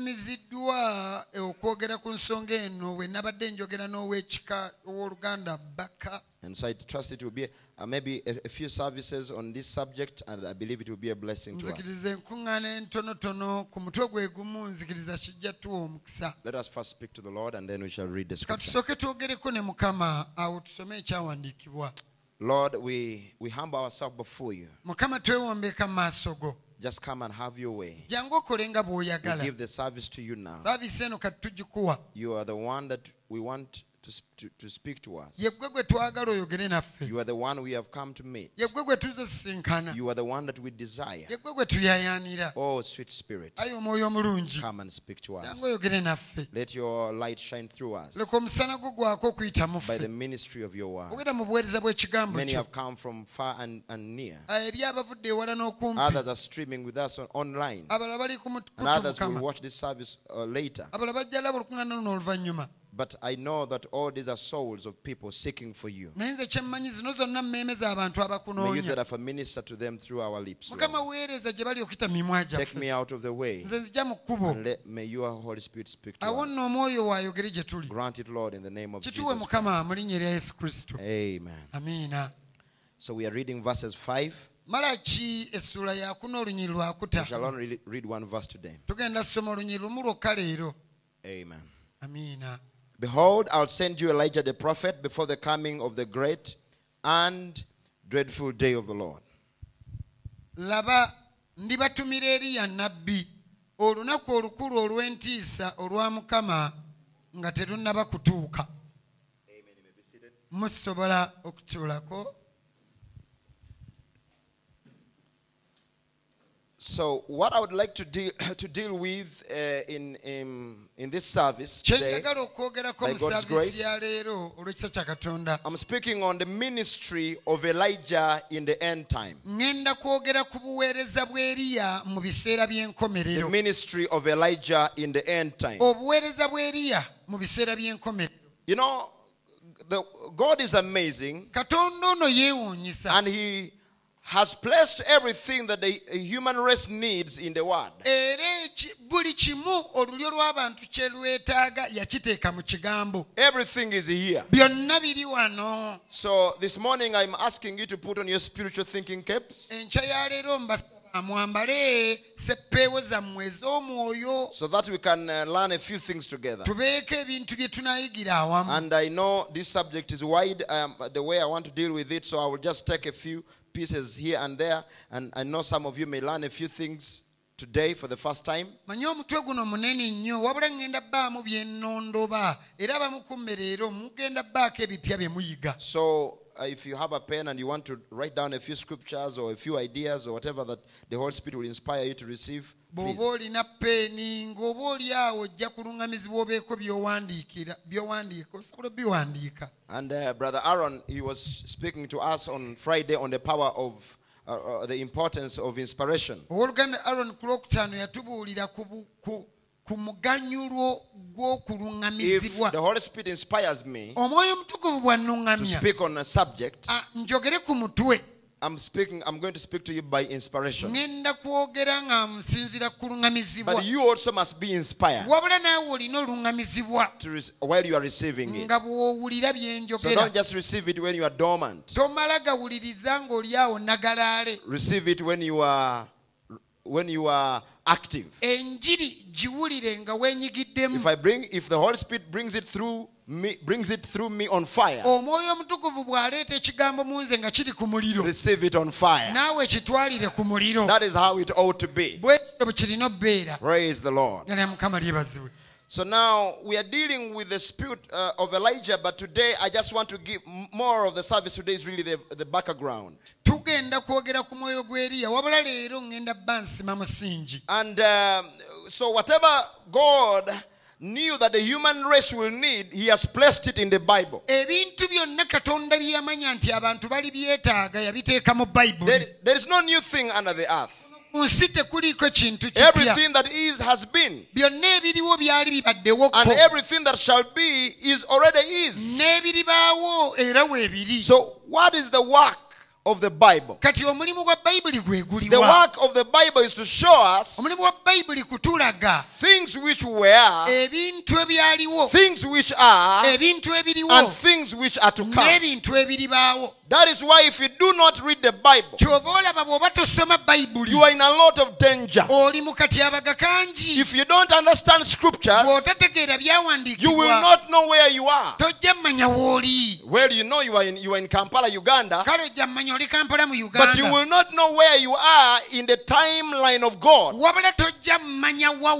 twaluŋŋamiziddwa okwogera ku nsonga eno bwe nabadde njogera n'ow'ekika ow'oluganda baka And so I trust it will be uh, maybe a, a few services on this subject, and I believe it will be a blessing to us. nzikiriza enkuŋŋaana entonotono ku mutwe gwe gumu nzikiriza kijja tuwa omukisa Let us first speak to the Lord, and then we shall read the scripture. tusooke twogereko ne mukama awo tusome ekyawandiikibwa Lord, we, we humble ourselves before you. Mukama twewombeeka mu maaso go Just come and have your way. jangu okole nga We bw'oyagala give the service to you now. saaviisi eno kati tugikuwa You are the one that we want to, to, to speak to us. ye ggwe gwe twagala oyogere naffe You are the one we have come to meet. ye ggwe gwe tuzosisinkana You are the one that we desire. ye ggwe gwe tuyayaanira Oh, sweet Spirit, ayi omwoyo omulungi come and speak to us. jangu oyogere naffe Let your light shine through us leka omusana gwo gwako okuyita mu by the ministry of your word. ogenda mu buweereza bw'ekigambo Many have come from far and, and near. eri abavudde ewala n'okumpi Others are streaming with us on, online. abalala bali ku mut- And others will watch this service uh, later. Abalala bajja laba olukuŋŋaana luno oluvannyuma But I know that all these are souls of people seeking for you. naye nze kyemmanyi zino zonna mmeeme z'abantu May you have ministered to them through our lips. Lord. mukama weereza gye bali okuyita mimwa Take me out of the way. nze nzija mu kkubo And let, may your Holy Spirit speak to us. omwoyo waayogere gye tuli Grant it, Lord, in the name of Jesus. mukama mu linnya erya yesu kristo Amen. amiina So we are reading verses 5. malaki essuula yakuna olunyiri lwakuta We shall only read one verse today. tugenda kusoma olunyiri lumu lwokka leero Amen. amiina Behold, I'll send you Elijah the prophet before the coming of the great and dreadful day of the Lord. laba ndibatumira eriya nnabbi. Olunaku olukulu olw'entiisa olwa mukama nga terunnaba kutuuka. Musobola okutuulako So, what I would like to deal, to deal with uh, in, in, in this service today, by God's grace. ya leero olw'ekisa kya katonda I'm speaking on the ministry of Elijah in the end time. ŋŋenda kwogera ku buweereza bwa eriya mu biseera The ministry of Elijah in the end time. obuweereza bwa eriya mu biseera by'enkomerero You know, the, God is amazing katonda ono yeewuunyisa and He has placed everything that the human race needs in the Word. era eki- buli kimu olulyo lw'abantu kye lwetaaga yakiteeka mu kigambo Everything is here. byonna biri wano So this morning I'm asking you to put on your spiritual thinking caps enkya ya leero mbasaba mwambale seppeewo zammwe ez'omwoyo so that we can uh, learn a few things together. tubeeko ebintu bye tunaayigira awamu And I know this subject is wide, um, the way I want to deal with it, so I will just take a few pieces here and there. And I know some of you may learn a few things today for the first time. manye omutwe guno munene nnyo wabula ŋŋenda bbaamu bye nnondoba era abamu ku mugenda bbaako ebipya bye muyiga So uh, if you have a pen and you want to write down a few scriptures or a few ideas or whatever that the Holy Spirit will inspire you to receive, bw'oba olina peeni ng'oba oli awo ojja kuluŋŋamizibwa obeeko by'owandiikira by'owandiika osobola And uh, Brother Aaron, he was speaking to us on Friday on the power of uh, uh, the importance of inspiration. owooluganda aron ku lwokutaano yatubuulira ku bu- ku- ku muganyulo gw'okuluŋŋamizibwa the Holy Spirit inspires me omwoyo omutukuvu to bw'annuŋŋamya speak on a subject, njogere ku mutwe I'm speaking. I'm going to speak to you by inspiration. ŋŋenda kwogera nga nsinzira ku luŋŋamizibwa But you also must be inspired wabula naawe olina oluŋŋamizibwa to rec- while you are receiving it. nga bw'owulira bye So don't just receive it when you are dormant. tomala gawuliriza ng'oli awo nagalaale Receive it when you are when you are active. enjiri giwulire nga weenyigiddemu If I bring, if the Holy Spirit brings it through me, brings it through me on fire, omwoyo omutukuvu bw'aleeta ekigambo mu nze nga kiri ku muliro receive it on fire. naawe kitwalire ku muliro That is how it ought to be. bwe kityo bwe kirina obbeera Praise the Lord. nga mukama lyebazibwe So now we are dealing with the spirit uh, of Elijah, but today I just want to give more of the service. Today is really the, the background. tugenda kwogera ku mwoyo gw'eriya wabula leero ŋŋenda bba nsima musingi And um, so, whatever God knew that the human race will need, He has placed it in the Bible. ebintu byonna katonda bye yamanya nti abantu bali byetaaga yabiteeka mu bayibuli There, there is no new thing under the earth. mu nsi tekuliiko kintu kipya Everything that is has been, byonna ebiriwo byali bibaddewokko and everything that shall be is already is. n'ebiribaawo era weebiri So, what is the work of the Bible. kati omulimu gwa bayibuli The work of the Bible is to show us omulimu gwa bayibuli kutulaga things which were, things which are, and things which are to come. That is why if you do not read the Bible, kyova olaba bw'oba tosoma bayibuli you are in a lot of danger. oli mu katyabaga kangi If you don't understand scriptures, you will not know where you are. tojja mmanya w'oli Well, you know you are in, you are in Kampala, Uganda, kale ojja mmanya oli kampala mu but you will not know where you are in the timeline of God. tojja mmanya wa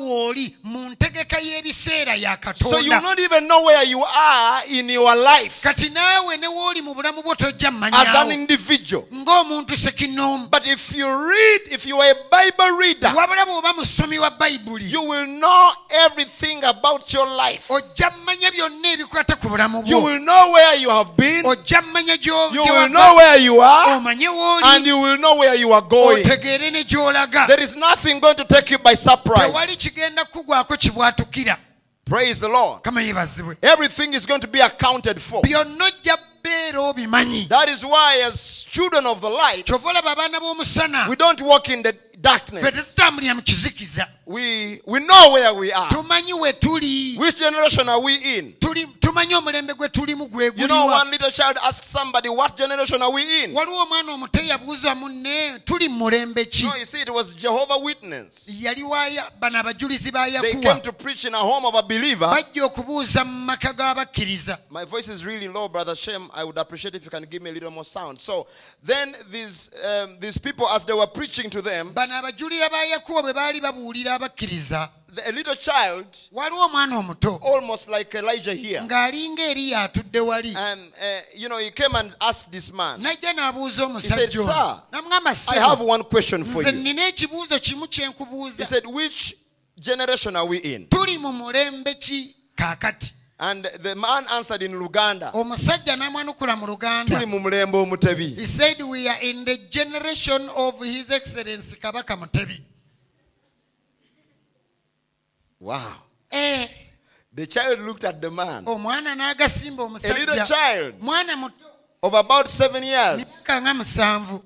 mu ntegeka y'ebiseera ya So you will not even know where you are in your life. Kati naawe ne w'oli mu bulamu bwo tojja as an individual. But if you read, if you are a Bible reader, bw'oba musomi wa bayibuli you will know everything about your life. ojja mmanya byonna ebikwata ku bulamu You will know where you have been, ojja mmanya gyo- you will know where you are, omanye and you will know where you are going. otegeere ne gy'olaga There is nothing going to take you by surprise. kigenda kugwako kibwatukira Praise the Lord. Everything is going to be accounted for. byonna ojja beera obimanyi That is why, as children of the light, kyova olaba abaana b'omusana we don't walk in the darkness. Tetutambulira mu kizikiza We, we know where we are. tumanyi we tuli Which generation are we in? Tuli- tumanyi omulembe gwe tulimu You know, one little child asked somebody, What generation are we in? waliwo omwana omuto yabuuza munne tuli mu mulembe ki No, you see, it was Jehovah Witness. yali waya bano abajulizi ba They came to preach in a home of a believer. bajja okubuuza mu maka g'abakkiriza My voice is really low, Brother Shem. I would appreciate if you can give me a little more sound. So then these, um, these people, as they were preaching to them, bano abajulira ba yakuwa bwe baali babuulira abakkiriza. A little child, waliwo omwana omuto almost like Elijah here, ng'alinga eriya atudde wali. And uh, you know, he came and asked this man, najja n'abuuza He said, omusajja ono. "Sir, namugamba I have one question for nze you. nina ekibuuzo kimu kye He nkubuuza said, Which generation are we in? tuli mu mulembe ki kaakati? And the man answered in Luganda, omusajja n'amwanukula mu luganda. Tuli mu mulembe omutebi. he said we are in the generation of his excellency kabaka mutebi Wow. Eh, The child looked at the man, omwana n'agasimba a little omusajja child. Mwana muto. Of about seven years, myaka nga musanvu.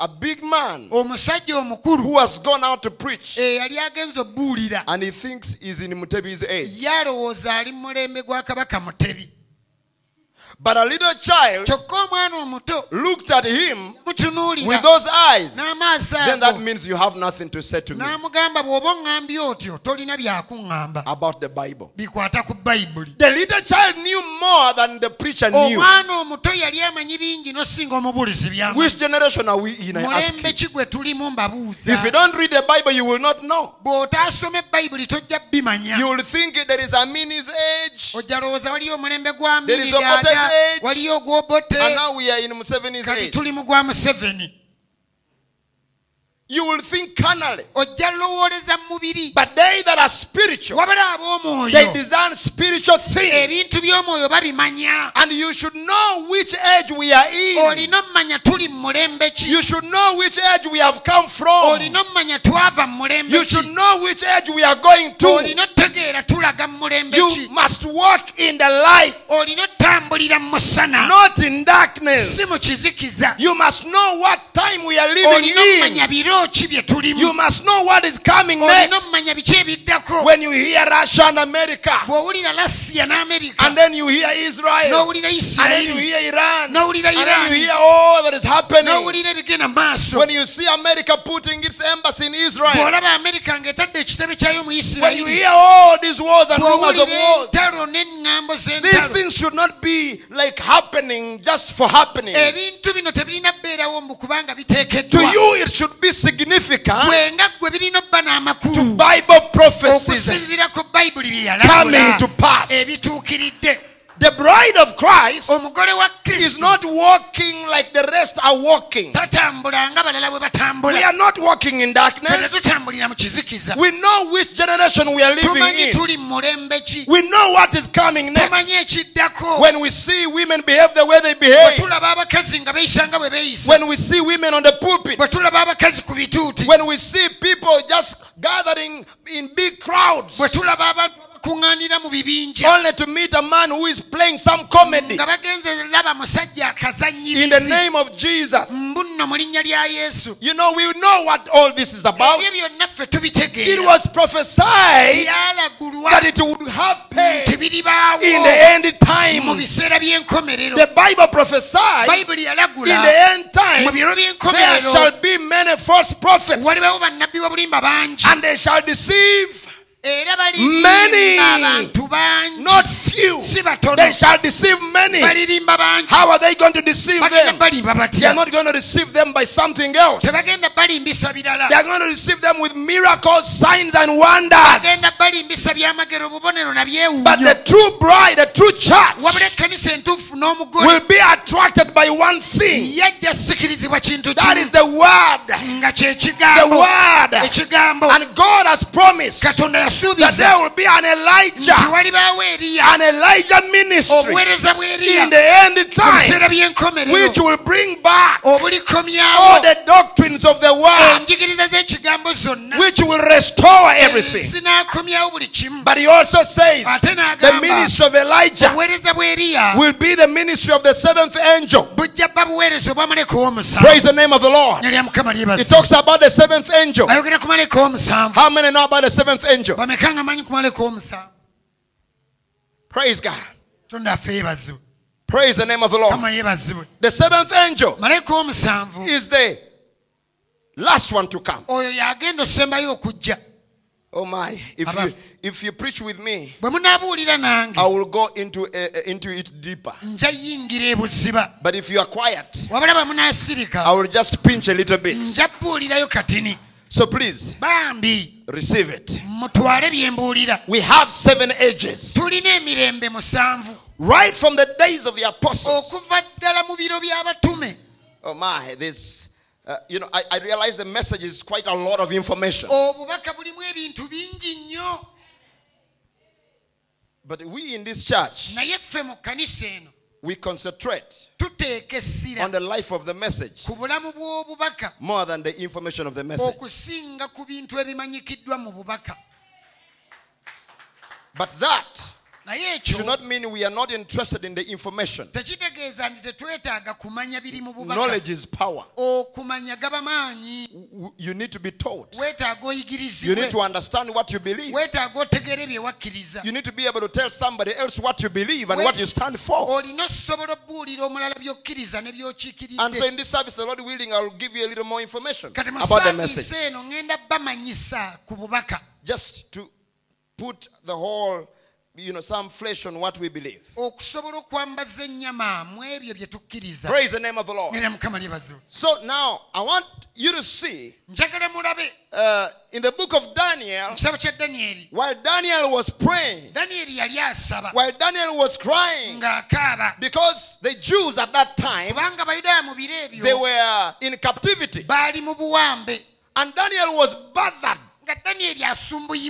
A big man. Omusajja omukulu. Who has gone out to preach, eyali agenza obbuulira. And he thinks he's in Mutebi's age. yalowooza ali mu mulembe gwa kabaka mutebi But a little child kyokka omwana omuto looked at him with those eyes. Then that means you have nothing to say to me n'amugamba bw'oba oŋŋambye otyo tolina byakuŋŋamba about the Bible. bikwata ku bayibuli The little child knew more than the preacher knew. omwana omuto yali amanyi bingi n'osinga omubulizi byamanyi Which generation are we in? I ask you. ki gwe tulimu If you don't read the Bible, you will not know. bw'otaasoma bayibuli tojja bimanya You will think there is Amin's age, ojja lowooza waliyo omulembe gwa There is mini Obote's dada age. Waliyo ogw'obote and now we are in Museveni's kati age. tuli mu gwa museveni You will think carnally. ojja lowooleza mu mubiri But they that are spiritual, they design spiritual things. ebintu by'omwoyo babimanya And you should know which age we are in. olina omumanya tuli mu mulembe ki You should know which age we have come from. olina omumanya twava mu mulembe You should know which age we are going to. olina otegeera tulaga mu mulembe You must walk in the light, olina otambulira mu musana not in darkness. You must know what time we are living in. Biro ki bye tulimu You must know what is coming next. biki ebiddako. When you hear Russia and America, bw'owulira lasiya n'amerika and then you hear Israel, and then you hear Iran, and then you hear all that is happening. When you see America putting its embassy in Israel, amerika ng'etadde ekitebe kyayo mu when you hear all these wars and rumors of wars, these things should not be like happening just for happening. bino tebirina bbeerawo mbu kubanga To you, it should be significant. significant bwenga gwe birina okuba n'amakulu to bible prophecies okusinziira ku bayibuli bye yalabula ebituukiridde. The bride of Christ is not walking like the rest are walking. tatambula nga balala bwe We are not walking in darkness. tetutambulira mu kizikiza. We know which generation we are living in. tuli mu mulembe ki? We know what is coming next. When we see women behave the way they behave, tulaba abakazi nga beeyisa nga bwe beeyisa when we see women on the pulpit, bwe tulaba abakazi ku bituuti. When we see people just gathering in big crowds, abantu mu when kibinja only to meet a man who is playing some comedy. Nga bagenze laba musajja in the name of Jesus. mu linnya lya yesu. You know, we know what all this is about. ebyo byonna ffe It was prophesied byalagulwa that it would happen nti biribaawo in the end mu biseera by'enkomerero. The Bible prophesies bayibuli in the end mu time biro there shall be many false prophets walibawo bannabbi bangi. and they shall deceive era Many. bangi not few. si batono They shall deceive many. balirimba bangi How are they going to deceive them? balimba They are not going to deceive them by something else. tebagenda balimbisa birala They are going to deceive them with miracles, signs, and wonders. bagenda balimbisa byamagero obubonero But the true bride, the true church, wabula ekkanisa entuufu n'omugole will be attracted by one thing. yajja sikirizibwa kintu That the word. nga kye The word. ekigambo And God has promised katonda that there will be an Elijah, an Elijah ministry oh, in the end time, which will bring back oh, all the doctrines of the word, enjigiriza z'ekigambo zonna which will restore eh, everything. buli kimu But he also says the ministry of Elijah will be the ministry of the seventh angel. bujja bba buweereza obwamaleka ow'omusanvu Praise the name of the Lord. nya lya mukama It talks about the seventh angel. ayogera ku maleka ow'omusanvu How many know about the seventh angel? Bameka nga manyi ku maleka ow'omusanvu Praise God. tonda affe yeebazibwe Praise the name of the Lord. The seventh angel is the last one to come. oyo yagenda osembayo okujja Oh my. If you, if you preach with me, bwe munaabuulira nange I will go into, uh, into it deeper. nja yingira ebuziba But if you are quiet, I will just pinch a little bit. nja buulirayo katini So please bambi receive it. mutwale bye mbuulira We have seven ages. tulina emirembe musanvu Right from the days of the apostles. okuva ddala mu biro by'abatume Oh my, this, uh, you know, I, I realize the message is quite a lot of information. obubaka bulimu ebintu bingi nnyo But we in this church, naye ffe mu kkanisa eno we concentrate on the life of the message more than the information of the message. okusinga ku bintu ebimanyikiddwa mu bubaka But that should not mean we are not interested in the information. tekitegeeza nti tetwetaaga kumanya biri mu bubaka Knowledge is power. okumanya gaba maanyi W- You need to be taught. You need to understand what you believe. weetaaga otegeere bye wakkiriza You need to be able to tell somebody else what you believe and what you stand for. olina okusobola okubuulira omulala by'okkiriza ne And so in this service, the Lord willing, I will give you a little more information about the message. eno ŋŋenda bamanyisa ku bubaka Just to put the whole, you know, some flesh on what we believe. okusobola okwambaza ennyama mu ebyo bye tukkiriza. Praise the name of the Lord. nera mukama lyebazibu So now, I want you to see njagala mulabe. uh, in the book of Daniel, mu kitabo kya danyeri while Daniel was praying, danyeri yali asaba. while Daniel was crying, ng'akaaba because the Jews at that time, kubanga abayudaaya mu biro they ebyo were in captivity. baali mu buwambe. And Daniel was bothered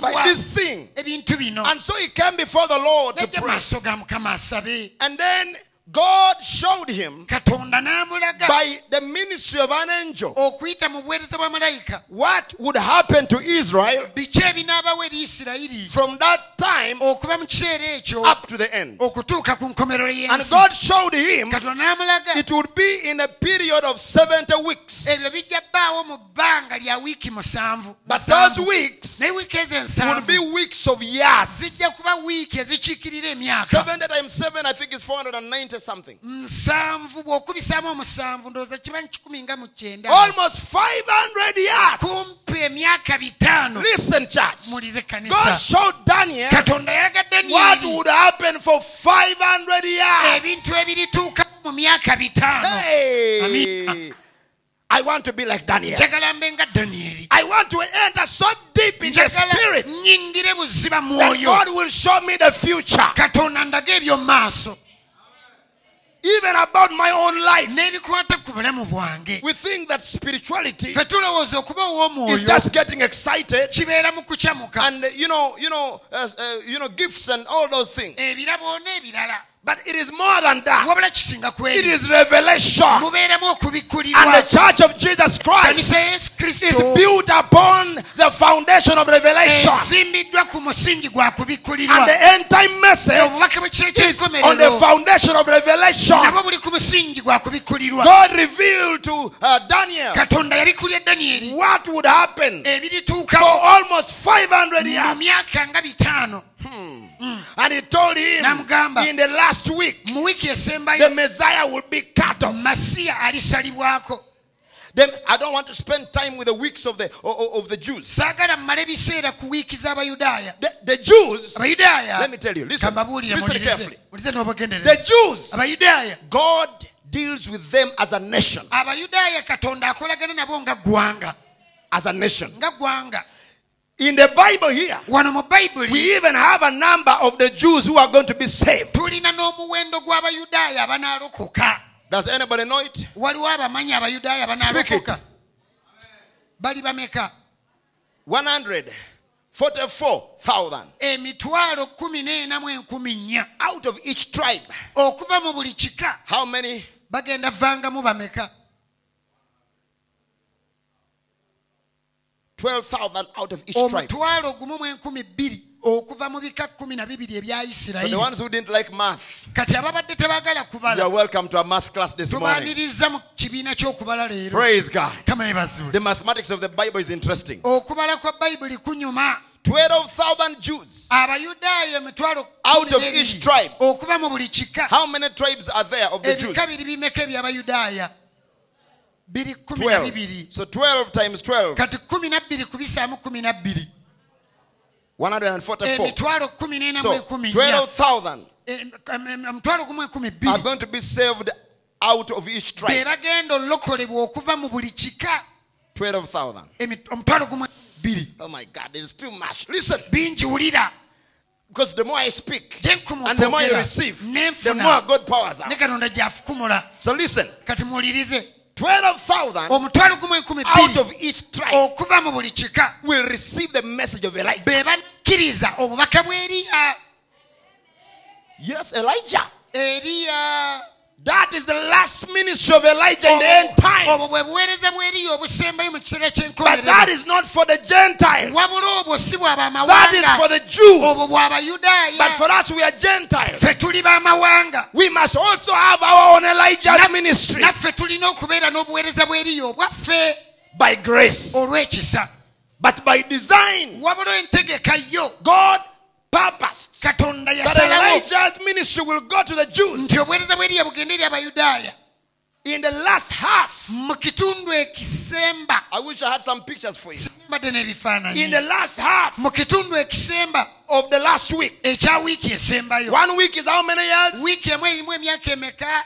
by this thing. And so he came before the Lord to pray. maaso ga mukama asabe And then God showed him by the ministry of an angel okuyita mu buweereza bwa malayika what would happen to Israel biki ebinaabawo eri isirayiri from that time okuva mu kiseera ekyo up to the end. okutuuka ku nkomerero And God showed him it would be in a period of 70 weeks. ebyo bijja bbaawo mu bbanga lya wiiki musanvu But those weeks naye wiiki ezo would be weeks of years. zijja kuba wiiki ezikiikirira 70 times 7, I think, is 490 something. nsanvu bw'okubisaamu omusanvu ndowooza kiba kikumi nga mu kyenda. Almost 500 years. kumpi emyaka bitaano. Listen, church. mulize God showed Daniel katonda yalaga what would happen for 500 years. ebintu ebirituuka mu myaka bitaano. Hey, I want to be like Daniel. njagala mbe nga danyeri I want to enter so deep in the spirit. that God will show me the future, even about my own life. n'ebikwata ku bulamu bwange We think that spirituality is just getting excited kibeera mu kukyamuka and uh, you know, you know, uh, uh, you know, gifts and all those things. But it is more than that. wabula kisinga ku It is revelation. And the church of Jesus Christ yesu is built upon the foundation of revelation. esimbiddwa ku musingi gwa And the end time message is on the foundation of revelation. nabwo buli ku musingi gwa kubikkulirwa God revealed to uh, Daniel what would happen for almost 500 mu years. Myaka And he told him Namugamba. in the last week, the Messiah will be cut off. Then I don't want to spend time with the weeks of the of, of the Jews. saagala mmale biseera ku wiiki z'abayudaaya The, the Jews, let me tell you, listen, listen carefully. The Jews, God deals with them as a nation, abayudaaya katonda akolagana nabo nga ggwanga as a nation. In the Bible here, we even have a number of the Jews who are going to be saved. tulina n'omuwendo gw'abayudaaya abanaalokoka Does anybody know it? waliwo abamanyi abayudaaya abanaalokoka bali bameka 144,000 emitwalo kumi n'ena mu enkumi nnya out of each tribe. How many? bagenda vangamu bameka 12,000 out of each tribe. omutwalo gumu mu enkumi bbiri okuva mu bika kumi na bibiri ebya So the ones who didn't like math, ababadde tebaagala you are welcome to a math class this morning. mu kibiina ky'okubala leero Praise God. The mathematics of the Bible is interesting. okubala kwa bayibuli kunyuma 12,000 Jews. Out of each tribe. okuva mu buli kika How many tribes are there of the Jews? 12. So 12 times 12, kati kumi na bbiri kubisaamu kumi na bbiri. 144. emitwalo kumi n'ena mu So ekumi nnya 12,000 eh, Em- em- omutwalo gumu ekumi are going to be saved out of each be tribe. bagenda okuva mu buli kika. 12,000. Emi- omutwalo gumu bbiri. Oh my God, it's too much. Listen, because the more I speak and the more you receive, the more God powers out. So listen, kati muwulirize. 12,000 omutwalo gumu enkumi out of each tribe okuva mu buli kika will receive the message of Elijah. be bakkiriza obubaka eriya Yes, Elijah. eriya That is the last ministry of Elijah in the oh, end time. obwo bwe buweereza bwa eriya obusembayo mu kiseera But that is not for the Gentiles. wabula obwo si That is for the Jews. Oh, but for us, we are Gentiles. ffe tuli b'amawanga We must also have our own Elijah's ministry. naffe tulina okubeera n'obuweereza bwa eriya obwaffe by grace. But by design, wabula entegeka yo. God purposed katonda Elijah's ministry will go to the Jews nti obuweereza bwa eriya abayudaaya in the last half. mu kitundu ekisemba I wish I had some pictures for you. In the last half mu kitundu ekisemba of the last week. ekya wiiki esembayo One week is how many years? wiiki emu erimu emyaka emeka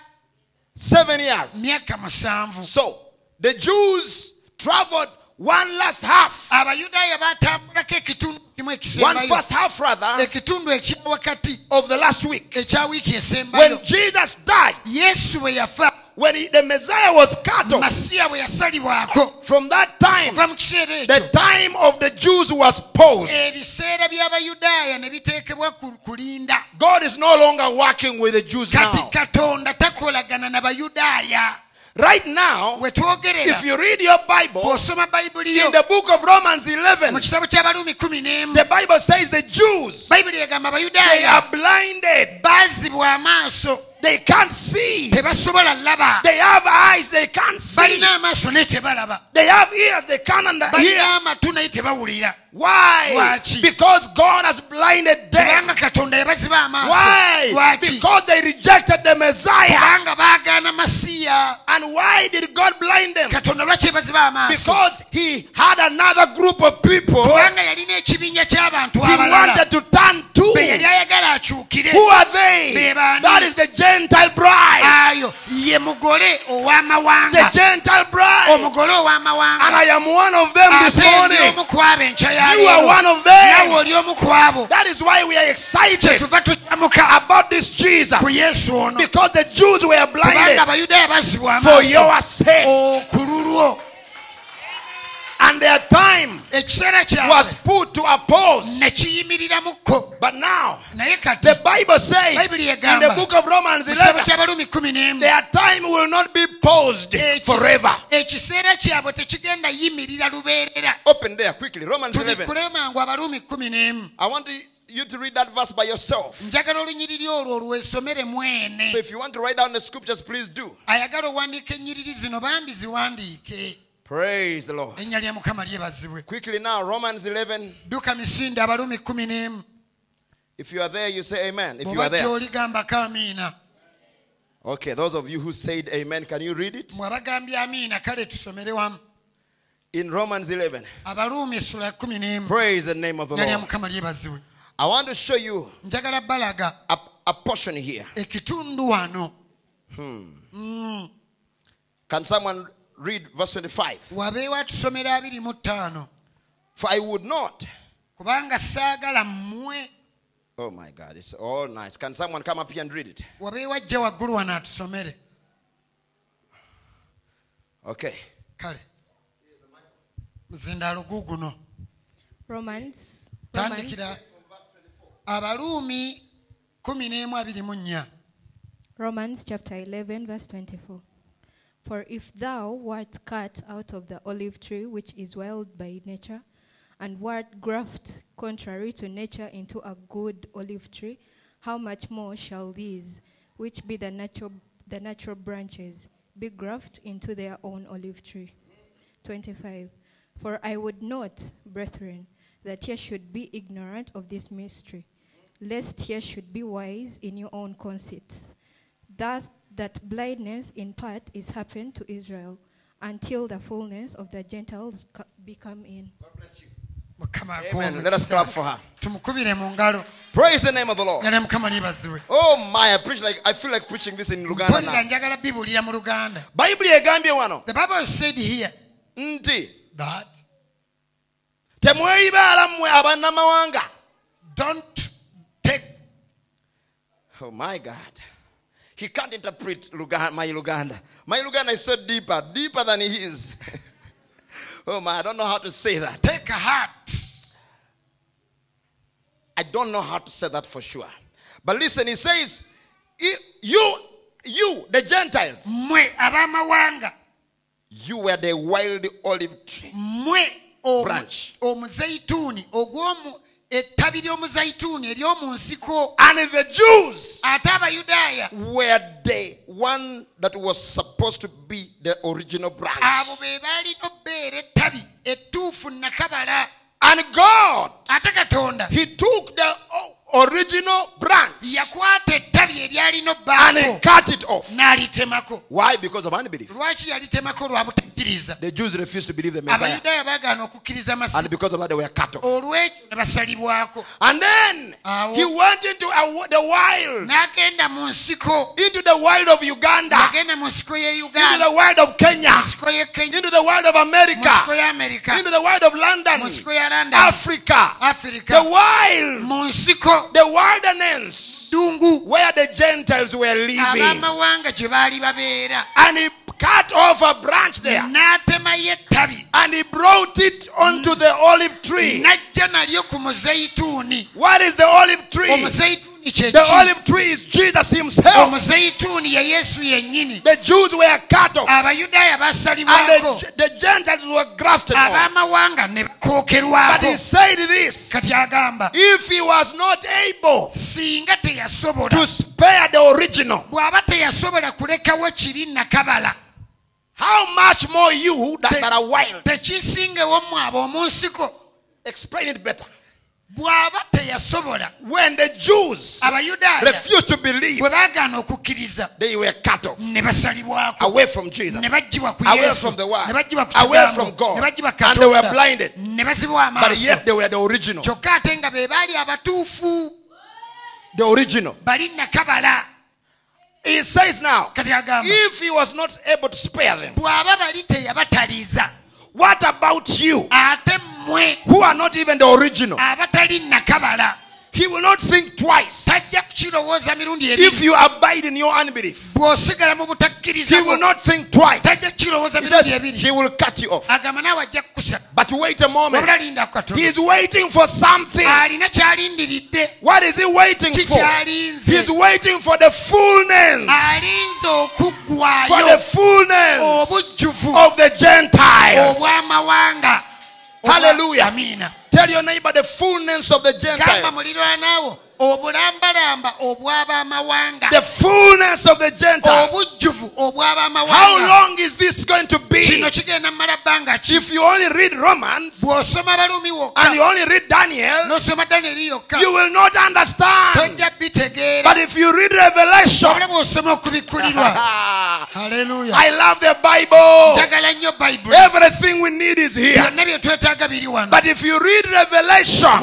Seven years. myaka musanvu So the Jews traveled one last half, abayudaaya batambulako ekitundu kimu one half rather ekitundu ekya wakati of the last week. ekya wiiki When Jesus died, yesu bwe yafa when he- the Messiah was cut off, masiya bwe yasalibwako. from that time, the time of the Jews was paused. ebiseera by'abayudaaya ne biteekebwa ku kulinda. God is no longer working with the Jews now. Katonda takolagana na bayudaaya Right now, if you read your Bible, bw'osoma bayibuli yo in the book of Romans 11, mu kitabo ky'abaluumi kumi n'emu the Bible says the Jews, they are blinded. They can't see. They have eyes, they can't see. balina amaaso naye tebalaba They have ears, they can't hear. Amatu naye tebawulira Why? Because God has blinded them. kubanga katonda yabaziba amaaso Why? Because they rejected the Messiah. kubanga baagaana masiya And why did God blind them? katonda lwaki yabaziba amaaso Because He had another group of people kubanga yalina ekibinya ky'abantu He wanted to turn to. Who are they? That is the Gentile bride. ayo ye mugole ow'amawanga The Gentile bride. And I am one of them this morning. Omu ku abo enkya ya You are one of them. oli omu ku abo That is why we are excited about this Jesus. ku yesu ono Because the Jews were blinded for your sake. And their time was put to a kiyimiriramuko But now, the Bible says in the book of Romans 11, ky'abalumi kumi n'emu their time will not be paused forever. ekiseera kyabwe tekigenda yimirira lubeerera Open there quickly. Romans 11. tubikkule mangu abalumi kumi n'emu I want you to read that verse by yourself. njagala olunyiriri olwo olwesomere mwene So if you want to write down the scriptures, please do. Ayagala owandiika ennyiriri zino bambi ziwandiike Praise the Lord. erinnya lya mukama lyebazibwe Quickly now, Romans 11. dduka misinde abalumi kumi n'emu If you are there, you say amen. If you are there. Okay, those of you who said amen, can you read it? mwabagambye amiina kale tusomere wamu In Romans 11. abaluumi essula ya kumi n'emu Praise the name of the Lord. I want to show you a, a portion here. ekitundu wano hmm. mm. Can someone Read verse 25. For I would not. Oh my God, it's all nice. Can someone come up here and read it? Okay. Romans. Romans. Abaruumi 11 Romans chapter 11 verse 24. For if thou wert cut out of the olive tree, which is wild by nature, and wert grafted contrary to nature into a good olive tree, how much more shall these, which be the natural, the natural branches, be grafted into their own olive tree? 25. For I would not, brethren, that ye should be ignorant of this mystery, lest ye should be wise in your own conceits. Thus, that blindness in part is happened to Israel until the fullness of the Gentiles co- be come in. mukama Amen. Let us clap for her. tumukubire mu ngalo Praise the name of the Lord. nga ne mukama lyebazibwe Oh my, I preach like I feel like preaching this in Luganda mpulira now. njagala bibuulira mu luganda Bible egambye wano the bible said here nti that temweyibaala mmwe abannamawanga. don't take Oh my God. He can't interpret Luganda, my Luganda. My Luganda is so deeper, deeper than he is. oh my, I don't know how to say that. take a heart I don't know how to say that for sure. But listen, he says, You, you, the Gentiles, you were the wild olive tree. Branch. Ettabi ly'omuzeyituuni ery'omu nsiko And the Jews ate abayudaaya were the one that was supposed to be the original branch. abo be baalina obbeera ettabi ettuufu nakabala And God, ate katonda He took the original branch yakwata ettabi eryalina and He cut it off. n'alitemako. Why? Because of unbelief. lwaki yalitemako lwa butakkiriza The Jews refused to believe the Messiah. abayudaaya baagaana okukkiriza And because of that, they were cut off. olw'ekyo ne basalibwako And then He went into a, the wild, n'agenda mu nsiko. Into the wild of Uganda, yagenda mu nsiko y'e into the wild of Kenya, mu nsiko y'e kenya. Into the wild of mu nsiko America, into the wild of London, mu nsiko ya london. Africa, afirika the wild, mu nsiko the wilderness ddungu where the Gentiles were living. ab'amawanga gye baali babeera And he cut off a branch there and he brought it onto mm. the olive tree. n'ajja nalyo ku muzeyituuni What is the olive tree? The olive tree is Jesus himself. omuzeyituuni ye yesu yennyini The Jews were cut off and the, the Gentiles were grafted on. But he said this if he was not able to spare the original, bw'aba teyasobola kulekawo kiri nakabala how much more you that, that are wild? tekisingewo mmwe ab'omu nsiko Explain it better. When the Jews refused to believe, bwe baagaana okukkiriza they were cut off away from Jesus. ne baggyibwa ku away from the word, ne baggyibwa ku away from God, and they were blinded. But yet they were the original. kyokka ate nga be baali abatuufu The original. He says now, if he was not able to spare them, bw'aba bali teyabataliza what about you? Who are not even the original? He will not think twice. tajja kukirowooza emirundi if you abide in your unbelief, bw'osigala mu butakkiriza he will not think twice. He says he will cut you off. agamba naawe ajja kukusa But wait a moment. wabula linda katono He is waiting for something. What is he waiting for? He is waiting for the fullness, for the fullness of the Gentiles. Hallelujah. amiina Tell your neighbor the fullness of the Gentiles. Mulirwanaawo obulambalamba obw'abamawanga The fullness of the Gentiles. How long is this going to be? kino kigenda mmala bbanga ki If you only read Romans and you only read Daniel, n'osoma daniyeri yokka you will not understand. But if you read Revelation, I love the Bible. njagala nnyo bayibuli Everything we need is here. byonna bye twetaaga biri wano But if you read Revelation,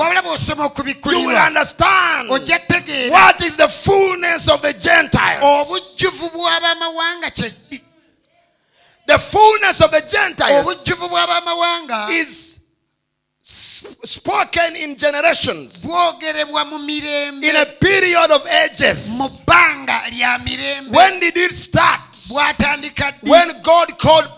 you will understand what is the fullness of the Gentiles. obujjuvu bw'abamawanga kyeki The fullness of the Gentiles obujjuvu bw'abamawanga is spoken in generations, bwogerebwa mu mirembe. In a period of ages. mu bbanga lya mirembe. When did it start? When God called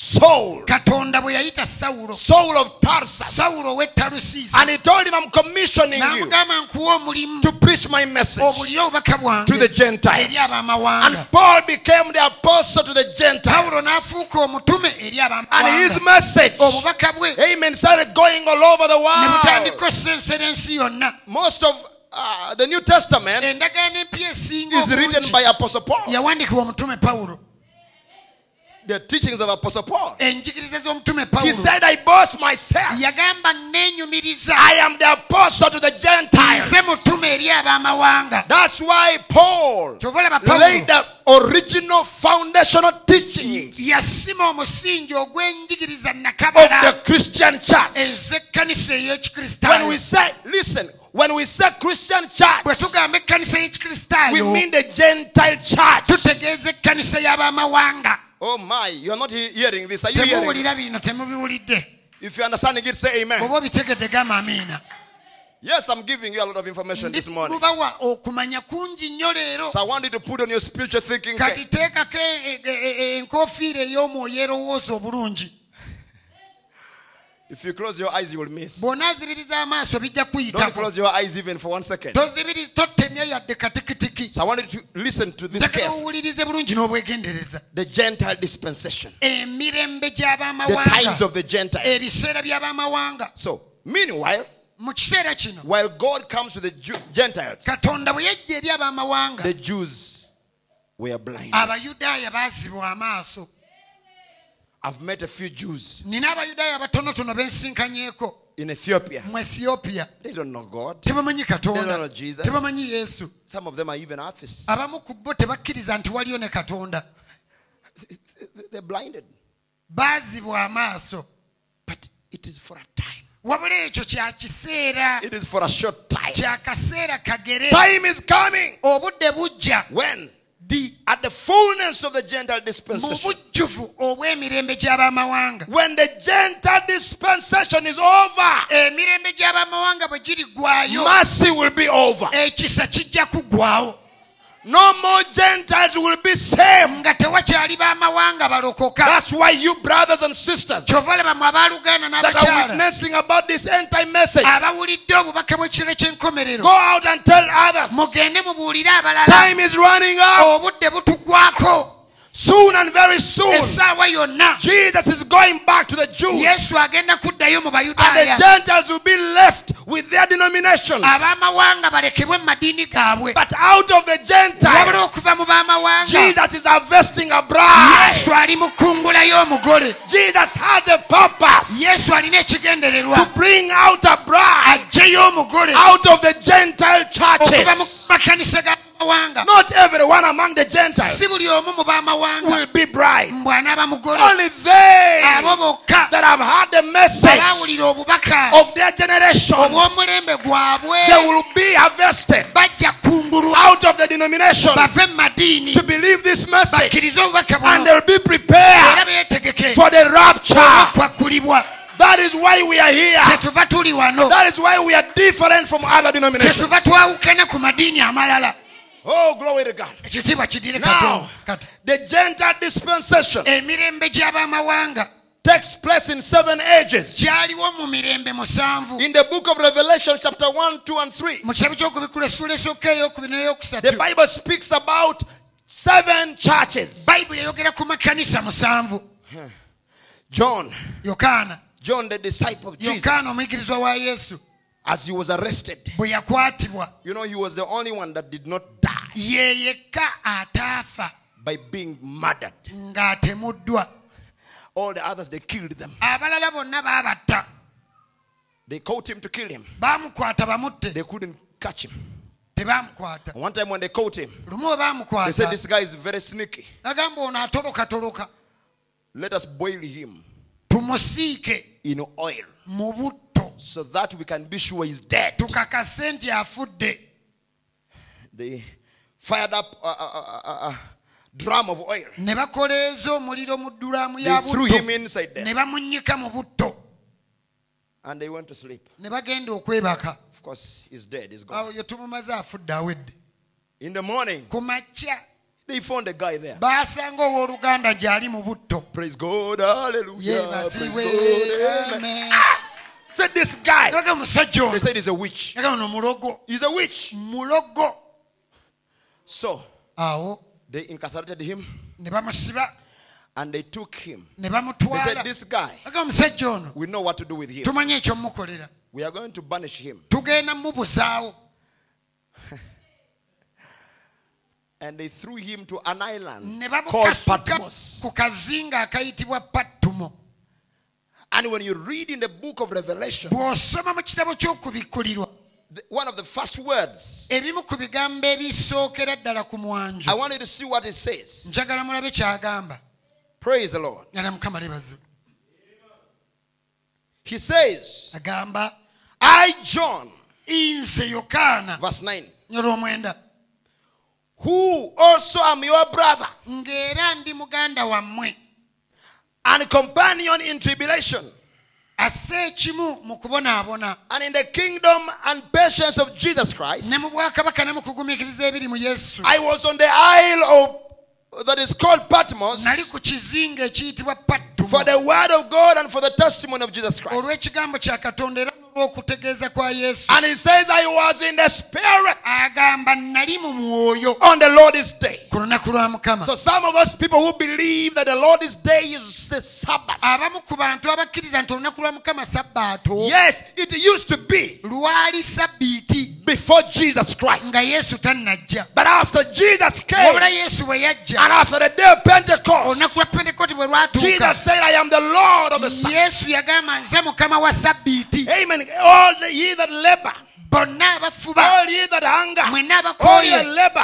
Saul, katonda bwe yayita sawulo Saul of Tarsus, sawulo ow'ettalusiisi and he told him, I'm commissioning you n'amugamba nkuwa omulimu to preach my message obulire obubaka to the Gentiles. eri And Paul became the apostle to the Gentiles. pawulo n'afuuka omutume eri And his abamawanga message, obubaka bwe amen, started going all over the world. osensera ensi yonna Most of uh, the New Testament endagaano empya esinga is written by Apostle Paul. yawandiikibwa omutume pawulo The teachings of Apostle Paul. enjigiriza z'omutume He pawulo said, I boast myself. yagamba neenyumiriza I am the apostle to the Gentiles. nze mutume eri abamawanga That's why Paul kyova olaba laid pawulo the original foundational teachings yasima omusingi ogw'enjigiriza of the Christian church. ez'ekkanisa When we ey'ekikristaayo say, listen, when we say Christian church, bwe tugamba ekkanisa we y'ekikristaayo mean the Gentile church. tutegeeza ekkanisa y'abamawanga Oh my, you're not hearing this. Are you hearing this? If you're understanding it, say amen. oba obitegedde gamba Yes, I'm giving you a lot of information this morning. okumanya kungi nnyo So I want you to put on your spiritual thinking. kati cap. teekako e- e- e- enkofiira ey'omwoyo erowooza obulungi If you close your eyes, you will miss. bw'onaazibiriza amaaso bijja Don't kuyitako close your eyes even for one second. tozibiri totemya yadde katikitiki So I want you to listen to this njagala carefully. owulirize bulungi n'obwegendereza The Gentile dispensation, emirembe the times gy'abamawanga of the Gentiles. ebiseera by'abamawanga So, meanwhile, mu kiseera kino while God comes to the Jew- Gentiles, katonda bwe yajja eri abamawanga the Jews were blind. abayudaaya baazibwa amaaso I've met a few Jews nina abayudaaya batonotono bensinkanyeeko in Ethiopia. ethiopia They don't know God. They don't know Jesus. Some of them are even atheists. abamu ku bo tebakkiriza nti waliyo ne katonda They're blinded. But it is for a time. wabula ekyo kya kiseera It is for a short time. kagere Time is coming obudde bujja di at the fullness of the Gentile mu dispensation, bujjuvu obw'emirembe gy'abamawanga. When the Gentile dispensation is over, emirembe gy'abamawanga bwe girigwayo mercy will be over. Ekisa kijja kuggwawo No more Gentiles will be saved. nga tewakyali b'amawanga balokoka That's why you brothers and sisters kyova olaba mu abaluganda that are witnessing about this end time message, abawulidde obubaka bw'ekiro ky'enkomerero go out and tell others. Time is running out. Soon and very soon, Jesus is going back to the Jews, yesu agenda kuddayo mu and the Gentiles will be left with their denominations. ab'amawanga balekebwe mu madiini gaabwe. But out of the Gentiles, okuva mu b'amawanga Jesus is harvesting a bride. yesu ali mu kkungula y'omugole Jesus has a purpose yesu alina ekigendererwa. to bring out a bride out of the Gentile churches. Not everyone among the Gentiles si buli omu mu b'amawanga. will be bride. mugole. Only they that have heard the message of their generation, they will be harvested out of the denominations bave mu madiini. to believe this message, and they'll be prepared for the rapture. That is why we are here. kyetuva tuli wano. That is why we are different from other denominations. Kyetuva twawukana ku madiini amalala Oh, glory to God. Now, the Gentile dispensation takes place in seven ages. gyaliwo mu mirembe musanvu. In the book of Revelation, chapter 1, 2, and 3, mu kitabo ky'okubikula essula esooka ey'okubiri the Bible speaks about seven churches. bayibuli eyogera ku John, John, the disciple of Jesus, yokaana omuyigirizwa wa yesu as he was arrested, you know, he was the only one that did not die ye yekka ataafa by being murdered. All the others, they killed them. abalala bonna baabatta They caught him to kill him. They couldn't catch him. One time when they caught him, they said, This guy is very sneaky. nagamba ono atolokatoloka Let us boil him in oil so that we can be sure he's dead. tukakase nti afudde They fired up a, a, a, a- drum of oil. ne bakoleeza omuliro mu ddulaamu ya They threw him butto inside ne there bamunnyika mu butto and they went to sleep. ne bagenda okwebaka Of course, he's dead. He's gone. awo ye tumumaze afudde awedde In the morning, ku makya they found a guy there. baasanga owooluganda gy'ali mu butto Praise God. Hallelujah. Praise yeebazibwe God. Amen. amen ah! Said this guy. naga omusajja ono They said he's a witch. He's a witch. mulogo So they incarcerated him and they took him. They said, This guy, we know what to do with him. We are going to banish him. And they threw him to an island called Patmos. And when you read in the book of Revelation, bw'osoma mu kitabo ky'okubikkulirwa the- one of the first words, ebimu ku bigambo ebisookera ddala ku I want you to see what it says. njagala mulabe kyagamba. Praise the Lord. gala mukama lebazo He says, agamba I, John, nze yokaana verse 9, who also am your brother. Ng'era ndi muganda wammwe and companion in tribulation asse ekimu mu kubonaabona and in the kingdom and patience of Jesus Christ. ne mu bwakabaka ne mu kugumiikiriza ebiri mu yesu I was on the isle of that is called Patmos nali ku kizinga ekiyitibwa for the word of God and for the testimony of Jesus Christ. olw'ekigambo kya katonda era n'olw'okutegeeza kwa yesu. And he says, I was in the spirit. Agamba nali mu mwoyo. On the Lord's day. ku lunaku lwa mukama. So some of us people who believe that the Lord's day is the Sabbath. abamu ku bantu abakkiriza nti olunaku lwa mukama sabbaato Yes, it used to be. lwali sabbiiti before Jesus Christ. nga yesu tannajja But after Jesus came wabula yesu bwe yajja and after the day of Pentecost, olunaku lwa pentekote bwe lwatuuka Jesus said, I am the Lord of the Sabbath. yesu yagamba nze mukama wa sabbiiti Amen. All the, ye that labor, bonna abafuba all ye that hunger, mwenna all abakooye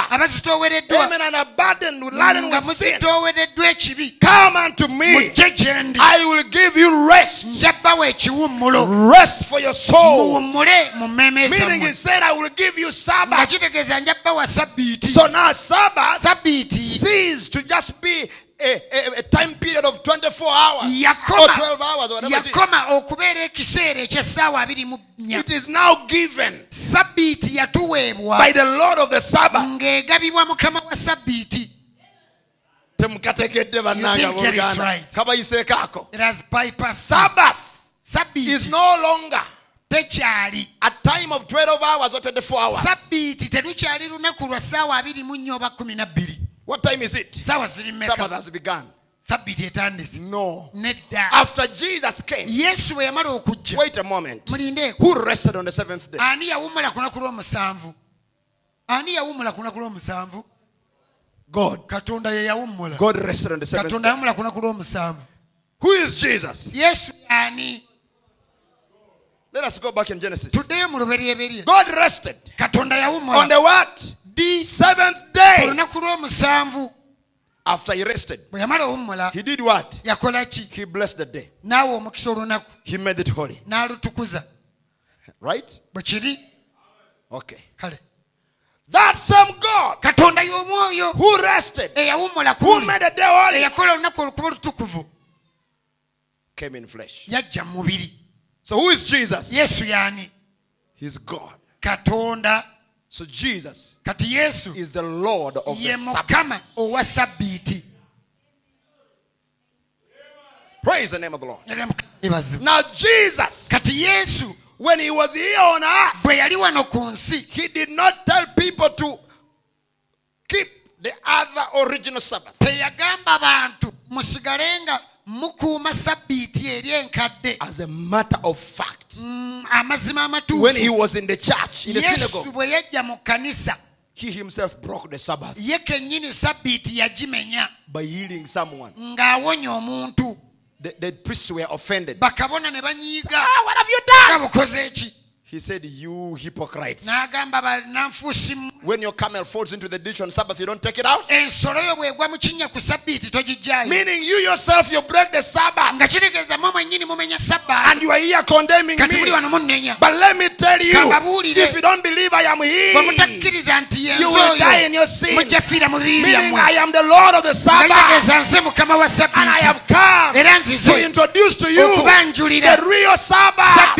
abazitoowereddwa amen, and are burdened with laden nga muzitoowereddwa ekibi come unto me. mujje gye ndi I will give you rest. nja bbawa ekiwummulo Rest for your soul. muwummule mu mmeeme Meaning he zammwe said, I will give you nga Sabbath. kitegeeza nja bbawa sabbiiti So now Sabbath sabbiiti ceased to just be a, a, a time period of 24 hours or 12 hours or whatever it is. yakoma okubeera ekiseera ekyessaawa abiri mu nnya. It is now given sabbiiti yatuweebwa by the Lord of the Sabbath. ng'egabibwa mukama wa sabbiiti. Temukategedde bannanga booluganda right. kabayiseeko ako It has sabbath is no longer tekyali. a time of 12 hours or 24 hours. Sabbiiti terukyali lunaku lwa ssaawa abiri mu nnya oba kumi na bbiri what time is it? Sabbath has begun sabbiiti etandise. No. Nedda. After jesus came yesu bwe yamala okujja wait a moment. mulindeeko who rested on the seventh day? Ani yawummula ku lunaku lw'omusanvu? Ani yawummula ku lunaku lw'omusanvu? God. Katonda ye yawummula god rested on the seventh katonda day. ku lunaku lw'omusanvu. Who is jesus? Yesu ani? Let us go back in genesis. Tuddeyo mu lubereberye. God rested katonda on the what ddi seventh day after he rested. Bwe yamala owummula he did what? he blessed the day. N'awa omukisa olunaku. He made it holy. Right? Okay. That same god katonda y'omwoyo who rested who made the day holy eyakola olunaku olukuba olutukuvu came in flesh. yajja mu mubiri. So who is jesus? Yesu y'ani? He's god. Katonda So Jesus kati yesu is the Lord of ye the Sabbath. mukama owa sabbiiti Praise the name of the Lord. Yali Mukama yeebazibwe. Now, Jesus, kati yesu when he was here on earth, bwe yali wano ku nsi he did not tell people to keep the other original Sabbath. teyagamba bantu musigale nga mukuuma sabbiiti eri enkadde As a matter of fact, Mm, when he was in the church, in the synagogue, bwe yajja mu kkanisa he himself broke the Sabbath ye kennyini sabbiiti yagimenya by healing someone. The, the priests were offended. bakabona ne banyiiga Ah, what have you done? Nga bukoze ki He said, You hypocrites. n'agamba bannanfuusi mmwe When your camel falls into the ditch on Sabbath, you don't take it out. ensolo yo bw'egwa mu kinnya ku sabbiiti togijjayo Meaning, you yourself, you break the Sabbath. nga kitegeeza mwe mwennyini mumenya And you are here condemning me. But let me tell you, if you don't believe I am bwe He, mutakkiriza nti ye you will die in your sin. mujja fiira mu bibi Meaning, I am the Lord of the Sabbath. kitegeeza nze mukama wa And I have come to introduce to you the real Sabbath.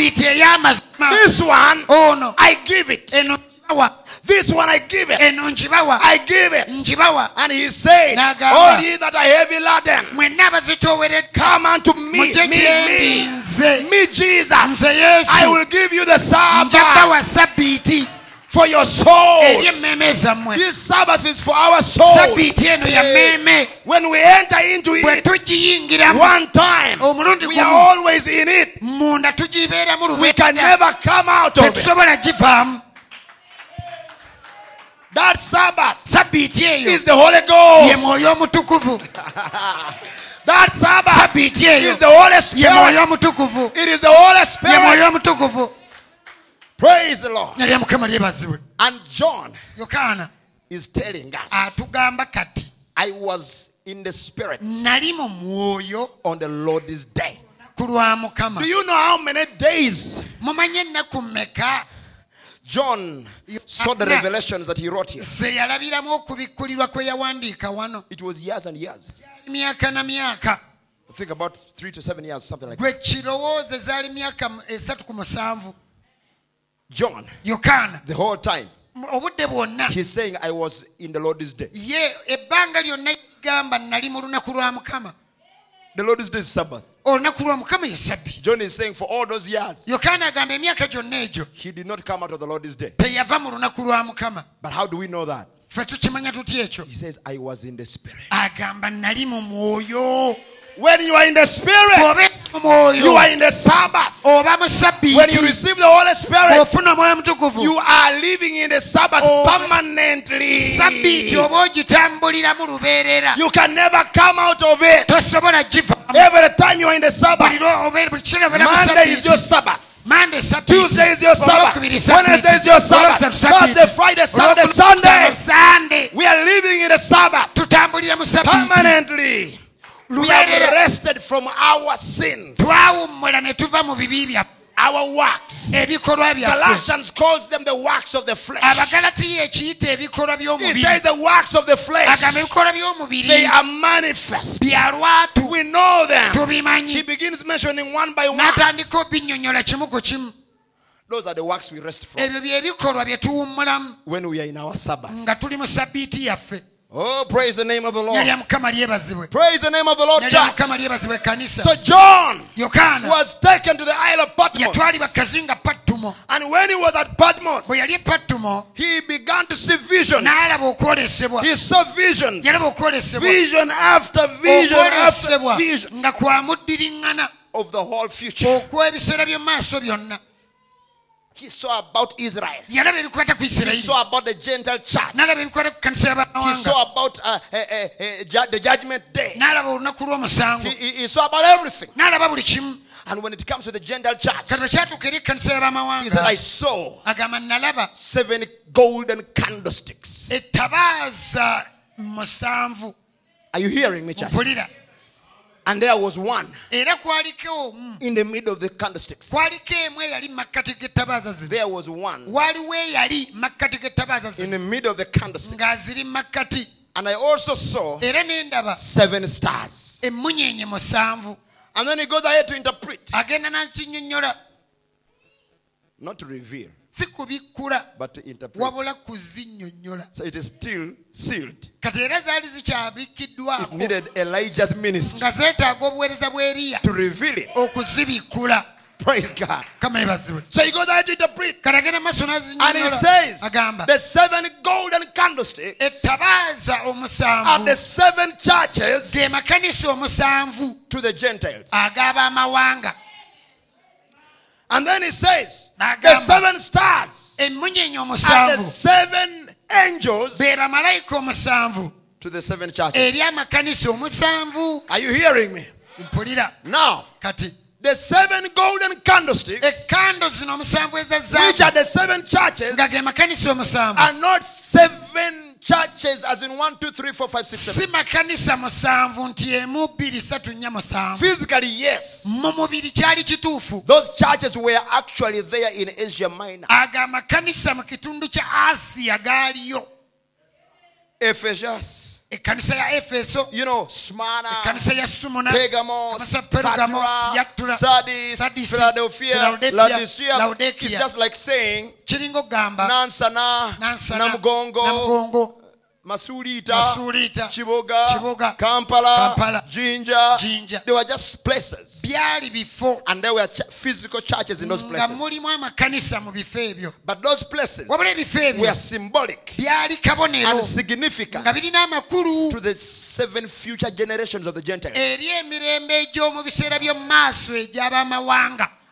This one, oh, ono I give it. eno This one, I give it. eno I give it. And he said, N'agamba. All ye that are heavy laden, mwenna abazitooweredde come unto me, me, me, me, Jesus. nze yesu. I will give you the Sabbath. Njabawa sabbiiti for your eri souls. This Sabbath is for our souls. sabbiiti eno ya mmeeme When we enter into it one time, we are always in it. We can never come out of it. That Sabbath is the Holy Ghost. That Sabbath is the Holy Spirit. It is the Holy Spirit. Praise the Lord. nalya mukama lyebazibwe And John is telling us, I was in the Spirit nali mu mwoyo on the Lord's day. Do you know how many days mumanye ennaku mmeka John saw the revelations that he wrote here? ze yalabiramu okubikkulirwa kwe yawandiika wano It was years and years. myaka na myaka I think about three to seven years, something like that. John, yokaana the whole time, mu- obudde bwonna he's saying, I was in the Lord's day. ye ebbanga lyonna gamba nali mu lunaku lwa mukama The Lord's day is Sabbath. olunaku lwa mukama ye sabbiiti John is saying, for all those years, yokaana agamba emyaka gyonna egyo he did not come out of the Lord's day. teyava mu lunaku lwa mukama But how do we know that? ffe tukimanya tutya ekyo He says, I was in the Spirit. agamba nali mu mwoyo When you are in the Spirit, bw'obeera mu mwoyo you are in the Sabbath. When you receive the Holy Spirit, bw'ofuna omwoyo mutukuvu you are living in the Sabbath permanently. sabbiiti oba ogitambuliramu lubeerera You can never come out of it. Every time you are in the Sabbath, buli lwo- obeera- buli kiseera obeera mu Monday is your Sabbath. Monday Tuesday is your Sabbath. Wednesday is your Sabbath. Thursday, Friday, Saturday, Sunday. Sunday. We are living in the Sabbath tutambulira mu sabbiiti permanently. We lubeerera rested from our sins, twawummula ne tuva mu bibi byaffe our works. Galatians calls them the works of the flesh. abagalatiya ekiyita ebikolwa He says the works of the flesh, they are manifest. We know them. He begins mentioning one by one. n'atandika obinnyonnyola kimu ku kimu Those are the works we rest from ebyo byebikolwa bye tuwummulamu when we are in our Sabbath. Nga tuli mu sabbiiti yaffe Oh, praise the name of the Lord. nyalya mukama lyebazibwe Praise the name of the Lord, church. So John yokaana was taken to the Isle of Patmos. yatwalibwa kazinga pattumo And when he was at Patmos, bwe yali pattumo he began to see visions. He saw visions. Vision after vision after vision of the whole future. He saw about Israel. yalaba ebikwata ku He saw about the Gentile church. n'alaba ebikwata ku kanisa He saw about uh, uh, uh, ju- the judgment day. n'alaba olunaku lw'omusango He, he, saw about everything. n'alaba buli kimu And when it comes to the Gentile church, kati bwe kyatuuka eri ekkanisa he said, I saw seven golden candlesticks. Are you hearing me, church? And there was one era kwaliko omu in the middle of the candlesticks. kwaliko emu eyali mu makkati g'ettabaaza zino There was one waliwo eyali mu makkati g'ettabaaza in the middle of the candlestick. ng'aziri mu makkati And I also saw era ne ndaba seven stars. And then he goes ahead to interpret, not to reveal. Si kubikkula but to interpret. wabula kuzinnyonnyola So it is still sealed. kati era zaali It zikyabikkiddwako needed Elijah's ministry nga zeetaaga obuweereza bwa eriya to reveal it. okuzibikkula Praise God. So he goes ahead to interpret. kati agenda maaso And he says, the seven golden candlesticks are the seven churches ge makanisa omusanvu to the Gentiles. And then he says, the seven stars are the seven angels be bamalayika omusanvu. to the seven churches. eri amakanisa omusanvu. Are you hearing me? Now, kati. the seven golden candlesticks, ekkando zino omusanvu eza which are the seven churches, nga ge makanisa omusanvu. are not seven churches as in one, two, three, four, five, six, si seven. makanisa musanvu nti emu bbiri satu nnya musanvu Physically, yes. mu mubiri kyali kituufu Those churches were actually there in Asia Minor. ago amakanisa mu kitundu kya asiya gaaliyo Ephesus, ekkanisa ya efeso you know, Smyrna, ekkanisa ya sumuna Pergamos, Kanisa Pergamos, Thyatira, Yattura, Sardis, Sardis, Philadelphia, Laodicea. It's just like saying kiringa okugamba Nansana, nansana Namugongo, namugongo Masulita, masuulita Kiboga, Kampala, Kampala, Jinja. Jinja. They were just places. byali before. And there were ch- physical churches in those places. mulimu amakanisa mu bifo ebyo But those places wabula ebifo ebyo were symbolic and significant to the seven future generations of the Gentiles.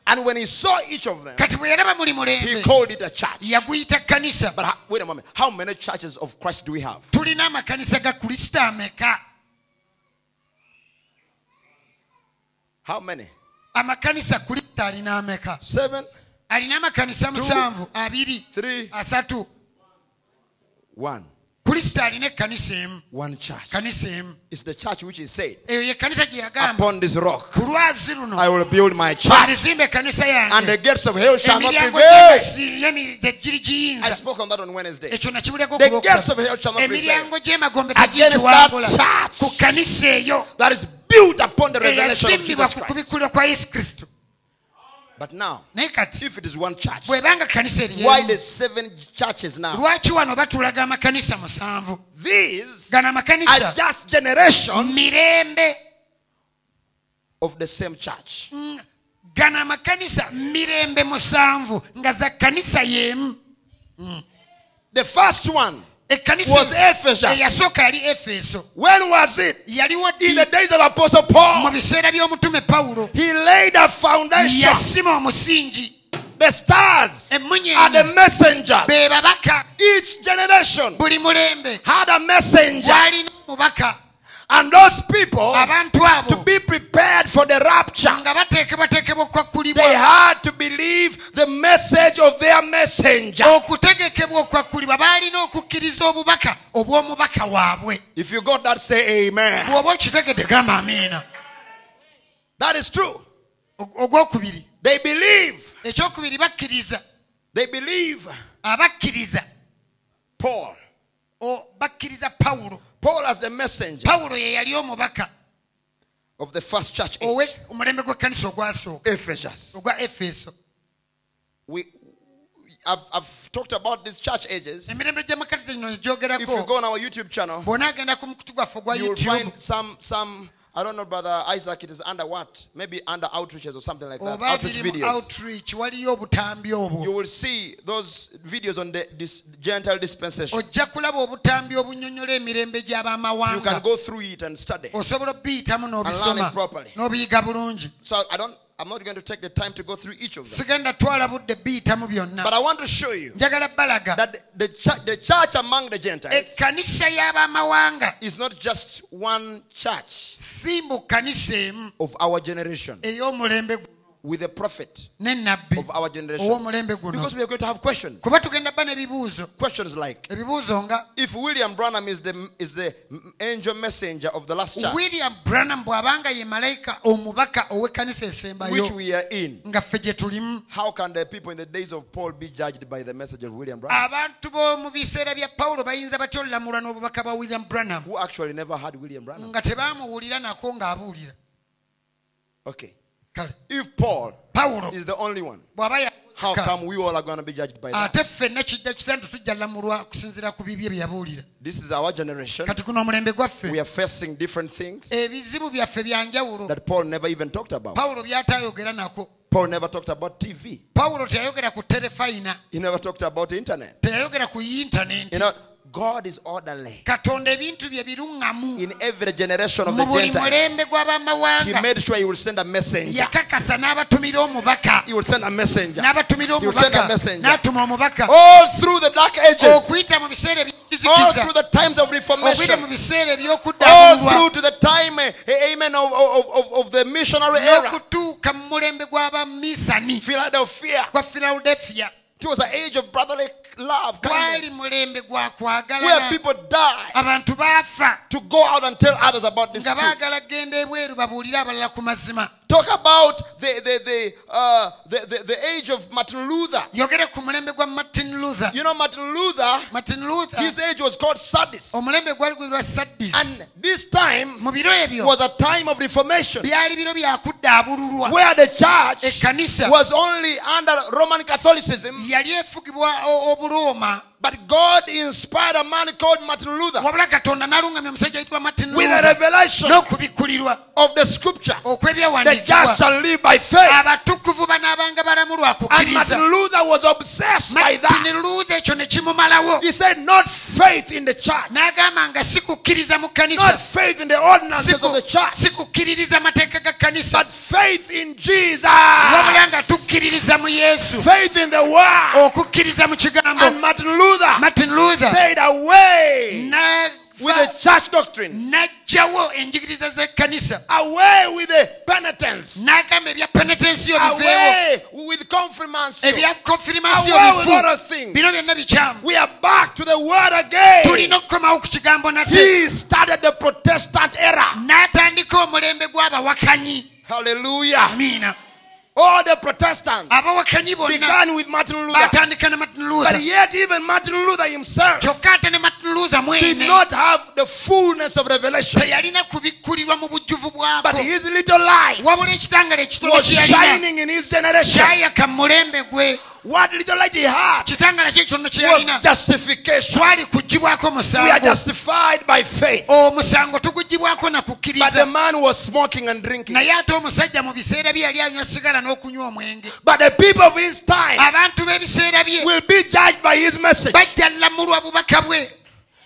Eri emirembe egy'omu biseera by'omu maaso egy'abamawanga And when he saw each of them, kati bwe yalaba muli he called it a church. But wait a moment. How many churches of Christ do we have? tulina amakanisa ga kristo ameka How many? amakanisa kristo alina ameka Seven, alina amakanisa musanvu abiri three, asatu one. Kristo alina ekkanisa One church. It's the church which is said, eyo ye kanisa gye yagamba Upon this rock ku lwazi luno. I will build my church, and the gates of hell shall not prevail. I spoke on that on Wednesday. The gates of hell shall not prevail. Against that church ku kanisa eyo. that is built upon the revelation of Jesus Christ. kubikulwa kwa yesu kristo But now, if it is one church, why the seven churches now? lwaki wano batulaga amakanisa These are just generations of the same church. Mm, gano amakanisa mirembe musanvu nga za kanisa y'emu. The first one, Was Ephesus. eyasooka yali efeso when was it? yaliwo In the days of Apostle mu Paul. biseera by'omutume pawulo He laid a foundation. yasima omusingi The stars are the messengers. Each generation had a messenger. And those people, to be prepared for the rapture, nga bateekebwateekebwa okwakkulibwa they had to believe the message of their messenger. okutegekebwa okwakkulibwa baalina okukkiriza obubaka obw'omubaka waabwe If you got that, say amen. bw'oba okitegedde gamba amiina That is true. They believe. They believe abakkiriza Paul. O- bakkiriza pawulo Paul as the messenger pawulo ye yali omubaka of the first church age. owe omulembe gw'ekkanisa ogwasooka Ephesus. ogwa efeso We, I've, I've talked about these church ages. emirembe gy'amakanisa gino If you gyogerako go on our YouTube channel, bw'onaagenda ku mukutu gwaffe ogwa you will youtube find some, some, I don't know, Brother Isaac, it is under what? Maybe under outreaches or something like that. Outreach videos. outreach You will see those videos on the this Gentile dispensation. ojja kulaba obutambi obunnyonnyola emirembe You can go through it and study. obbiyitamu learn it properly. So I don't, I'm not going to take the time to go through each of them. sigenda twala budde biyitamu byonna. But I want to show you that the, the, church, the church among the Gentiles is not just one church of our generation with a prophet of our generation. Because we are going to have questions. kuba tugenda bba n'ebibuuzo Questions like if William Branham is the, is the angel messenger of the last church, william branham bw'abanga ye malayika omubaka ow'ekkanisa esembayo which we are in, nga ffe gye tulimu how can the people in the days of Paul be judged by the message of William Branham, abantu b'omu biseera bya pawulo bayinza batya olamulwa n'obubaka bwa william branham who actually never had William Branham? nga tebaamuwulira nako ng'abuulira Okay. If Paul is the only one, how come we all are going to be judged by that? ate ffenna kijja kitandi tujja lamulwa kusinziira ku bibye bye yabuulira This is our generation. kati guno omulembe We are facing different things ebizibu byaffe bya njawulo that Paul never even talked about. Paul never talked about TV. pawulo teyayogera ku terefayina He never talked about internet. teyayogera ku intaneti You know, God is orderly. katonda ebintu bye biruŋŋamu In every generation of the Gentiles, He made sure He will send a messenger. yakakasa n'abatumira omubaka He will send a messenger. He will send a messenger. All through the dark ages, okuyita mu biseera all through the times of reformation, all through to the time, eh, eh, amen, of, of, of, the missionary era. n'okutuuka mu mulembe Philadelphia. It was an age of brotherly love, kindness, where people die to go out and tell others about this truth. Baagala kgenda ebweru babuulire abalala ku mazima Talk about the, the, the, uh, the, the, the age of Martin Luther. yogere ku mulembe gwa martin luther. You know, Martin Luther, martin luther his age was called Sardis. omulembe gwali gwirwa And this time mu biro ebyo was a time of reformation byali biro byakuddaabululwa where the church was only under Roman Catholicism, yali efugibwa o- obulooma but God inspired a man called Martin Luther wabula katonda n'aluŋŋamya omusajja ayitibwa martin with a revelation n'okubikkulirwa of the scripture. The just shall live by faith. abatukuvu banaabanga balamu lwa And Martin Luther was obsessed by that. martin luther ekyo ne kimumalawo He said, not faith in the church, n'agamba nga si kukkiriza not faith in the ordinances of the church, si kukkiririza mateeka ga kkanisa but faith in Jesus. Tukkiririza mu yesu. Faith in the word. okukkiriza mu kigambo. And Martin Luther martin luther said, away with the church doctrine, n'aggyawo enjigiriza z'ekkanisa. Away with the penitence, n'agamba ebya penetensiyo biveewo away with confirmation. ebya konfirimasiyo Away with all bifu bino byonna bikyamu. We are back to the word again. tulina okukomawo ku kigambo nate. He started the Protestant era. n'atandika omulembe gw'abawakanyi. Hallelujah. amiina All the Protestants began with Martin Luther. But yet, even Martin Luther himself kyokka ate ne martin luther did not have the fullness of revelation. teyalina kubikkulirwa mu But his little light wabula ekitangala ekitono was shining in his generation. Kyayaka mu mulembe gwe What little light he had kitangala kye ekitono kye was justification. kugibwako We are musango justified by omusango oh, tugugibwako na But the kukkiriza man was smoking and drinking. naye ate omusajja mu biseera bye yali anywa sigala n'okunywa omwenge But the people of his time abantu b'ebiseera bye. will be judged by his message. bajja lamulwa bubaka bwe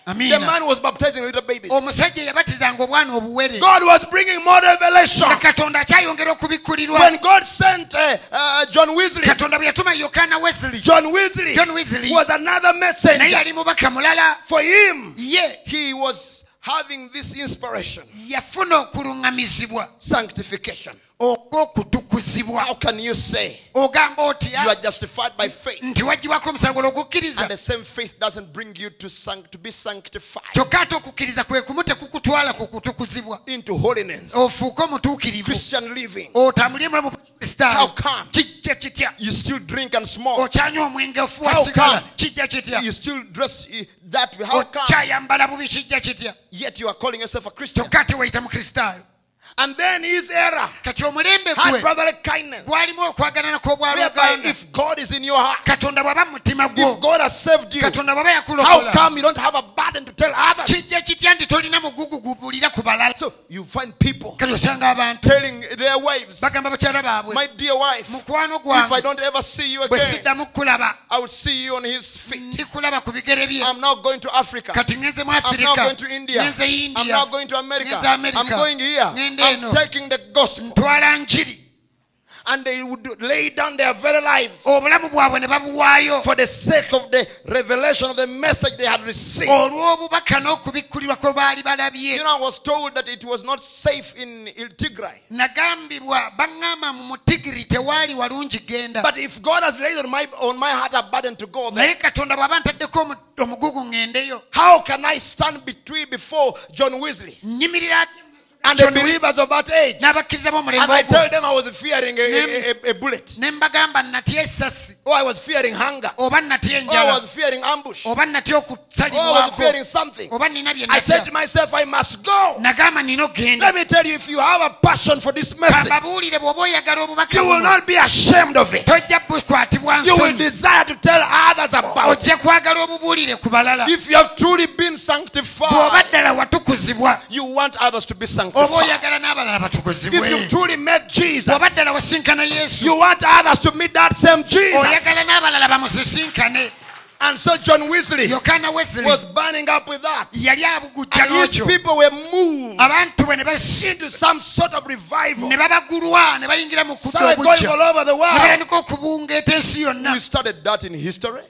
The man was baptizing little babies. omusajja yabatizanga obwana obuwere God was bringing more revelation. katonda akyayongera okubikkulirwa When God sent uh, uh, John Wesley, katonda bwe yatuma yokaana wesley John Wesley john wesley was another naye messenger. yali mubaka mulala For him, ye he was having this inspiration, yafuna okuluŋŋamizibwa sanctification. How can you say you are justified by faith nti wagibwako omusango olw'okukkiriza and the same faith doesn't bring you to, sanct- to be sanctified kyokka ate okukkiriza kwe kumu tekukutwala ku kutukuzibwa into holiness, Christian living? How come? You still drink and smoke. How come? You still dress that way. How come? okyayambala bubi kijja kitya Yet you are calling yourself a Christian. Kyokka ate weyita mu kristaayo And then his era kati omulembe had brotherly kindness. gwalimu okwagalana Whereby if God is in your heart, katonda bw'aba mu mutima if gwo God has saved you, katonda bw'aba how come you don't have a burden to tell others? kijja kitya nti tolina mugugu gubulira ku balala So you find people kati osanga abantu telling their wives, bagamba bakyala baabwe My dear wife, mukwano if I don't ever see you bwe again, siddamu kulaba I will see you on his feet. ndikulaba ku bigere bye I'm now going to Africa. kati ngenze mu I'm now going to India. ngenze I'm now going to America. ngenze I'm going here. Eno taking the gospel. ntwala njiri And they would lay down their very lives obulamu bwabwe ne babuwaayo. for the sake of the revelation of the message they had received. olw'obubaka n'okubikkulirwa kwe baali You know, I was told that it was not safe in Il Tigray. nagambibwa baŋŋamba mu mutigiri tewaali walungi genda. But if God has laid on my on my heart a burden to go there, naye katonda bw'aba ntaddeko omugugu ŋŋendeyo how can I stand between before John Wesley? Nyimirira and the believers of that age. And I told them I was fearing a, a, a, a bullet. ne mbagamba natya essasi Oh, I was fearing hunger. Oh, I was fearing ambush. Oh, I was fearing something. oba nina bye I said to myself, I must go. Let me tell you, if you have a passion for this message, kababuulire bw'oba oyagala obubaka you will not be ashamed of it. You will desire to tell others about it. ojja kwagala obubuulire ku balala If you have truly been sanctified, you want others to be oba oyagala n'abalala batukuzibwe If you truly met Jesus, ddala wasinkana yesu you want others to meet that same Jesus. oyagala n'abalala bamusisinkane And so John Wesley wesley was burning up with that. And n'okyo people were moved abantu bwe ne basi- into some sort of revival. ne babagulwa ne bayingira mu kudda Started going all over the world. batandika okubungeeta ensi yonna We started that in history.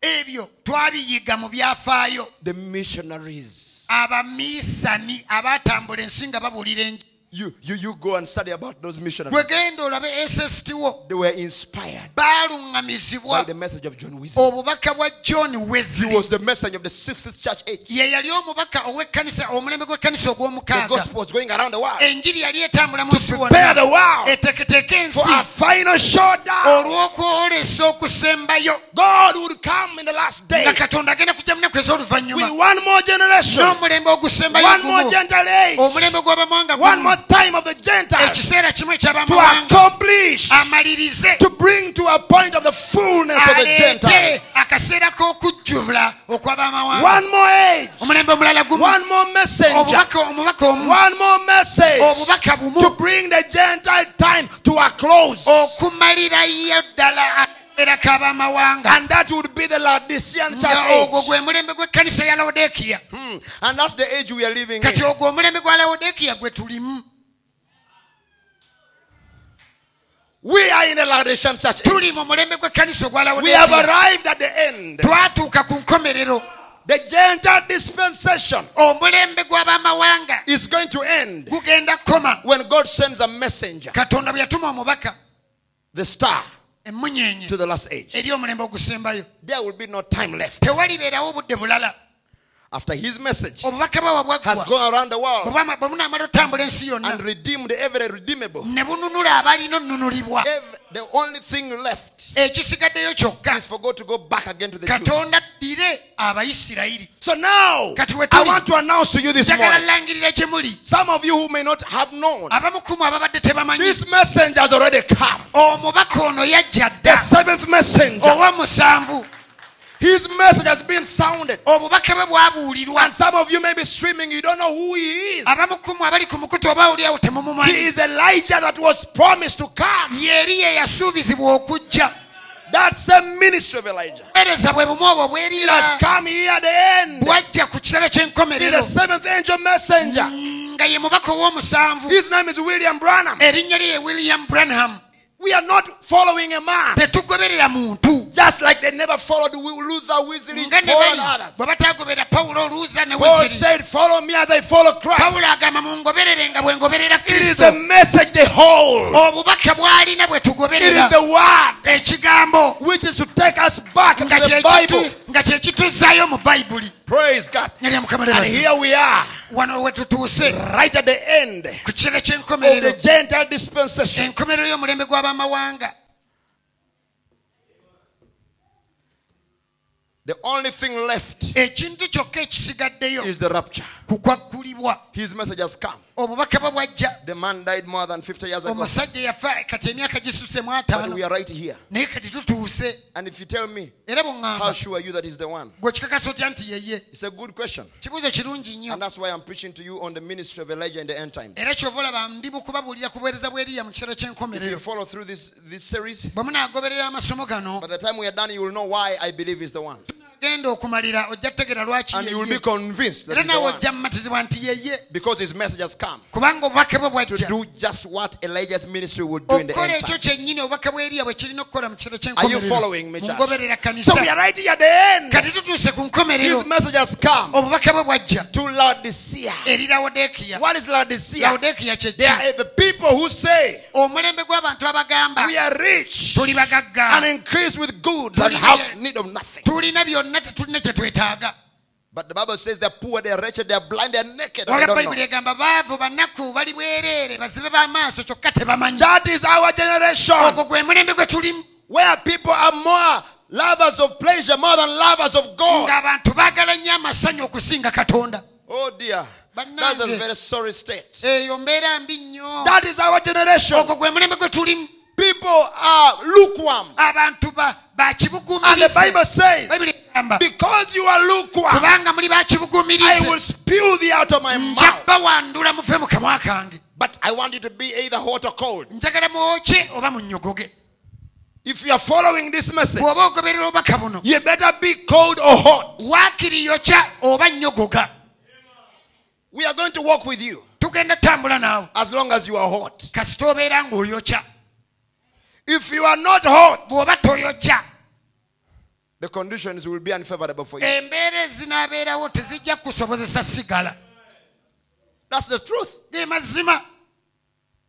ebyo twabiyiga mu byafaayo The missionaries. Abamiisani abatambula ensi nga babuulira enji You, you, you go and study about those missionaries. bwe genda olabe sst wo They were inspired by the message of John Wesley. He was the message of the 60th church age. ye yali omubaka ow'ekkanisa omulembe gw'ekkanisa The gospel was going around the world. Enjiri yali etambula mu nsi prepare the world for a final showdown. God would come in the last days. Nga katonda agenda kujja mu nnaku with one more generation, one more age, one more time of the Gentiles to accomplish, to bring to a point of the fullness of the Gentiles. akaseera k'okujjula okw'abamawanga One more age, omulembe omulala gumu. One more messenger, obubaka omubaka omu. One more message to bring the Gentile time to a close. okumalirayo ddala akaseera k'abamawanga And that would be the Laodicean church age. gwe mulembe gw'ekkanisa ya lawodekiya Hmm. And that's the age we are living in. We are in the Laodicean church age. tuli mu mulembe gw'ekkanisa ogwa We have arrived at the end. twatuuka ku nkomerero The Gentile dispensation is going to end when God sends a messenger, katonda bwe yatuma omubaka the star, to the last age. eri omulembe ogusembayo There will be no time left. Tewalibeerawo obudde bulala After his message has gone around the world bwe bwama- bwe bunaamala otambula ensi yonna and redeemed every redeemable, ne bununula abalina onnunulibwa ev- the only thing left ekisigaddeyo kyokka is for God to go back again to the Jews. katonda addire abayisirayiri So now, I want to announce to you this morning. langirira gye muli Some of you who may not have known, abamu kumu ababadde tebamanyi this messenger has already come. omubaka ono yajja The seventh messenger. His message has been sounded. obubaka bwe bwabuulirwa And some of you may be streaming, you don't know who he is. abamu kumu abali ku mukutu oba He temumumanyi is Elijah that was promised to come. yeri ye yasuubizibwa okujja That same ministry of Elijah. bereza bwe bumu obwo It bwerira has come here at the end. bwajja ku kitala He ky'enkomerero the seventh angel messenger. Mm, nga ye mubaka ow'omusanvu His name is William Branham. erinnya lye ye william branham We are not following a man. tetugoberera muntu Just like they never followed Luther, Wesley, Paul, and others. bwe batagobera pawulo oluuza ne Paul said, Follow me as I follow Christ. pawulo agamba mungoberere nga bwe ngoberera It is kristo the message they hold. obubaka bw'alina bwe It is tugoberera the word ekigambo which is to take us back to nga the Bible. nga kye mu bayibuli Praise God. nyalya mukama And here we are, wano we tutuuse right at the end ku of ky'enkomerero the Gentile dispensation. enkomerero y'omulembe gw'abamawanga The only thing left ekintu kyokka ekisigaddeyo is the rapture. His message has come. Obubaka bwe bwajja The man died more than 50 years ago. omusajja yafa kati emyaka gisuse mu ataano we are right here. naye kati tutuuse And if you tell me, era how bweŋŋamba sure are you that he's the one? gwe kikakasa otya nti yeye It's a good question. kibuuzo kirungi nnyo And that's why I'm preaching to you on the ministry of Elijah in the end time. era kyova olaba ndi bukubabuulira ku buweereza bw'eriya mu kiseera ky'enkomerero follow through this, this series, bwe munaagoberera amasomo gano by the time we are done, you will know why I believe he's the one. genda okumalira ojja kutegeera lwaki And you will be convinced era naawe ojja mumatizibwa nti yeye. Because his message come kubanga obubaka bwe to do just what Elijah's ministry would do in the okukola ekyo kyennyini obubaka bw'eriya bwe kirina okukola mu kiseera Are you following me, So we are right here the end. kati tutuuse ku nkomerero. His message come obubaka bwe bwajja. to Laodicea. eri lawodekiya What is Laodicea? lawodekiya They kyeki are the people who say, omulembe gw'abantu abagamba We are rich tuli bagagga. and increased with goods and have need of nothing. tulina byonna tetulina kye twetaaga But the Bible says they're poor, they're wretched, they're blind, they're naked. they don't know. egamba baavu banaku bali bwereere bazibe b'amaaso kyokka tebamanyi That is our generation ogwo gwe mulembe gwe tulimu where people are more lovers of pleasure more than lovers of God. ng'abantu baagala nnyo amasanyu okusinga katonda Oh dear. That's a very sorry state. eyo mbeera mbi nnyo That is our generation. ogwo gwe mulembe gwe tulimu People are lukewarm. And the Bible says, because you are lukewarm, kubanga muli I will spew thee out of my mouth. bawandula muve mu kamwa kange But I want you to be either hot or cold. njagala mwokye oba munyogoge If you are following this message, bw'oba ogoberera obubaka buno you better be cold or hot. waakiri yokya oba nnyogoga We are going to walk with you tugenda tambula naawe as long as you are hot. kasita obeera ng'oyokya If you are not hot, the conditions will be unfavorable for you. embeera ezinaabeerawo tezijja kusobozesa sigala That's the truth. ge mazima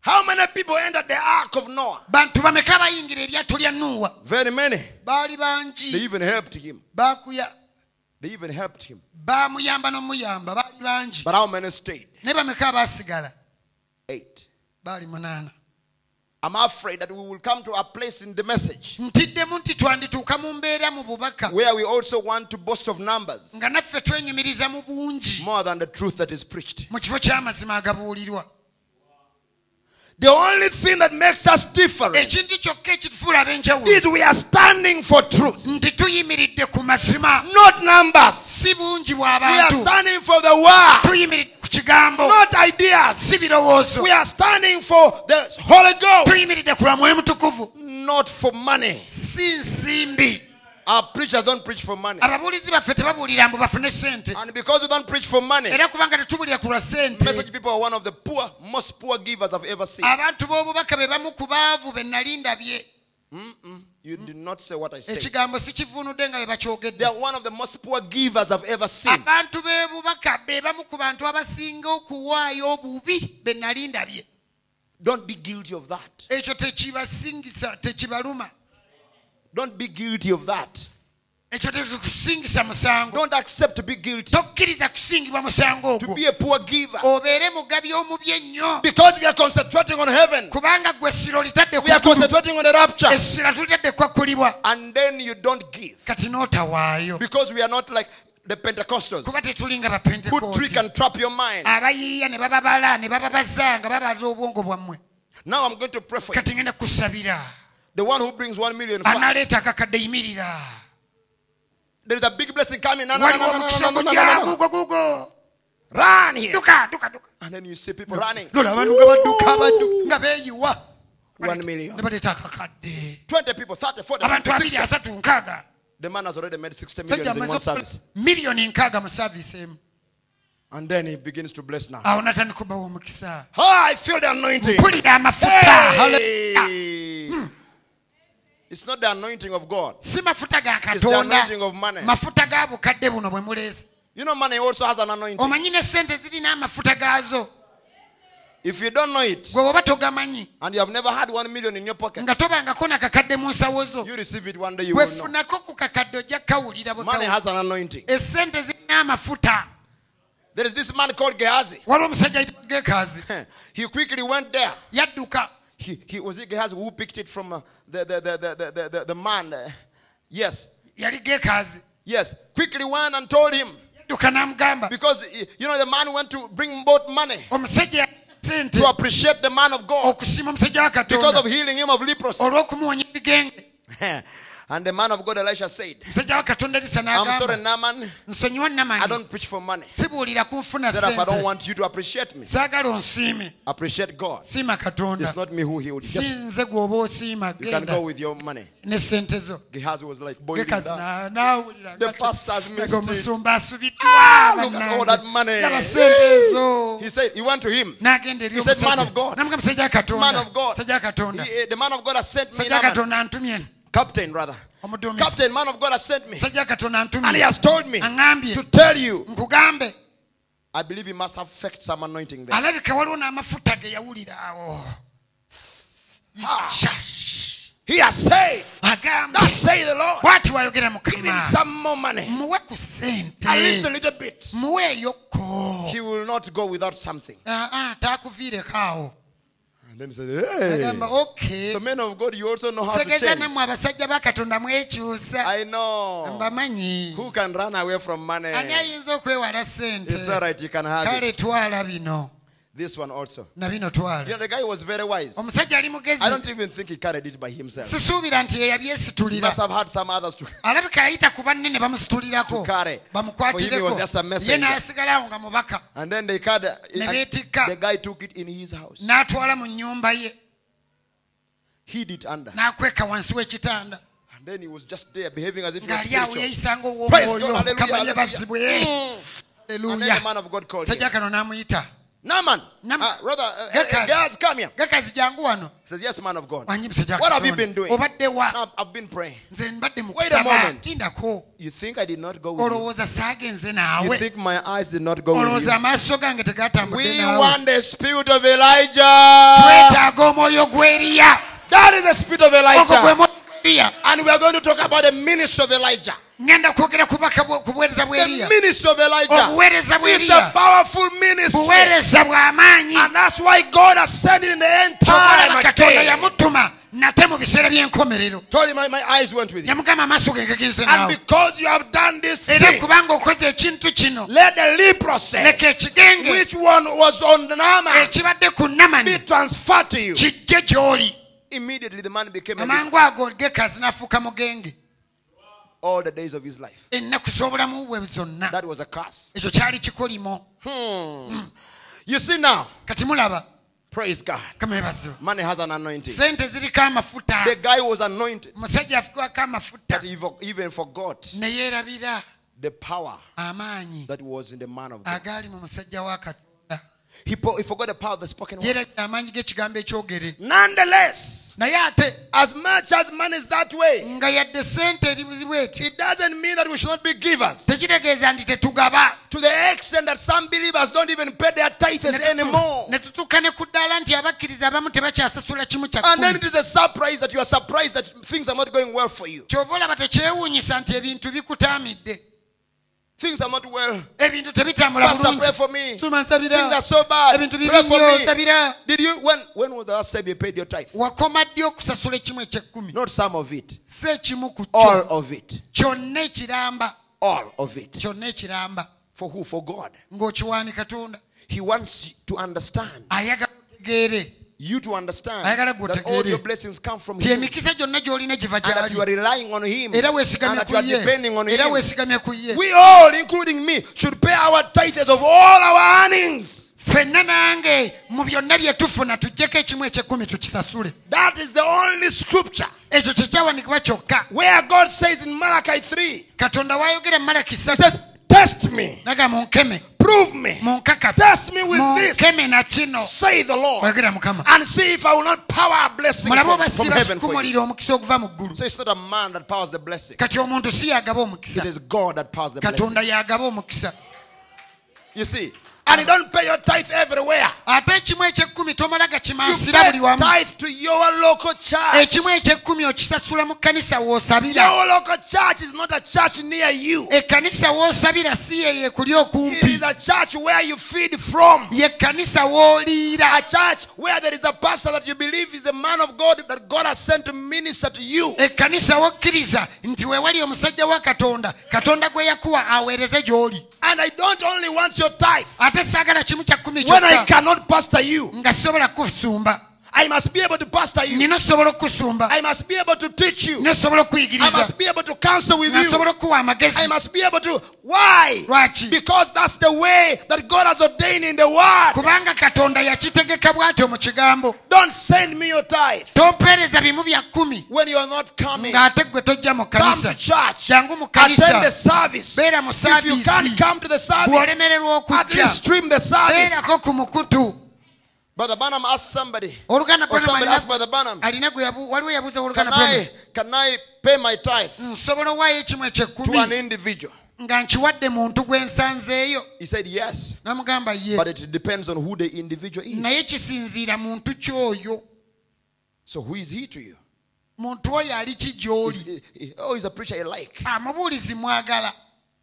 How many people entered the ark of Noah? bantu bameka bayingira eryato lya nuuwa Very many. baali They bangi even helped him. bakuya They even helped him. baamuyamba n'omuyamba baali bangi But how many stayed? naye bameka abaasigala Eight. baali munaana I'm afraid that we will come to a place in the message ntiddemu nti twandituuka mu mbeera mu bubaka. where we also want to boast of numbers nga naffe twenyumiriza mu bungi. more than the truth that is preached. The only thing that makes us different ekintu kyokka ekitufuula ab'enjawulo. is we are standing for truth, nti tuyimiridde ku mazima not numbers. We are standing for the word, kigambo. Not ideas. si birowoozo. We are standing for the Holy Ghost, tuyimiridde ku lwa mwoyo mutukuvu. Not for money. si nsimbi Our preachers don't preach for money. ababuulizi baffe tebabuulira mbu bafune sente And because we don't preach for money, era kubanga tetubuulira ku lwa sente message people are one of the poor, most poor givers I've ever seen. abantu b'obubaka be bamu ku baavu be nali ndabye Mm-mm. You did not say what I said. ekigambo sikivuunudde nga be They bakyogedde are one of the most poor givers I've ever seen. abantu b'ebubaka be bamu ku bantu abasinga okuwaayo obubi be nali ndabye Don't be guilty of that. ekyo tekibasingisa tekibaluma Don't be guilty of that. ekyo tekikusingisa musango Don't accept to be guilty. tokkiriza kusingibwa musango To ogwo be a poor giver. obeere mugabi omubi ennyo Because we are concentrating on heaven. kubanga gwe essiro litadde We are ggulu. concentrating on the rapture. essira tulitadde kwakkulibwa And then you don't give. kati n'otawaayo Because we are not like the Pentecostals kuba tetuli nga who trick bapentekooti and trap your mind. abayiiya ne bababala ne bababaza babaza obwongo bwammwe Now I'm going to pray for you. kati ngenda kusabira The one who brings one million fast. analeeta akakadde yimirira There is a big blessing coming. No, no, no, waliwo no, no, omukisa no, no, no, no, no. gugo gugo Run here. duka duka duka And then you see people running. lola abantu nga badduka abaddu nga beeyiwa One million. ne baleeta akakadde 20 people, 30, 40, abantu 50, abiri 60. asatu nkaaga The man has already made 60 Sajja millions in amaze one service. miliyoni nkaaga mu saaviisi emu And then he begins to bless now. awo natandika kubawa omukisa Oh, I feel the anointing. mpulira amafuta Hallelujah. Hey. It's not the anointing of God. si mafuta ga It's the katonda anointing of money. mafuta ga bukadde buno bwe muleese You know, money also has an anointing. omanyi ne sente zirina amafuta gaazo If you don't know it, gwe oba togamanyi and you have never had one million in your pocket, nga tobangako nakakadde mu nsawo zo you receive it one day, you will know. wefunako ku kakadde ojja kawulira bwe Money has an anointing. esente zirina amafuta There is this man called Gehazi. waliwo omusajja ayitibwa gekaazi He quickly went there. yadduka He, he was it Gehazi who picked it from uh, the, the, the, the, the, the, the man. uh, yes, yes. Quickly went and told him. Because you know the man went to bring both money. To appreciate the man of God. Because of healing him of leprosy. and the man of God Elisha said, omusajja wa katonda erisa I'm sorry, Naaman, I don't preach for money. Therefore, I don't want you to appreciate me. Appreciate God. It's not me who healed. si Just nze gwoba osiima you can go with your money. Gehazi was like boiling gekazi down. na- naawulira The pastors missed it. Ah, look at all that money. laba sente ezo He said, he went to him. He said, "Man of God." namuga musajja wa Man of God. musajja wa katonda He- the man of God has sent me. Naaman. Captain, rather. Captain, man of God has sent me. musajja wa katonda And he has told me to tell you. I believe he must have felt some anointing there. alabika waliwo n'amafuta ge yawulira awo Ah. He has said, Thus say the Lord. bw'ati wayogera Give him mukama some more money. muwe ku sente At least a little bit. He will not go without something. aa taakuviireko awo then he said, Hey. agamba okay So, men of God, you also know how to tegeeza change. nammwe abasajja ba katonda mwekyusa I know. mbamanyi Who can run away from money? ani ayinza okwewala sente It's all right, you can have kale it. twala bino This one also. You know, the guy was very wise. omusajja ali mugezi I don't even think he carried it by himself. He must have had some others to. alabika yayita ku banne ne bamusitulirako To carry. For him, bamukwatireko was just a messenger. n'asigalawo nga mubaka And then they carried. Ne and beetikka. The guy took it in his house. n'atwala mu nnyumba ye Hid it under. n'akweka wansi w'ekitanda And then he was just there behaving as if he was spiritual. Praise God, hallelujah, hallelujah. And then the man of God called him. Sajja kano n'amuyita Naaman, Nam- uh, brother, uh, uh, Gekazi. Come here. gakazi jangu wano He says, Yes, man of God. wanyi musajja wa What have you been doing? obadde wa I've, I've been praying. nze mbadde mu Wait a kusaba moment. tindako You think I did not go with you? olowooza saagenze You naawe think my eyes did not go with olowooza you? amaaso gange tegatambudde We naawe want the spirit of Elijah. twetaaga omwoyo gw'eriya That is the spirit of ogwo gwe Elijah. mwoyo gw'eriya And we are going to talk about the ministry of Elijah. Ngenda kwogera ku bubaka bwe- ku buweereza The bw'eriya of Elijah. Oh, obuweereza a powerful ministry. bw'amaanyi And that's why God has sent it in the end time. katonda yamutuma nate mu biseera by'enkomerero my, my eyes went with you. yamugamba amaaso ge gagenze And because you have done this era kubanga okoze ekintu kino let the leprosy, leka ekigenge which one was on Naaman, ekibadde ku namani be transferred to you. kijje gy'oli Immediately the man became amangu ago gekazi n'afuuka mugenge all the days of his life. ennaku z'obulamu bwe zonna That was a curse. kikolimo Hmm. You see now, praise God. Money has an anointing. sente ziriko amafuta The guy was anointed omusajja afukwako amafuta that he even forgot the power that was in the man of God. He, po- he forgot the power of the spoken word. yeerabira amaanyi g'ekigambo Nonetheless, as much as money is that way, nga yadde sente eri buzibu it doesn't mean that we should not be givers. tekitegeeza nti tetugaba To the extent that some believers don't even pay their tithes anymore. ne tutuuka ne ku ddaala nti abakkiriza abamu tebakyasasula kimu kya And then it is a surprise that you are surprised that things are not going well for you. kyova olaba tekyewuunyisa nti ebintu bikutaamidde Things are not well. ebintu tebitambula Pastor, pray for me. Things are so bad. Pray for me. Did you when when was the last time you paid your tithe? ddi okusasula ekimu ekyekkumi Not some of it. si ekimu ku All of it. kyonna ekiramba All of it. kyonna ekiramba For who? For God. ng'okiwaani katonda He wants to understand. ayagala otegeere You to understand that all your blessings come from Him. emikisa gyonna gy'olina giva And that you are gyali relying on Him. era And weesigamye that ku you are ye depending on era Him. weesigamye ku ye We all, including me, should pay our tithes of all our earnings. ffenna nange mu byonna bye tufuna tuggyeko ekimu tukisasule That is the only scripture ekyo kyekyawanikibwa kyokka where God says in Malachi 3, katonda wayogera malaki He satu says, Test me, naga munkeme prove me, test me with this, munkeme na kino say the Lord, and see if I will not power a blessing from, from heaven for you. sibasikumulira omukisa okuva mu ggulu. So it's not a man that powers the blessing, kati omuntu si yagaba omukisa. It is God that powers the blessing. katonda yagaba omukisa. You see, and you don't pay your tithe everywhere. ate ekimu ekyekkumi tomala You gakimansira pay buli wamu tithe to your local church. ekimu ekyekkumi okisasula mu kkanisa w'osabira Your local church is not a church near you. ekkanisa w'osabira si yeyo ekuli It okumpi is a church where you feed from. ye kkanisa w'oliira A church where there is a pastor that you believe is a man of God that God has sent to minister to you. ekkanisa w'okkiriza nti weewali omusajja wa katonda katonda gwe yakuwa aweereze gy'oli And I don't only want your tithe. ate saagala kimu kya kkumi When I cannot pastor you, nga sobola kusumba I must be able to pastor you. nina osobola okusumba I must be able to teach you. nina I must be able to counsel with you. nsobola okuwa amagezi I must be able to. Why? lwaki Because that's the way that God has ordained in the world. kubanga katonda yakitegeka bw'atyo mu kigambo Don't send me your tithe tompeereza bimu bya kkumi when you are not coming. ng'ate gwe tojja mu Come to church. jangu mu Attend the service. beera mu If you can't come to the service, bw'olemererwa at least stream the service. beerako ku mukutu Brother Branham asked somebody, oluganda or somebody asked Brother Branham, alina waliwo yabuuza oluganda I, can I pay my tithe nsobola owaayo ekimu to an individual? nga nkiwadde muntu gwe nsanzeeyo He said, yes, namugamba ye. But it depends on who the individual is. naye kisinziira muntu kyoyo. So who is he to you? muntu oyo ali ki gy'oli? He's- he- he- oh, he's a preacher you like. amubuulizi mwagala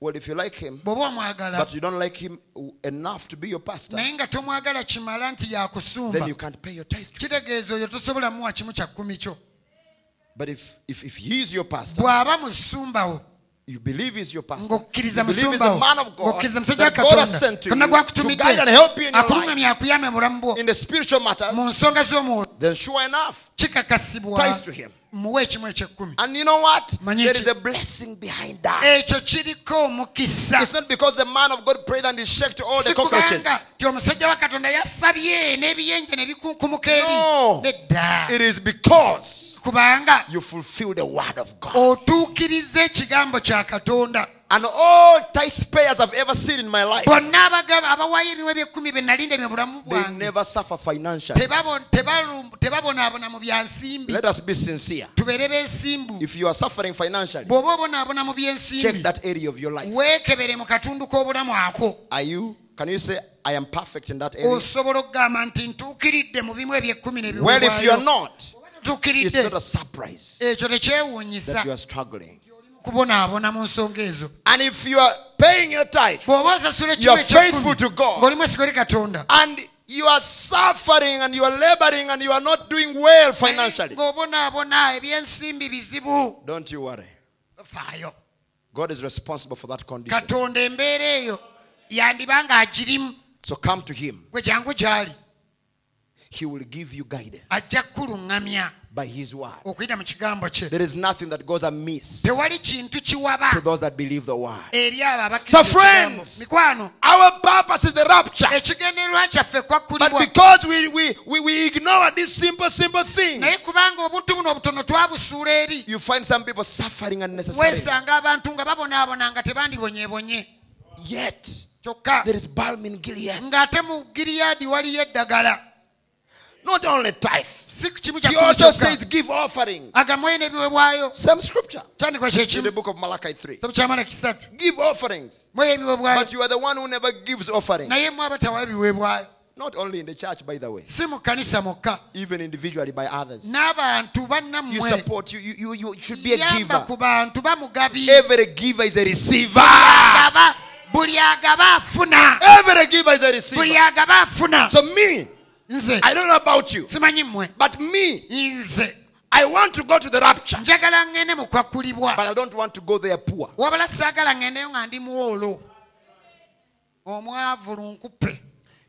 Well, if you like him, but you don't like him enough to be your pastor, naye nga tomwagala kimala nti then you can't pay your tithe. to him. kitegeeza oyo tosobola muwa kimu kya kkumi kyo But if, if, if he's your pastor, you believe he's your pastor, you believe he's a man of God, ng'okkiriza musajja wa that God has sent to you to guide and help you in your life akulungamya akuyambe mu bulamu bwo in the spiritual matters, mu nsonga z'omwoyo then sure enough, tithe to him. Muwe ekimu ekyekkumi And you know what? There is a blessing behind that. ekyo kiriko omukisa It's not because the man of God prayed and he shook all the cockroaches. ti omusajja wa katonda yasabye n'ebiyenje ne bikunkumuka eri No. nedda It is because kubanga you fulfill the word of God. otuukiriza ekigambo kya katonda And all tithe payers I've ever seen in my life, bonna abagaba abawaayo ebimu ebyekumi be nalinde mu bulamu they never suffer financially. Tebabo- tebalu- tebabonaabona mu bya nsimbi Let us be sincere. If you are suffering financially, bw'oba obonaabona mu check that area of your life. weekebere mu katundu k'obulamu ako Are you? Can you say, I am perfect in that area? osobola okugamba nti ntuukiridde mu bimu ebyekumi Well, if you are not, it's not a surprise eh, tekyewuunyisa that you are struggling. kubonaabona mu nsonga ezo And if you are paying your tithe bw'oba osasula You are ekimu faithful ekyekumi to God. eri katonda and you are suffering and you are laboring and you are not doing well financially, ng'obonaabona ebyensimbi bizibu don't you worry. faayo God is responsible for that condition. katonda embeera eyo yandiba ng'agirimu So come to Him. gwe jangu gy'ali He will give you guidance ajja kukuluŋŋamya by His word. okuyita mu kigambo kye There is nothing that goes amiss tewali kintu kiwaba to those that believe the word. eri abo So abakkiriza friends- mikwano Our purpose is the rapture. ekigendererwa kyaffe But because we, we, we, we ignore these simple, simple things, naye kubanga obuntu buno obutono twabusuula eri you find some people suffering unnecessarily. weesanga abantu nga babonaabona nga tebandibonyeebonye Yet, kyokka there is balm in Gilead. ng'ate mu giriyaadi waliyo eddagala Not only tithe. He also says, give offerings. Same scripture. In the book of Malachi 3. kitabu kya malaki kisatu Give offerings. But you are the one who never gives offerings. naye mwe abatawaayo ebiweebwayo Not only in the church, by the way, si mu kkanisa mokka even individually by others. You support, you, you, you, should be a giver. Every giver is a receiver. agaba buli agaba afuna Every giver is a receiver. So, me, nze. I don't know about you, simanyi mmwe. but me, nze. I want to go to the rapture, njagala ŋŋende mu kwakkulibwa but I don't want to go there poor. wabula saagala ŋŋendeyo nga ndi muwolo omwavu lunkupe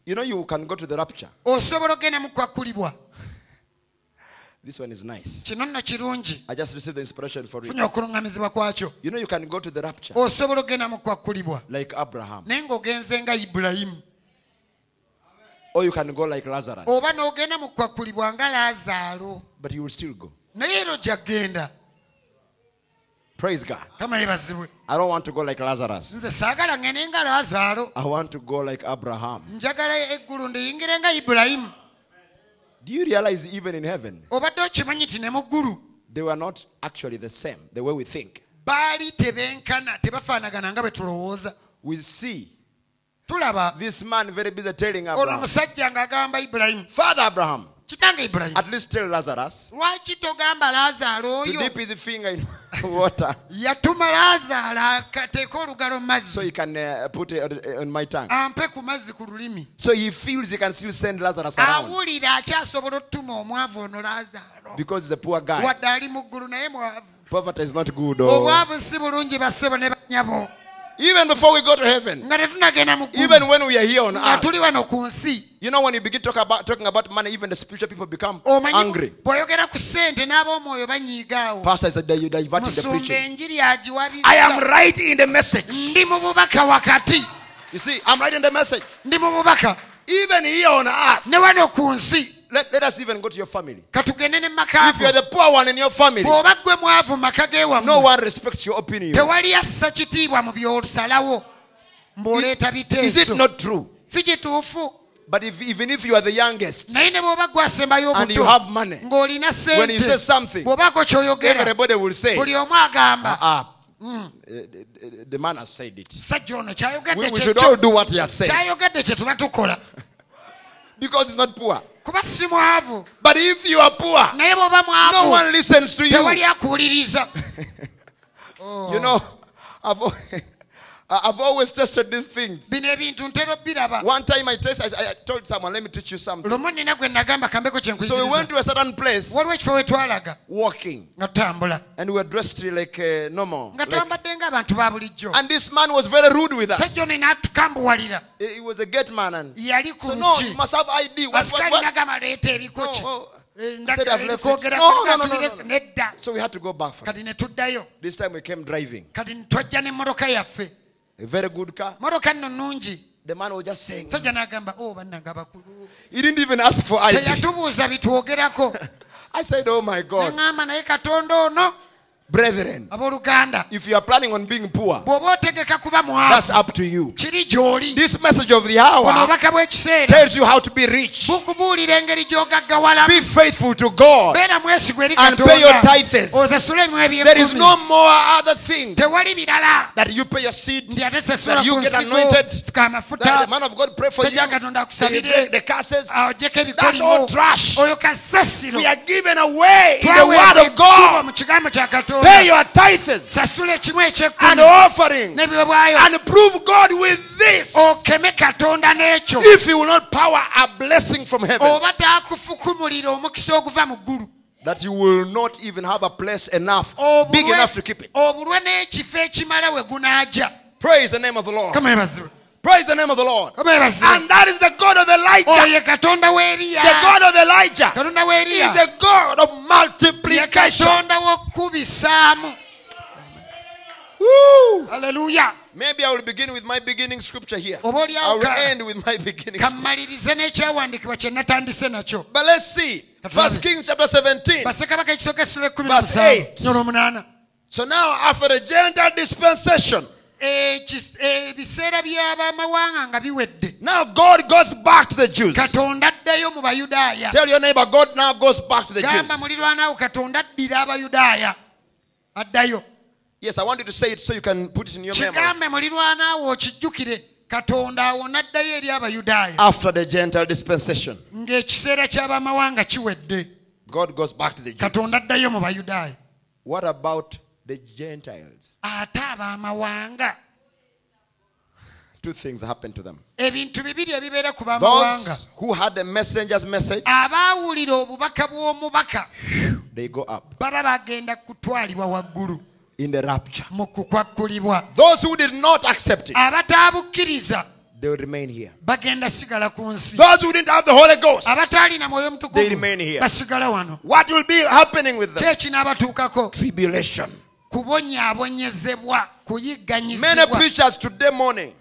You know, you can go to the rapture. osobola okgenda mu kwakkulibwa This one is nice. kino nno kirungi. I just received the inspiration for it. funye okuluŋŋamizibwa kwakyo. You know, you can go to the rapture. Osobola okgenda mu kwakkulibwa like Abraham, naye ng'ogenze nga ibulayimu or you can go like Lazarus, oba n'ogenda mu kwakkulibwa nga laazaalo but you will still go. naye era ojja kgenda Praise God. I don't want to go like Lazarus. nze saagala ngende nga laazaalo I want to go like Abraham. njagala eggulu ndiyingire nga ibulayimu Do you realize even in heaven, obadde okimanyi ti ne mu ggulu they were not actually the same, the way we think. baali tebenkana tebafaanagana nga bwe tulowooza We see tulaba this man very busy telling olwo omusajja ng'agamba ibulayimu Father Abraham, kitange ibulayimu at least tell Lazarus. Lwaki togamba laazaalo oyo? Dip his finger in water. Yatuma laazaalo olugalo mu so mazzi he can uh, put it on- my tongue. ampe ku mazzi ku lulimi. So he feels he can still send Lazarus around. Awulira akyasobola otutuma omwavu ono laazaalo because he's a poor guy. wadde ali mu ggulu naye mwavu. Poverty is not good. Oh. obwavu si bulungi bassebo ne banyabo Even before we go to heaven, nga tetunagenda mu ggulu even when we are here on nga earth, tuli wano ku nsi you know, when you begin talk about, talking about money, even the spiritual people become oh, omanyi angry. bw'oyogera ku ssente n'ab'omwoyo banyiigaawo Pastor is that you're diverting the preaching. I am right in the message. ndi mu bubaka wakati You see, I'm right in the message. Ndi mu bubaka Even here on earth, ne wano ku nsi. Let, let us even go to your family. katugende ne If you're the poor one in your family, bw'oba ggwe mwavu mu maka no one respects your opinion. tewali assa kitiibwa mu byosalawo mb'oleeta Is it biteeso not true? si kituufu. But if, even if you are the youngest naye ne bw'oba gwasembayo and you obuto have money, ng'olina when you say sente something, bw'obaako ky'oyogera everybody will say, buli omu agamba ah, uh, the, man has said it. We, we should all do what he has said kyayogedde kye tuba tukola because he's not poor. But if you are poor, no one listens to you. You know, I've, I've always tested these things. bino ebintu ntera obbiraba One time I, tested, I, I told someone, let me teach you something. lumu nina gwe nagamba kambeko So we went to a certain place waliwo ekifo we twalaga walking, and we were dressed like uh, normal. Like- twambadde ng'abantu ba bulijjo and this man was very rude with us. sajja ono n'atukambuwalira He was a gate man. And so, no, you must have ID. What, what, what? nagamba leeta ebikoki No, oh. Eh, said I've left. No, no, no, no, no. So we had to go back. For it. kati ne tuddayo This time we came driving. Kati twajja n'emmotoka yaffe A very good car. motoka nno nnungi The man was just saying. sajja n'agamba oh, o bannanga bakulu He didn't even ask for ID. I said, Oh my God. Neŋŋamba naye katonda ono Brethren, if you are planning on being poor, bw'oba otegeka kuba that's up to you. This message of the hour tells you how to be rich. bukubuulira engeri gy'ogaggawalamu Be faithful to God. beera mwesigwa eri And pay your tithes. There is no more other birala that you pay your seed. nti ate sasula That you get anointed. That the man of God pray for you. The, the, curses. That's all trash. We are given away in the word of God. Mu kigambo kya Pay your tithes and offerings and prove God with this. okeme katonda n'ekyo. If He will not power a blessing from heaven, oba taakufukumulira omukisa oguva mu ggulu. that you will not even have a place enough, big enough to keep it. obulwe n'ekifo ekimala we gunaajya Praise the name of the Lord. Praise the name of the Lord. And that is the God of Elijah. oyo ye katonda w'eriya The God of Elijah is the God of multiplication. Woo! aleluya Maybe I will begin with my beginning scripture here. I will end with my beginning. scripture. kammalirize n'ekyawandiikibwa kye natandise nakyo But let's see. First Kings chapter 17. bassekabaka ekitooka essula ekkumi Verse eight. So now, after the Gentile dispensation, ebiseera by'abamawanga nga biwedde. Now God goes back to the Jews. katonda addayo mu bayudaaya. Tell your neighbor, God now goes back to the gamba Jews. katonda addira abayudaaya. Addayo. Yes, I want you to say it so you can put it in your memory. kigambe mulirwanaawo okijjukire. Katonda awo n'addayo eri abayudaaya. After the Gentile dispensation, ng'ekiseera ky'abamawanga kiwedde. God goes back to the Jews. katonda addayo mu bayudaaya. What about the Gentiles? ate abamawanga Two things happened to them. ebintu bibiri ebibeera ku bamawanga Those who had the messenger's message, abaawulira obubaka bw'omubaka they go up baba bagenda kutwalibwa waggulu in the rapture. mu kukwakkulibwa Those who did not accept it, abataabukkiriza they will remain here. bagenda sigala ku nsi Those who didn't have the Holy Ghost, abataalina mwoyo They mutukuvu remain here. basigala wano what will be happening with them? Tribulation. kubonyaabonyezebwa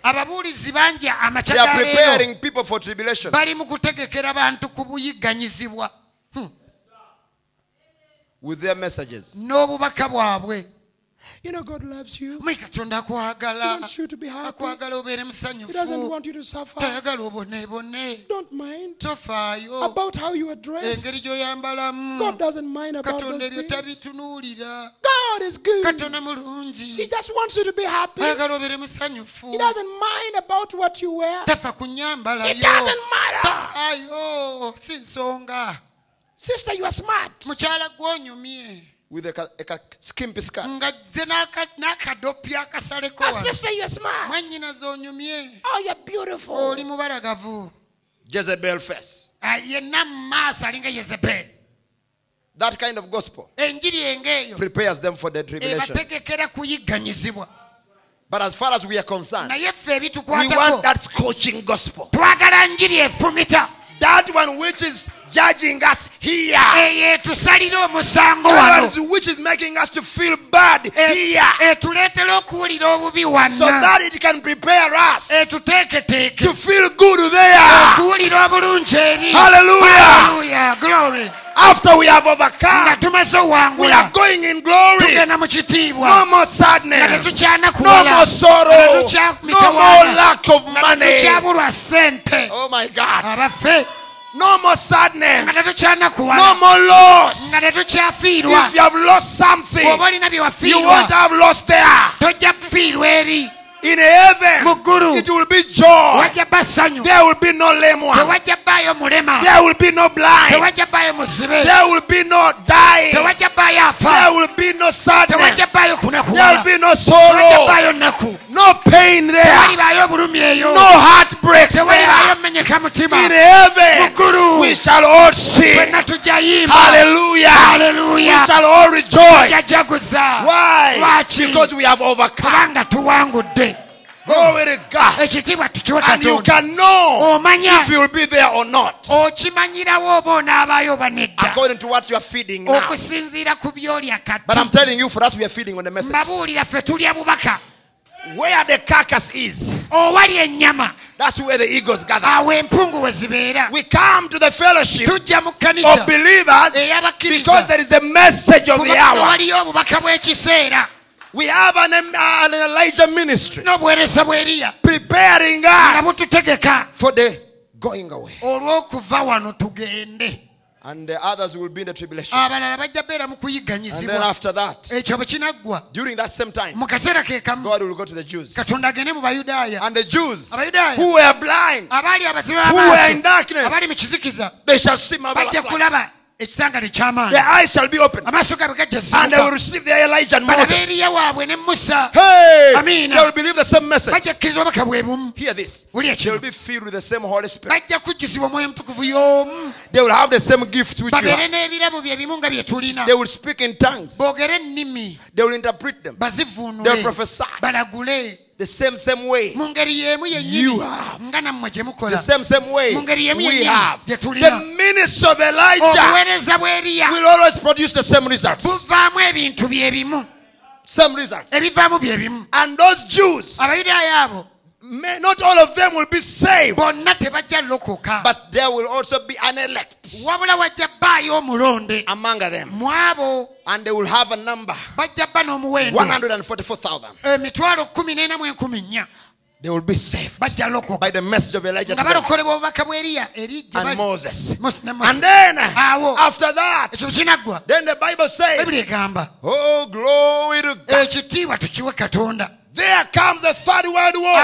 ababuulizi bangi amakya bali mu kutegekera bantu ku buyigganyizibwa. Hmm. N'obubaka bwabwe. You know, God loves you. He wants you to be happy. He doesn't want you to suffer. Don't mind about how you are dressed. God doesn't mind about those things. God is good. He just wants you to be happy. ayagala obeere musanyufu He doesn't mind about what you wear. It doesn't matter. Sister, you are smart. With a, ka- a skimpy skirt. nga zze n'aka- n'akadopi akasaleko wano sister, you are smart. Oh, you're beautiful. Jezebel face. Ah, yenna mu maaso alinga yezeberi That kind of gospel prepares them for the tribulation. But as far as we are concerned, we want that scorching gospel. twagala njiri efumita That one which is judging us here. eyo omusango wano is- which is making us to feel bad here. etuleetera okuwulira obubi So that it can prepare us etuteeketeeke to feel good there. okuwulira obulungi eri Hallelujah. Hallelujah. glory After we have nga overcome, tumaze we are going in glory. tugenda mu kitiibwa No more nga sadness. No more sorrow. No more lack of nga money. tetukyabulwa Oh my God. abaffe No more sadness. No more loss. If you have lost something, bw'oba olina bye you won't have lost there. Tojja kufiirwa eri In heaven, Mu ggulu. it will be joy. ssanyu There will be no lame one. tewajja bbaayo mulema There will be no blind. tewajja baayo muzibe There will be no dying. tewajja There will be no sadness. tewajja There will be no tewajja sorrow. nnaku No pain there. tewali baayo bulumi eyo No heartbreaks baayo there. mutima In heaven, Muggulu. we shall all sing. fenna tujja yimba Hallelujah. We shall all rejoice. Why? lwaki Because we have overcome. kubanga tuwangudde Glory to God. And you can know if you will be there or not. okimanyirawo oba onaabaayo oba nedda According to what you are feeding now. okusinziira ku byolya But I'm telling you, for us, we are feeding on the message. mbabuulira ffe tulya bubaka Where the carcass is, that's where the eagles gather. we come to the fellowship of believers because there is the message of the hour. Waliyo obubaka bw'ekiseera We have an, um, uh, an Elijah ministry preparing us for the going away. olw'okuva wano tugende And the others will be in the tribulation. abalala bajja beera mu And then after that, ekyo bwe kinaggwa during that same time, mu kaseera ke kamu God will go to the Jews. katonda agende mu bayudaaya And the Jews who were blind, who were in darkness, abaali mu kizikiza they shall see marvelous light. Kulaba ekitangale ky'amaanyi Their eyes shall be opened. amaaso gaabwe gajja And they will receive their Elijah and Moses. beeriya waabwe ne musa Hey! Amina. They will believe the same message. obubaka bwe bumu Hear this. They will be filled with the same Holy Spirit. bajja kujjuzibwa omwoyo mutukuvu y'omu They will have the same gifts which you have. n'ebirabo bye bimu nga bye tulina They will speak in tongues. boogere ennimi They will interpret them bazivuunule prophesy. balagule the same same way. mu ngeri y'emu You have. nga nammwe gye The same same way Mu ngeri y'emu we have. The ministry of Elijah will always produce the same results. buvaamu ebintu bye bimu Same results. ebivaamu bye bimu And those Jews, may, not all of them will be saved, bonna tebajja lokoka but there will also be an elect wabula wajja bbaayo omulonde. among them. And they will have a number. bajja bba n'omuwendo. 144,000. emitwalo kumi n'ena mu enkumi nnya. They will be saved by the message of Elijah nga to them. balokolebwa obubaka bw'eriya eri gye and Moses. Mose ne Mose. And then, after that, then the Bible says, Oh, glory to eh, God. There comes the third world war,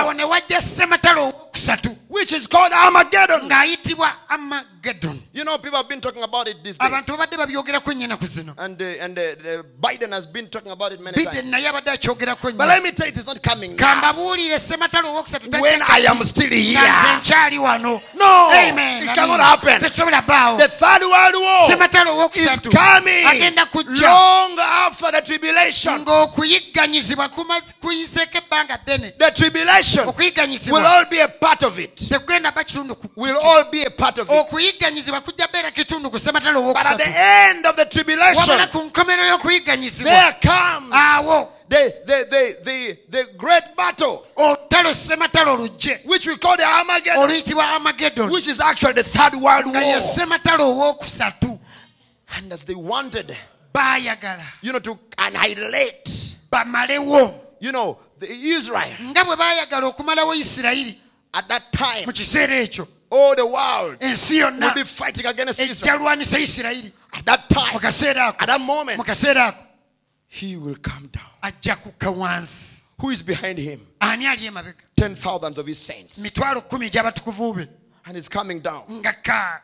ne wajja sematalo owokusatu which is called Armageddon. ng'ayitibwa amageddon You know, people have been talking about it these days. abantu babadde babyogerako ennyinaku zino. And, uh, and uh, Biden has been talking about it many biden times. naye abadde akyogerako But let me tell you, it is not coming kambabuulire sematalo owokusatu When I am still nga nze here. nkyali wano. No, Amen, it cannot happen. tesobola bbaawo The third world war sematalo is owokusatu coming agenda kujja. long after the tribulation. ng'okuyigganyizibwa kuyiseeko ebbanga ddene. The tribulation will all be a part of it. tegenda ba kitundu ku- Will all be a part of it. okuyigganyizibwa kujja beera kitundu But at the end of the tribulation, ku nkomero y'okuyigganyizibwa there comes the, the, the, the, the great battle, which we call the Armageddon, which is actually the third world war. And as they wanted, you know, to annihilate, you know, the Israel nga bwe baayagala okumalawo isirayiri at that time, mu kiseera ekyo. all the world ensi yonna will be fighting against Israel. ejjalwanisa isirayiri At that mu time, kaseera ako. at that moment, mu kaseera ako. he will come down. ajja kukka wansi. Who is behind him? ani ali emabega? Ten thousands of his saints. mitwalo kkumi egy'abatukuvu be. And he's coming down ngakka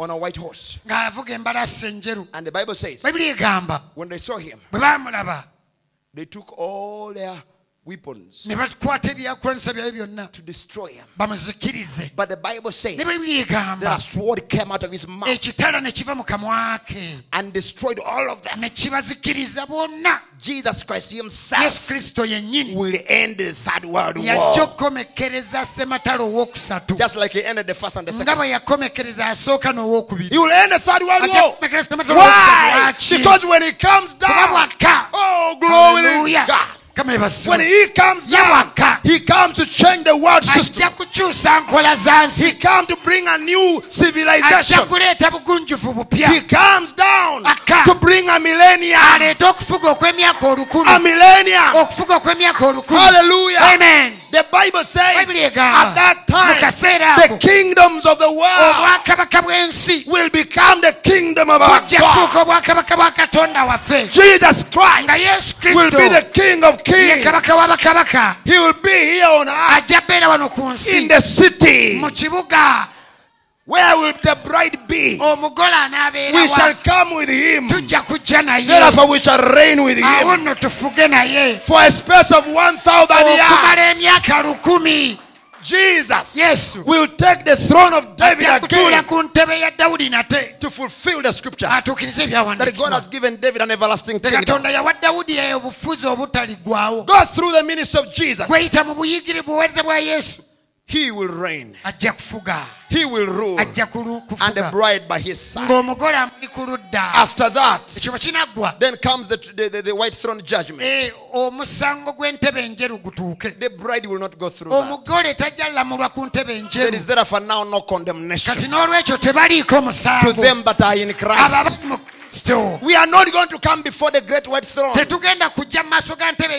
on a white horse. ng'avuga embalaasi enjeru. And the Bible says, bayibuli egamba. when they saw him, bwe baamulaba. they took all their weapons ne bakwata ebyakulwanisa byayo byonna to destroy him. bamuzikirize But the Bible says, ne bayibuli that a sword came out of his mouth ekitala ne kiva mu kamwa ke and destroyed all of them. ne kibazikiriza bonna Jesus Christ yesu himself kristo yennyini will end the third world yajja war. okukomekereza sematalo owookusatu Just like he ended the first and the nga second. bwe yakomekereza asooka n'owookubiri He will end the third world war. kukomekereza sematalo owookusatu Why? Because when he comes down, oh, glory to God. When he comes down, he comes to change the world system. ajja kukyusa nkola za He comes to bring a new civilization. He comes down to bring a millennium. aleeta okufuga okw'emyaka A millennium. okufuga okw'emyaka olukumi Hallelujah. amen The Bible says at that time the kingdoms of the world will become the kingdom of our God. obwakabaka bwa katonda waffe Jesus Christ will be the king of kings. He will be here on earth ajja beera wano ku in the city Where will the bride be? We shall come with him. Therefore, we shall reign with him nno tufuge naye for a space of 1,000 okumala years. Jesus yesu will take the throne of David again ku ntebe ya dawudi nate to fulfill the scripture that God has given David an everlasting kingdom. katonda yawa dawudi eyo Go through the ministry of Jesus. Gweyita mu buyigiri buweereza bwa yesu He will reign. ajja kufuga He will rule. ajja And the bride by his side. ng'omugole amuli ku ludda After that, ekyo bwe kinaggwa then comes the, the, the, the white throne judgment. eh, omusango gw'entebe enjeru gutuuke The bride will not go through that. omugole tajja lamulwa ku ntebe There is therefore now no condemnation kati n'olwekyo tebaliiko to them that are in Christ. mu We are not going to come before the great white throne tetugenda kujja mu maaso ga ntebe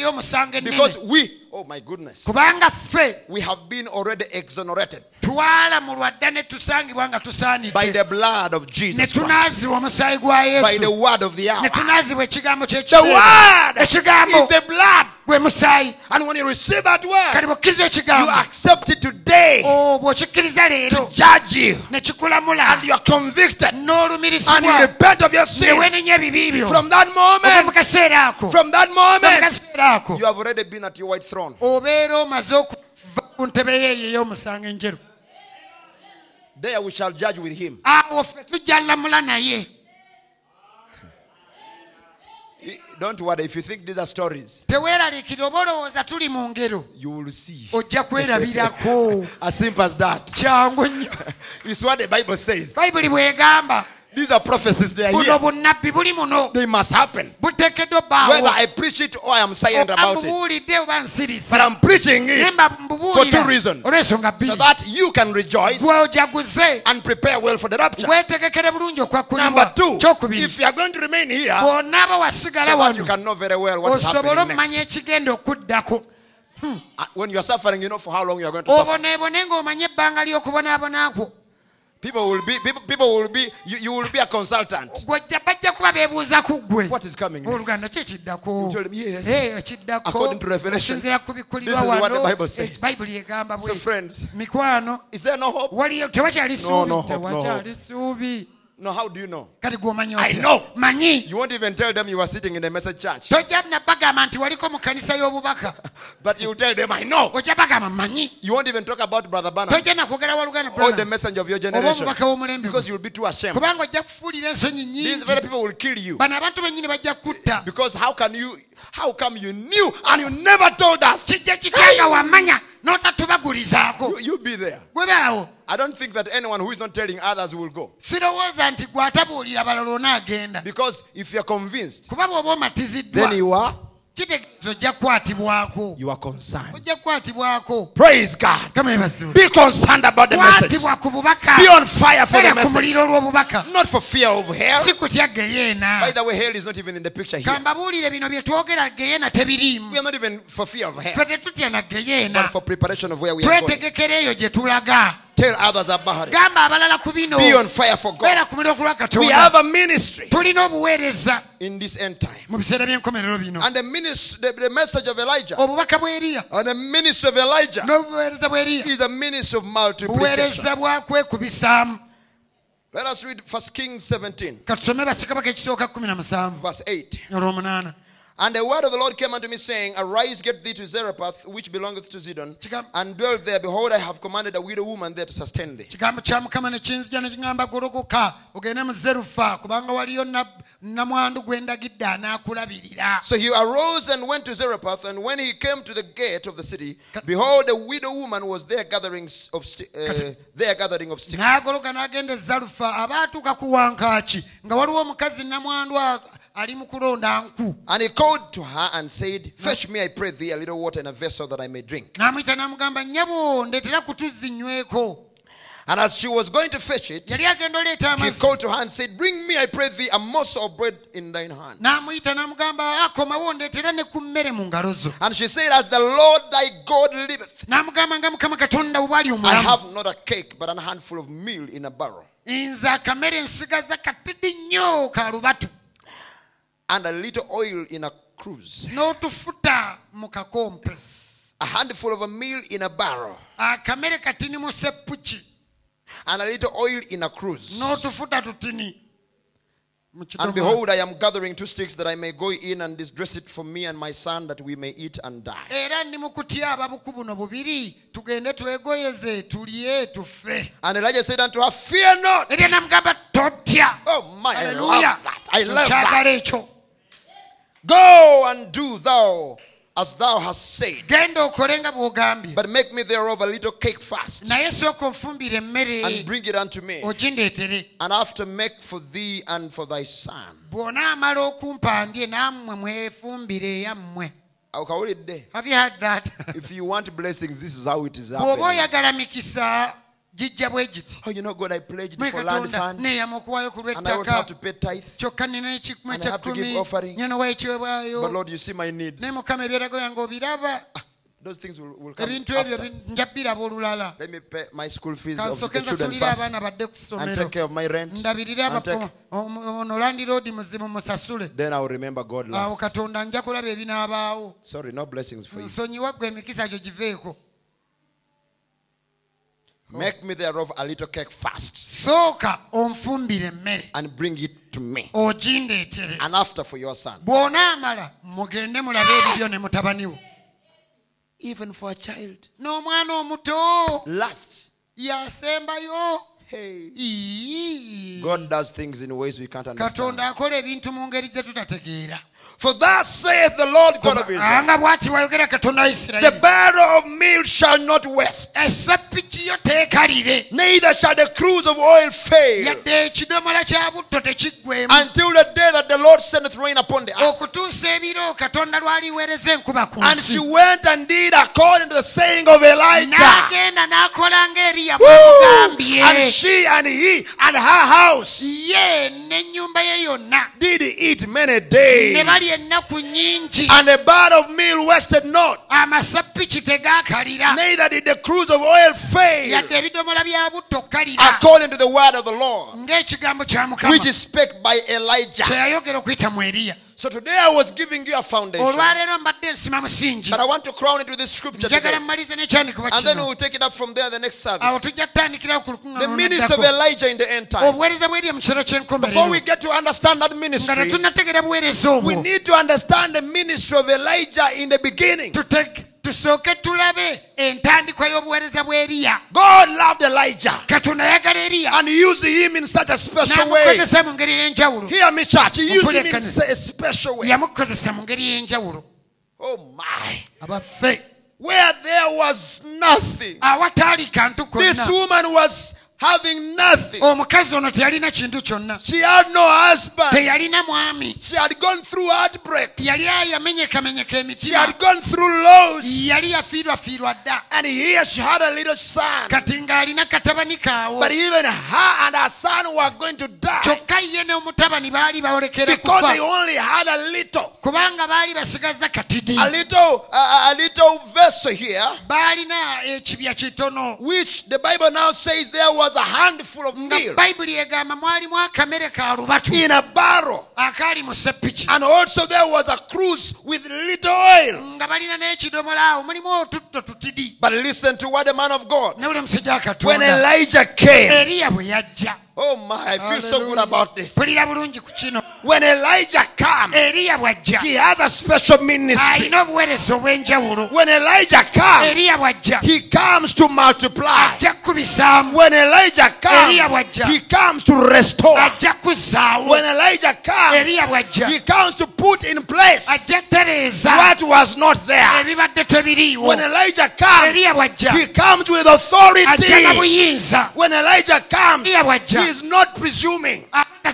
because we, oh my goodness, kubanga ffe we have been already exonerated twalamulwa dda ne tusangibwa nga by tusaanidde the blood of ne Jesus Christ, tunaazibwa omusaayi gwa by the yesu word of the ne hour. tunaazibwa ekigambo The ky'ekiseera word ekigambo is the blood. gwe musaayi. And when you receive that word, you ekigambo. accept it today o bw'okikkiriza leero. judge you. Ne kikulamula. And you are convicted. And you n'olumirisibwa repent of your ne sin. Weenenya ebibi byo from that ova mu moment kaseera ako. from that ova mu moment kaseera ako. you have already been at your white throne obeera omaze okuva ku ntebe yeeyo ey'omusango enjeru. There we shall judge with him. Awo ffe tujja lamula naye don't worry if you think these are stories teweeraliikira oba olowooza tuli mu ngero you will see. ojja kwerabirako. As simple as that. Kyangu nnyo. It's what the bible says. Bayibuli bwegamba these are prophecies. They are here. bunnabbi buli muno. They must happen. Whether i preach it or i am silent about it. but i'm preaching it for two reasons. so that you can rejoice and prepare well for the rapture. Number two if you are going to remain here so that you can know very well what is happening next. ekigenda Uh, when you are suffering you know for how long you are going to suffer people will be people, people will be you, you will be a consultant. Gwojja bajja kuba beebuuza ku ggwe. What is coming oluganda ki ekiddako? You yes. Eh, ekiddako? According to Revelation, osinziira ku bikkulirwa this is what wano. The Bible says. eh, bayibuli egamba so bwe. friends mikwano. is there no hope? Waliyo tewakyali No, no suubi. no tewakyali suubi no how do you know? I know. manyi. You won't even tell them you are sitting in a message church. Tojja nabagamba nti waliko mu kanisa y'obubaka. But you will tell them i know. Ojja bagamba manyi. You won't even talk about brother tojja or the messenger of your generation. because you'll be too ashamed. These very people will kill you. Bano abantu bennyini bajja kutta. Because how can you how come you knew and you never told us? Kijja kityanga wamanya n'otatubagulizaako you, you be there. I don't think that anyone who is not telling others will go. Sirowooza nti gw'atabuulira balala onaagenda because if you're convinced kuba then you are kitegeeza ojja kukwatibwako you are concerned. Praise god. Be concerned about the message. Kwatibwa ku bubaka. Be on fire for the message. not for fear of hell. Si kutya geyeena by the way hell is not even in the picture here. Kambabuulire bino bye twogera geyeena tebiriimu we are not even for fear of hell. Ffe tetutya na geyeena but for preparation of where we are going twetegekera eyo gye tulaga tell others about it. Gamba abalala ku bino. Be on fire for god. Beera ku muliro ku lwa we have a ministry in this end time. mu biseera by'enkomerero bino. And the ministry the, the message of elijah. Obubaka bwa eriya. And the ministry of elijah n'obuweereza bwa eriya. is a ministry of multiplication. Buweereza bwa kwekubisaamu. Let us read first kings 17 katusome basikabaka ekisooka 17 verse 8 olw'omunaana And the word of the Lord came unto me, saying, Arise, get thee to Zarephath, which belongeth to Zidon, and dwell there. Behold, I have commanded a widow woman there to sustain thee. kigambo kya mukama ne kinzija ne kiŋŋamba golokoka ogende mu zerufa kubanga waliyo namwandu gwe ndagidde anaakulabirira So he arose and went to Zarephath, and when he came to the gate of the city, behold, a widow woman was there gathering of sti- uh, there gathering of sticks. n'agoloka n'agenda e zalufa aba ku wankaaki nga waliwo omukazi namwandu a- ali mu kulonda nku. And he called to her and said, Fetch me, I pray thee, a little water in a vessel that I may drink. n'amuyita n'amugamba nnyabo ndeetera kutuzzi nyweko And as she was going to fetch it, he called to her and said, Bring me, I pray thee, a morsel of bread in thine hand. n'amuyita n'amugamba akomawo ndeetera ne ku mmere mu ngalo And she said, As the Lord thy God liveth, n'amugamba nga mukama katonda bw'ali I have not a cake, but a handful of meal in a barrel, nze akamere nsigaza katidi nnyo ka lubatu and a little oil in a cruse, n'otufuta mu kakompe a handful of a meal in a barrel. akamere katini mu seppuki and a little oil in a cruse. n'otufuta tutini mu And kidomola behold, I am gathering two sticks that I may go in and dress it for me and my son that we may eat and die. era ndi mu kutyaba buku buno bubiri tugende twegoyeze tulye tufe And Elijah said unto her, Fear not. erya namugamba totya Oh my, I love Hallelujah. that. I love that. ekyo Go and do thou as thou hast said. genda okole nga But make me thereof a little cake fast naye sooka onfumbire and bring it unto me. And after make for thee and for thy son. bw'onaamala okumpandye nammwe mwefumbire eyammwe Awukawulidde? have you heard that If you want blessings, this is how it is happening. Gijja bwe giti Oh, you know, God, I pledged for land katonda fund, okuwaayo ku and I also have lw'ettaka to pay tithe. kyokka nina ekikumi And I have to give ekyakumi offering. nina nowa ekiweebwayo But Lord, you see my needs. naye mukama ebyerago yange obiraba ah, Those things will, will come after. bi- nja biraba olulala Let me pay my school fees of the children first abaana badde ku and take care of my rent. ndabirire and take- abapo ono landiroodi muzibu musasule Then I will remember God last. katonda nja kulaba ebinaabaawo Sorry, no blessings for you. Nsonyiwa ggwe emikisa gyo giveeko Make me thereof a little cake fast sooka onfumbire emmere and bring it to me. ogindeetere And after for your son. bw'onaamala mugende mulabe ah! ebibyo ne mutabani wo Even for a child. n'omwana omuto Last. yasembayo Hey. God does things in ways we can't understand. katonda akola ebintu mu ngeri ze tutategeera For thus saith the Lord God of Israel anga bw'ati bwayogera katonda wa The barrel of meal shall not waste, esseppiki yo teekalire neither shall the cruse of oil fail, yadde ekidomola kya butto tekiggwemu until the day that the Lord sendeth rain upon the earth. okutuusa ebiro katonda lwaliweereza enkuba ku And she went and did according to the saying of Elijah. n'agenda n'akola ng'eriya Woo! And she and he and her house ye n'ennyumba ye yonna did eat many days. Balya ennaku nnyingi. And the bar of meal wasted not, neither did the cruse of oil fail, yadde ebidomola bya butto kalira according to the word of the Lord, ng'ekigambo kya mukama. Which is spake by Elijah. Kye yayogera okuyita mu eriya So today I was giving you a foundation, olwaleero mbadde nsima musingi but I want to crown it with this scripture today. And then we'll take it up from there the next service. tujja tutandikirawo ku The ministry of Elijah in the end time. obuweereza bw'eriya mu kiro Before we get to understand that ministry, we need to understand the ministry of Elijah in the beginning. Tusooke tulabe entandikwa y'obuweereza bw'eriya God loved Elijah. Katonda ayagala eriya. And he used him in such a special way. n'amukozesa mu ngeri y'enjawulo. Hear me, church. He used him in a special way. yamukozesa mu ngeri y'enjawulo. Oh my. abaffe. Where there was nothing, awataali kantu this konna woman was having nothing. omukazi ono teyalina kintu kyonna. She had no husband. teyalina mwami. She had gone through heartbreaks. yali ayamenyekamenyeka She emitima had gone through lows. yali yafiirwafiirwa dda. And here she had a little son. kati ng'alina katabani kaawo. But even her and her son were going to die. Kyokka ye n'omutabani baali bawolekera because they only had a little, kubanga baali basigaza katidi a little, a, a little vessel here, baalina ekibya kitono. Which the Bible now says there was a handful of nga meal bayibuli egamba mwalimu akamere ka lubatu? in a barrel. akaali mu seppiki And also there was a cruse with little oil. nga balina n'ekidomola awo mulimu otutto tutidi. But listen to what the man of God, ne buli musajja wa when Elijah came, eriya bwe yajja oh my, I feel so good about this. pulira bulungi ku kino. When Elijah comes, he has a special ministry. alina obuweereza obw'enjawulo. When Elijah comes, he comes to multiply. When Elijah comes, he comes to restore. When Elijah comes, he comes to put in place what was not there. When Elijah comes, he comes with authority. When Elijah comes, he is not presuming,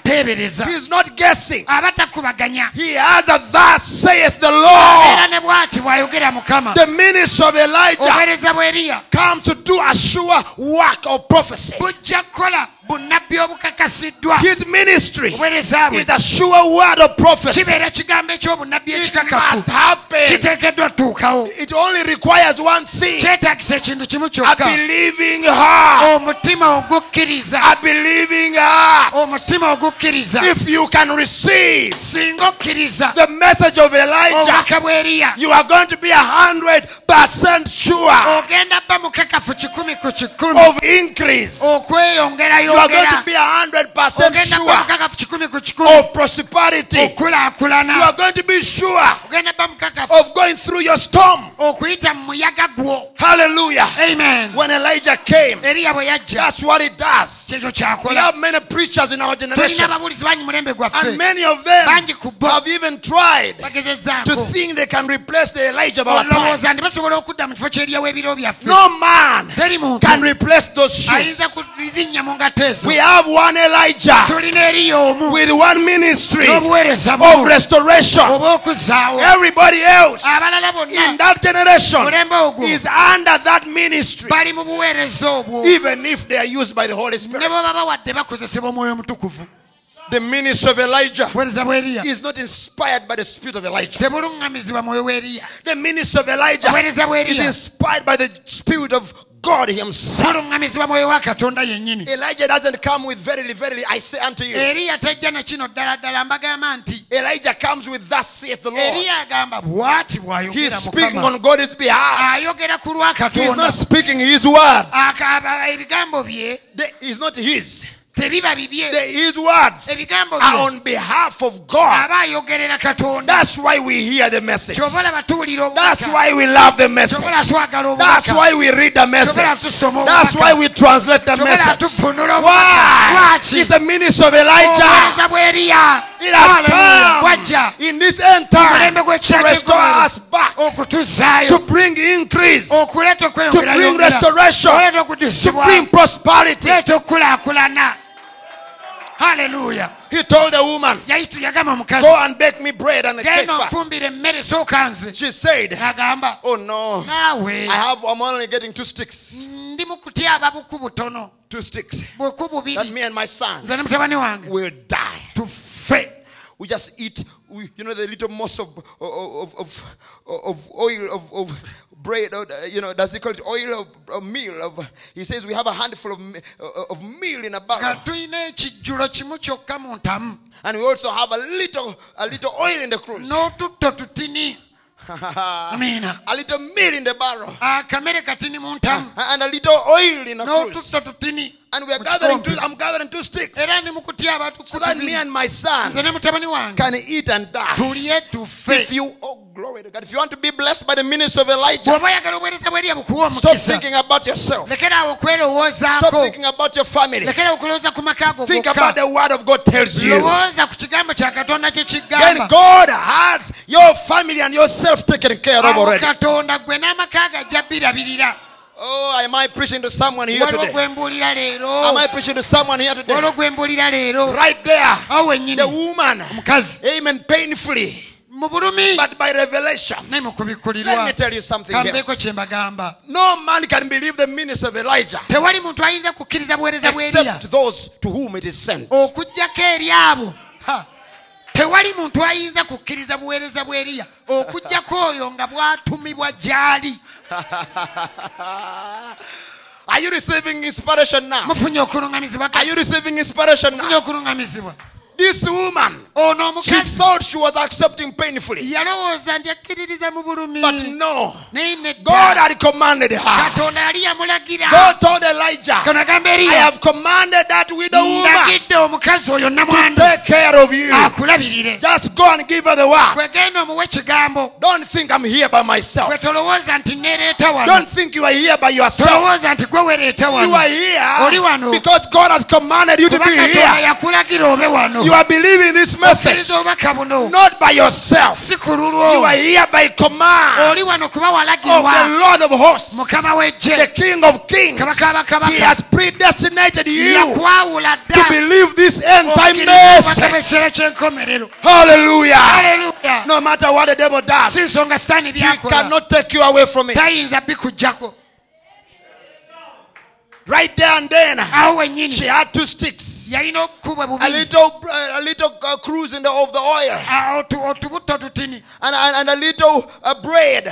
he is not guessing. aba takubaganya He has a thus saith the era Lord. ne bw'ati bw'ayogera mukama The ministry of Elijah obuweereza come to do a sure work of prophecy. bujja kukola obukakasiddwa His ministry is a sure word of prophecy. kibeera kigambo eky'obunabbi It must ekikakafu happen. kiteekeddwa tuukawo. It only requires one thing. Kyetagisa ekintu kimu a kyokka. believing heart. omutima ogukkiriza. A believing heart. omutima ogukkiriza. If you can receive singa okkiriza. the message of Elijah, eriya. you are going to be a hundred percent sure ogenda bba mukakafu kikumi ku kikumi. of increase. Are going to be a hundred percent sure. mukakafu kikumi ku kikumi of prosperity. You are going to be sure ogenda bba mukakafu of going through your storm. okuyita mu muyaga gwo Hallelujah. amen. When Elijah came, eriya bwe yajja. that's what it does. We have many preachers in our generation, ababuulizi bangi mulembe gwaffe. And many of them bangi ku bo. have even tried to think they can replace the Elijah of our time. olowooza nti basobola okudda mu kifo kyeriya w'ebiro byaffe. No man can replace those shoes. Kulinnya mu ngato ezo We have one Elijah tulina eriya omu with one ministry n'obuweereza of restoration. Everybody else abalala in that generation mulembe ogwo. is under that ministry, bali mu buweereza obwo. Even if they are used by the Holy ne Spirit. bwe baba wadde bakozesebwa omwoyo omutukuvu The ministry of Elijah buweereza bwa eriya is not inspired by the spirit of Elijah. tebuluŋŋamizibwa mwoyo w'eriya The ministry of Elijah is inspired by the spirit of God Himself. buluŋŋamizibwa mwoyo wa katonda yennyini Elijah doesn't come with verily, verily, I say unto you. eriya tajja na kino ddala ddala mbagamba nti Elijah comes with thus saith the Lord. eriya agamba bw'ati He's speaking on God's behalf. ayogera ku lwa He's not speaking his words. Aka- ebigambo bye They- It's not his. The, his words are on behalf of God. aba ayogerera katonda That's why we hear the message. kyoba olaba tuwulira That's why we love the message. That's why we read the message. That's why we translate the message. Why? It's the ministry of Elijah. It has come in this end time to restore us back, to bring increase, to bring restoration, to bring prosperity. Haleluya He told the woman, yagamba omukazi Go and bake me bread and a cake genda fast. emmere sooka nze She said, n'agamba Oh no, naawe I have, I'm only getting two sticks. ndi mu kutyaba buku butono Two sticks. buku That me and my son nze ne mutabani wange will die. tufe We just eat, we, you know, the little moss of, of, of, of oil, of, of bread, or, uh, you know, does he call it oil of, of meal? Of, he says we have a handful of, uh, of meal in a barrel. tulina ekijjulo kimu kyokka mu ntamu And we also have a little, a little oil in the cruse. a little meal in the barrel. akamere katini mu ntamu And a little oil in a cruse. And we are gathering two. I'm gathering two sticks. era ndi mu kutyaba So that me and my son nze ne mutabani wange can eat and die. If you, oh glory to God, if you want to be blessed by the ministry of Elijah, bw'oba oyagala obuweereza bw'eriya bukuwa stop thinking about yourself. Stop thinking about your family. lekera okulowooza ku maka Think about the word of God tells you. lowooza ku kigambo kya katonda kye Then God has your family and yourself taken care of already. Katonda gwe n'amaka ge ajja birabirira Oh, am I preaching to someone here today? gwe mbuulira leero. Am I preaching to someone here today? waliwo gwe mbuulira leero. Right there, oh, awo the woman, amen, painfully, mu bulumi. But by revelation. naye mu Let me tell you something else. kye mbagamba. No man can believe the ministry of Elijah. Tewali muntu ayinza kukkiriza buweereza bw'eriya. Except those to whom it is sent. okugjako eri abo. Ha! Tewali muntu ayinza kukkiriza buweereza bw'eriya okugjako oyo nga bwatumibwa gy'ali Are you receiving inspiration now? Are you receiving inspiration now? This woman, oh, ono she thought she was accepting painfully, yalowooza nti akkiririza mu bulumi but no. God had commanded her. katonda yali yamulagira God told Elijah, I have commanded that widow woman ndagidde omukazi oyo namwandu take care of you. Just go and give her the word. gwe genda omuwe ekigambo Don't think I'm here by myself. gwe tolowooza nti neereeta wano Don't think you are here by yourself. tolowooza nti gwe wereeta You are here because God has commanded you to be here. wano You are believing this message, okkiriza obubaka buno. Not by yourself. You are here by command oli wano kuba of the Lord of hosts, the King of kings. He has predestinated you to believe this end time message. ky'enkomerero. Hallelujah. No matter what the devil does, si nsonga sitaani he cannot take you away from it. Right there and then, she had two sticks. okukubwa A little, uh, a little uh, cruse in the, of the oil. Tutini And, and, and a little uh, bread.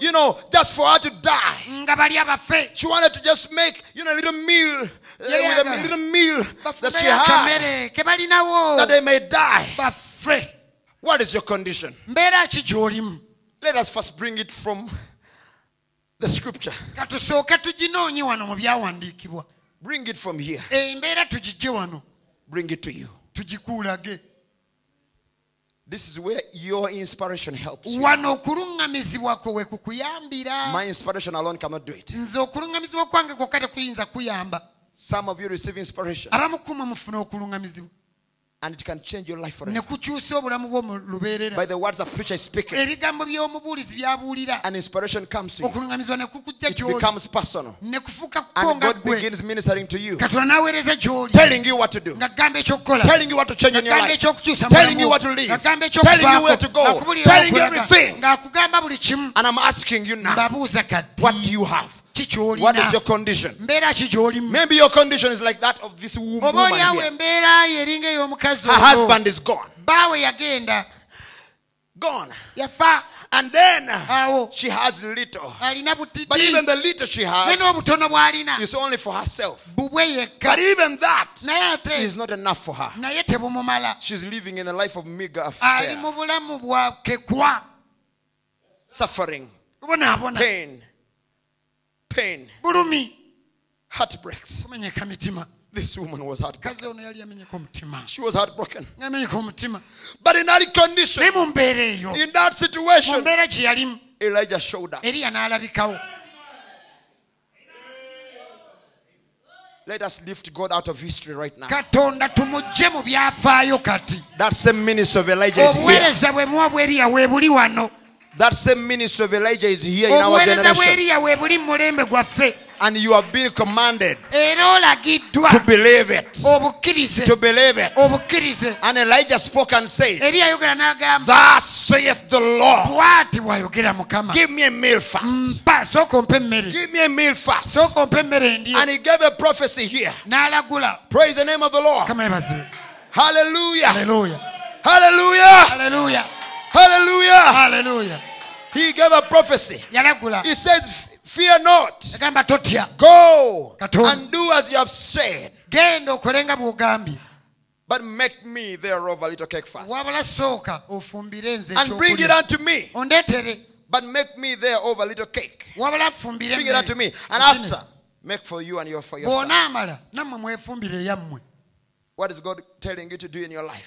You know, just for her to die. nga bali abafe She wanted to just make, you know, a little meal. Uh, with a little meal that she had. That they may die. What is your condition? mbeera ki gy'olimu Let us first bring it from the scripture. katusooke tuginoonye wano mu byawandiikibwa Bring it from here. Eh, embeera tugijje wano Bring it to you. tugikuulage This is where your inspiration helps. you. wano okuluŋŋamizibwa kwe we kukuyambira My inspiration alone cannot do it. nze okuluŋŋamizibwa kwange kwokka tekuyinza kuyamba Some of you receive inspiration and it can change your life forever. kukyusa obulamu bwo By the words of preacher speaking, ebigambo by'omubuulizi by'abuulira. And inspiration comes to you. It becomes personal. ne kufuuka kuko And God begins ministering to you, katonda n'aweereza gy'oli. Telling you what to do, telling you what to change in your life, telling you what to leave, telling you where to go, telling you everything. ng'akugamba buli kimu. And I'm asking you now, what do you have? What is your condition? mbeera ki gy'olimu. Maybe your condition is like that of this woman oliawo here. embeera ye eringa ey'omukazi Her husband is gone. Gone. And then she has little. But even the little she has is only for herself. But even that is not enough for her. She's living in a life of meager affair, mu bulamu bwa kekwa. Suffering, pain, pain, bulumi heartbreaks. This woman was heartbroken. kazi ono yali amenyeka omutima She was heartbroken. But in that condition, naye mu mbeera eyo in that situation, mbeera gye yalimu Elijah showed up. Let us lift God out of history right now. katonda tumugje mu byafaayo kati That same ministry of Elijah is here. Obuweereza bwe muwa bwe eriya we buli wano That same ministry of Elijah is here in our obuweereza generation. eriya we buli mu mulembe gwaffe And you have been commanded era olagiddwa to believe it. obukkirize To believe it. obukkirize And Elijah spoke and said, eriya ayogera n'agamba Thus saith the Lord. bw'ati bw'ayogera mukama Give me a meal fast. mpa sooka ompe emmere Give me a meal fast. sooka ompe emmere ndye And he gave a prophecy here. n'alagula Praise the name of the Lord. kama yebazibe Hallelujah. haleluya Hallelujah. haleluya Hallelujah. Hallelujah. He gave a prophecy. He says, Fear not. Go and do as you have said. genda okole nga But make me thereof a little cake sooka And bring it unto me. But make me thereof a little cake. Bring it unto me. And after, make for you and your for yourself. bw'onaamala nammwe mwefumbire eyammwe What is God telling you to do in your life?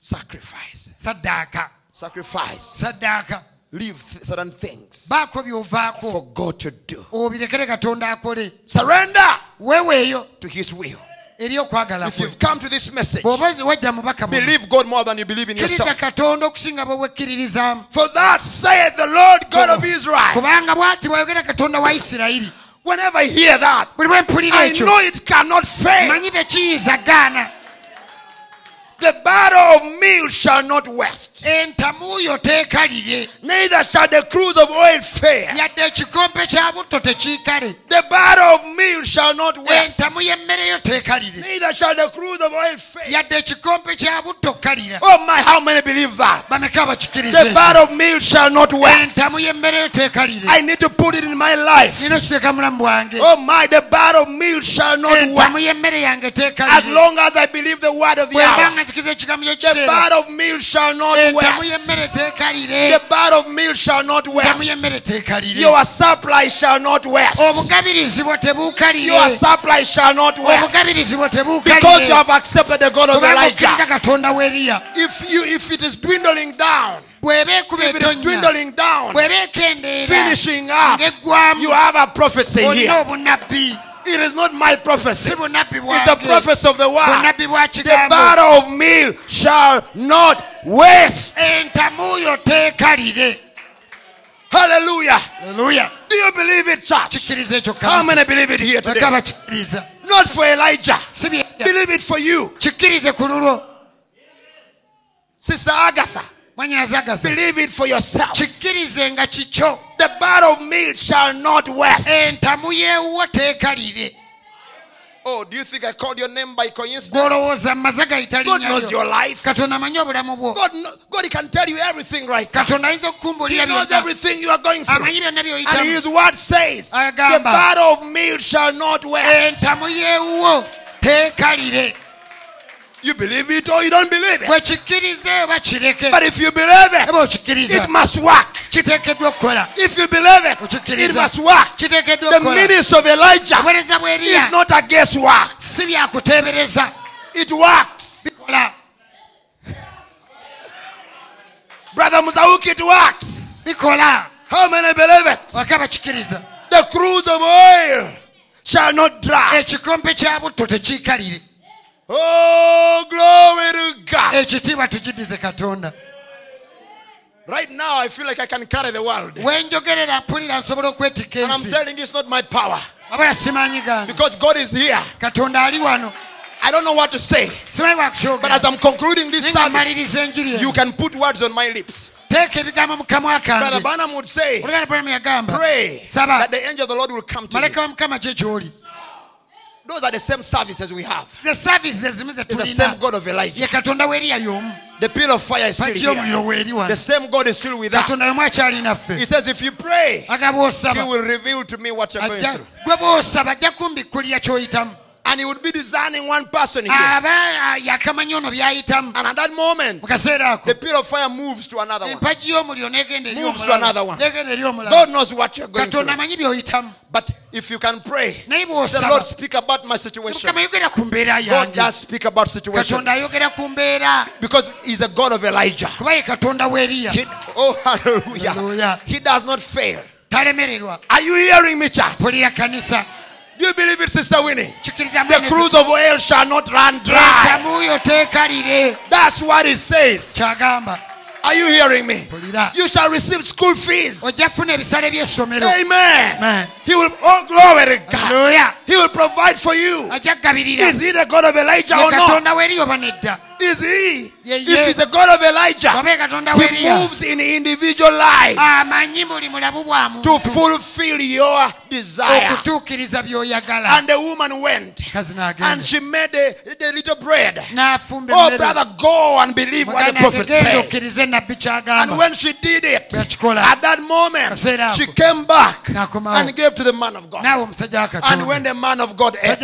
Katonda ki kyagamba okole mu bulamu bwo Sacrifice. saddaaka Sacrifice. saddaaka Leave certain things baako by'ovaako for God to do. obirekere katonda akole Surrender weeweeyo to His will. eri okwagala If you've come to this message, bw'oba wajja mubaka believe God more than you believe in kkiriza yourself. katonda okusinga bwewekkiririzaamu For that saith the Lord God of Israel. kubanga bw'ati bwayogera katonda wa isirayiri Whenever I hear that, buli bwe mpulira I know it cannot fail. Manyi tekiyinza gaana The barrel of meal shall not waste, neither shall the cruse of oil fail. yadde ekikompe kya butto tekiikale The barrel of meal shall not waste, entamu y'emmere yo teekalire neither shall the cruse of oil fail. yadde ekikompe kya butto kalira Oh my, how many believe that? The barrel of meal shall not waste. entamu y'emmere yo teekalire I need to put it in my life. nina okiteeka mulamu bwange Oh my, the barrel of meal shall not waste. As long as I believe the word of the hour. Nga ekigambo The ky'ekiseera barrel of meal shall not waste. y'emmere teekalire The barrel of meal shall not waste. Your supply shall not waste. bwo Your supply shall not waste. bwo Because you have accepted the God of kubanga okkiriza Elijah. katonda w'eriya If you if it is dwindling down, bw'eba ekuba if it is dwindling down, finishing up, you have a prophecy here. It is not my prophecy. It's the prophecy of the word. bwa The barrel of meal shall not waste. Hallelujah. leluya Do you believe it, church? How many believe it here today? Not for Elijah. Believe it for you. Sister Agatha. Believe it for yourself. Kikkirize nga kikyo The bar of meal shall not waste. entamu yeewuwo teekalire Oh, do you think I called your name by coincidence? gw'olowooza mu maze gayita God knows your life. katonda amanyi obulamu bwo God, kno- God he can tell you everything right now. katonda ayinza He okukumbulira knows byonna everything you are going through. byonna And byoyitamu his word says, the Agamba. bar of meal shall not waste. entamu yeewuwo teekalire You believe it or you don't believe it. bwe oba kireke But if you believe it, okikkiriza it must work. kiteekeddwa okukola If you believe it, it okikkiriza must work. kiteekeddwa The okukola ministry of Elijah obuweereza is not a guesswork. si byakuteebereza It works. bikola Brother Muzauki, it works. bikola How many believe it? waka bakikkiriza The cruse of oil shall not dry. ekikompe kya butto tekiikalire Oh, glory to God. Eh, ekitiibwa tukidize katonda Right now, I feel like I can carry the world. wenjogerera mpulira nsobola okwetika And I'm ensi telling you, it's not my power. wabula simanyi gange Because God is here. katonda ali wano I don't know what to say. simanyi But as I'm concluding this naye nga service, mmaliriza enjiri you eno can put words on my lips. teeka ebigambo mu kamwa Brother kange would say, oluganda bulamu yagamba pray Saba. that the angel of the Lord will come to you. maleka wa mukama kye kyoli Those are the same services we have. the services It's the same God of Elijah. ye katonda weeriya y'omu The pillar of fire is still here. The same God is still with us. katonda yomu akyali He says, if you pray, He will reveal to me what you're going through. Gwe bw'osaba ajja kumbikkulira ky'oyitamu And He would be designing one person here. ah, yakamanya ono by'ayitamu And at that moment, mu kaseera ako the pillar of fire moves to another one. empagi y'omuliro n'egenda eri Moves to another one. God knows what you're going through. But if you can pray, the Lord speak about my situation. mukama ayogera ku mbeera God does speak about situations. katonda ayogera ku mbeera Because He's a God of Elijah. kuba ye katonda w'eriya He, oh, hallelujah. Hallelujah. He does not fail. Are you hearing me, church? Do you believe it, Sister Winnie? The cruse of oil shall not run dry. That's what it says. Are you hearing me? You shall receive school fees. ojja kufuna ebisale by'essomero Amen. Amen. He will, oh, glory to God. He will provide for you. Is he the God of Elijah or not? Katonda w'eri oba nedda Is he? If he's the God of Elijah, he moves in individual lives amanyi buli mulabu bwa to fulfill your desire. And the woman went. And she made the, the little bread. Oh, brother, go and believe what the prophet said. And when she did it, at that moment, she came back and gave to the man of God. naawe omusajja wa And when the man of God ate,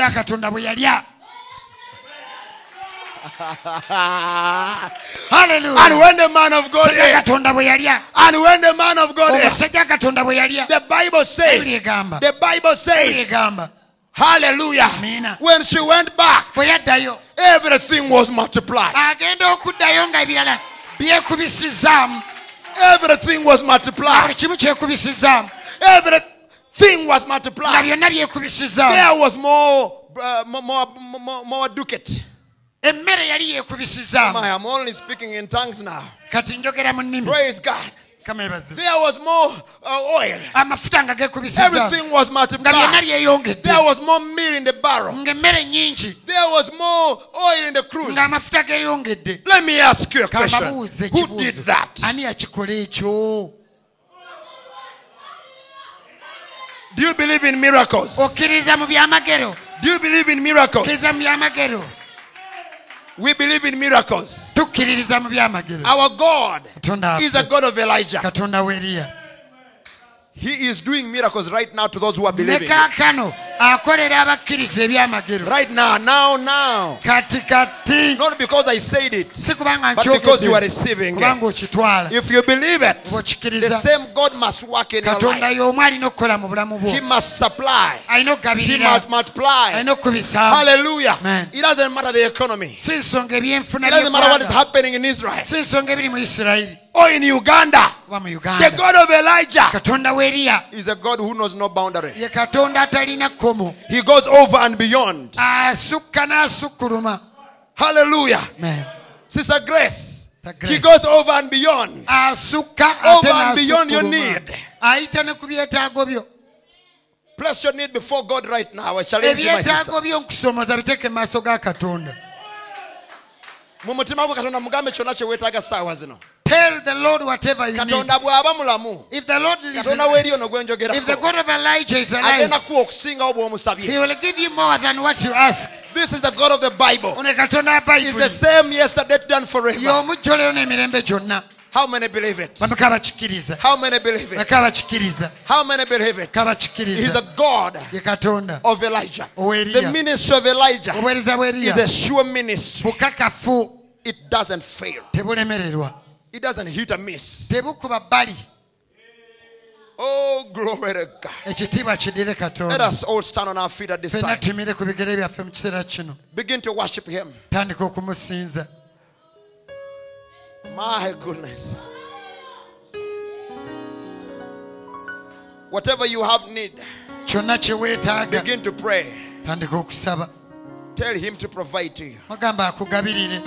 omusajja wa katonda bwe yalya and when the man of God ate, katonda bwe yalya and when the man of God ate, omusajja wa katonda bwe yalya the Bible says, the Bible says, hallelujah. When she went back, everything was multiplied. agenda okuddayo nga ebirala byekubisizaamu Everything was multiplied. buli kimu kyekubisizaamu Everything was multiplied. There was more, uh, more, more, more, more ducat. Emmere yali yekubisizaamu I am only speaking in tongues now. kati njogera mu nnimi Praise God. There was more uh, oil. amafuta nga gekubisizaamu Everything was multiplied. There was more meal in the barrel. There was more oil in the cruse. Let me ask you a question. Who did that? ani yakikola ekyo Do you believe in miracles? okkiriza mu byamagero Do you believe in miracles? Okkiriza mu byamagero We believe in miracles. tukkiririza mu byamagero Our God is the God of Elijah. katonda w'eriya He is doing miracles right now to those who are ne believing. kaakano akolera abakkiriza ebyamagero Right now, now, now. kati kati Not because I said it, si kubanga but because you are receiving kubanga it. okitwala If you believe it, the same God must work in your katonda life. y'omu alina okukola mu bulamu bwo He must supply. alina He must multiply. alina Hallelujah. Amen. It doesn't matter the economy. si nsonga ebyenfuna It doesn't matter what is happening in Israel si nsonga ebiri mu isirayiri or in Uganda. The God of Elijah is a God who knows no boundary. He goes over and beyond. Hallelujah. Amen. Sister Grace. He goes over and beyond. asukka Over and beyond your need. ayita ne ku byetaago byo Place your need before God right now. I challenge you, my sister. ebyetaago byo nkusomoza biteeke mu maaso ga katonda mu mutima gwo katonda mugambe kyonna kye weetaaga saawa zino tell the lord whatever you need katonda bw'aba mulamu if the lord listens, katonda weeri ono if the god of elijah is alive agenda kuwa okusingawo he will give you more than what you ask. This is the god of the bible. Ono katonda wa is the same yesterday done forever. N'emirembe gyonna. How many believe it? How many believe it? How many believe it? He's a god of elijah. The ministry of elijah is a sure ministry. It doesn't fail it doesn't hit a miss. Tebukuba bbali oh glory to god. Ekitiibwa kidire let katonda us all stand on our feet at this fenna time. tumire ku bigere byaffe mu kiseera kino. Begin to worship him. Tandika okumusinza. My goodness. Whatever you have need, kyonna kye weetaaga begin to pray. tandika okusaba. Tell him to provide to you. akugabirire.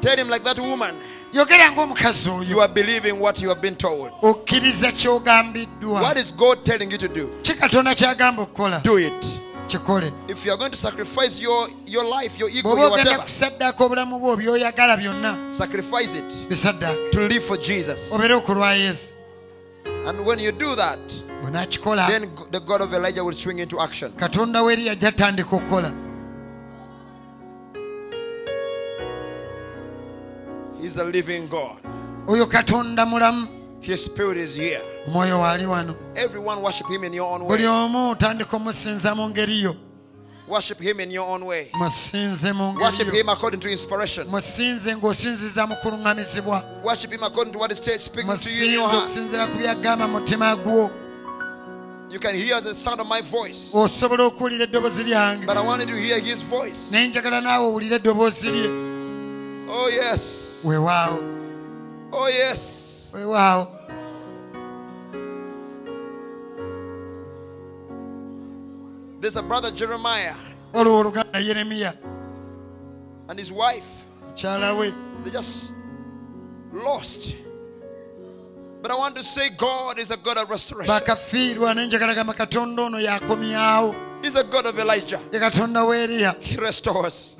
Tell him like that woman. Yogera ng'omukazi You are believing what you have been told. okkiriza ky'ogambiddwa What is God telling you to do? ki katonda kyagamba okukola Do it. kikole If you are going to sacrifice your, your life, your ego, bw'oba ogenda whatever, kusaddaaka obulamu bwo byoyagala byonna sacrifice it bisaddaaka to live for Jesus. obeere okulwa yesu And when you do that, then the God of Elijah will swing into action. katonda w'eri ajja tandika okukola He's a living God. oyo katonda mulamu His spirit is here. omwoyo waali wano Everyone worship him in your own buli way. omu omusinza mu ngeri yo Worship him in your own way. musinze mu Worship ngeri yo him according to inspiration. musinze ng'osinziza mu kuluŋŋamizibwa Worship him according to what is speaking to you in musinze your heart. okusinziira ku byagamba mutima gwo You can hear the sound of my voice, osobola okuwulira eddoboozi lyange but I wanted to hear his voice. naye njagala naawe owulire eddoboozi lye Oh, yes. We wow. Oh, yes. We wow. There's a brother Jeremiah olwo oluganda yeremiya and his wife. They just lost. But I want to say God is a God of restoration. bakafiirwa naye njagala gamba katonda ono yakomyawo He's a God of Elijah. ye katonda w'eriya He restores.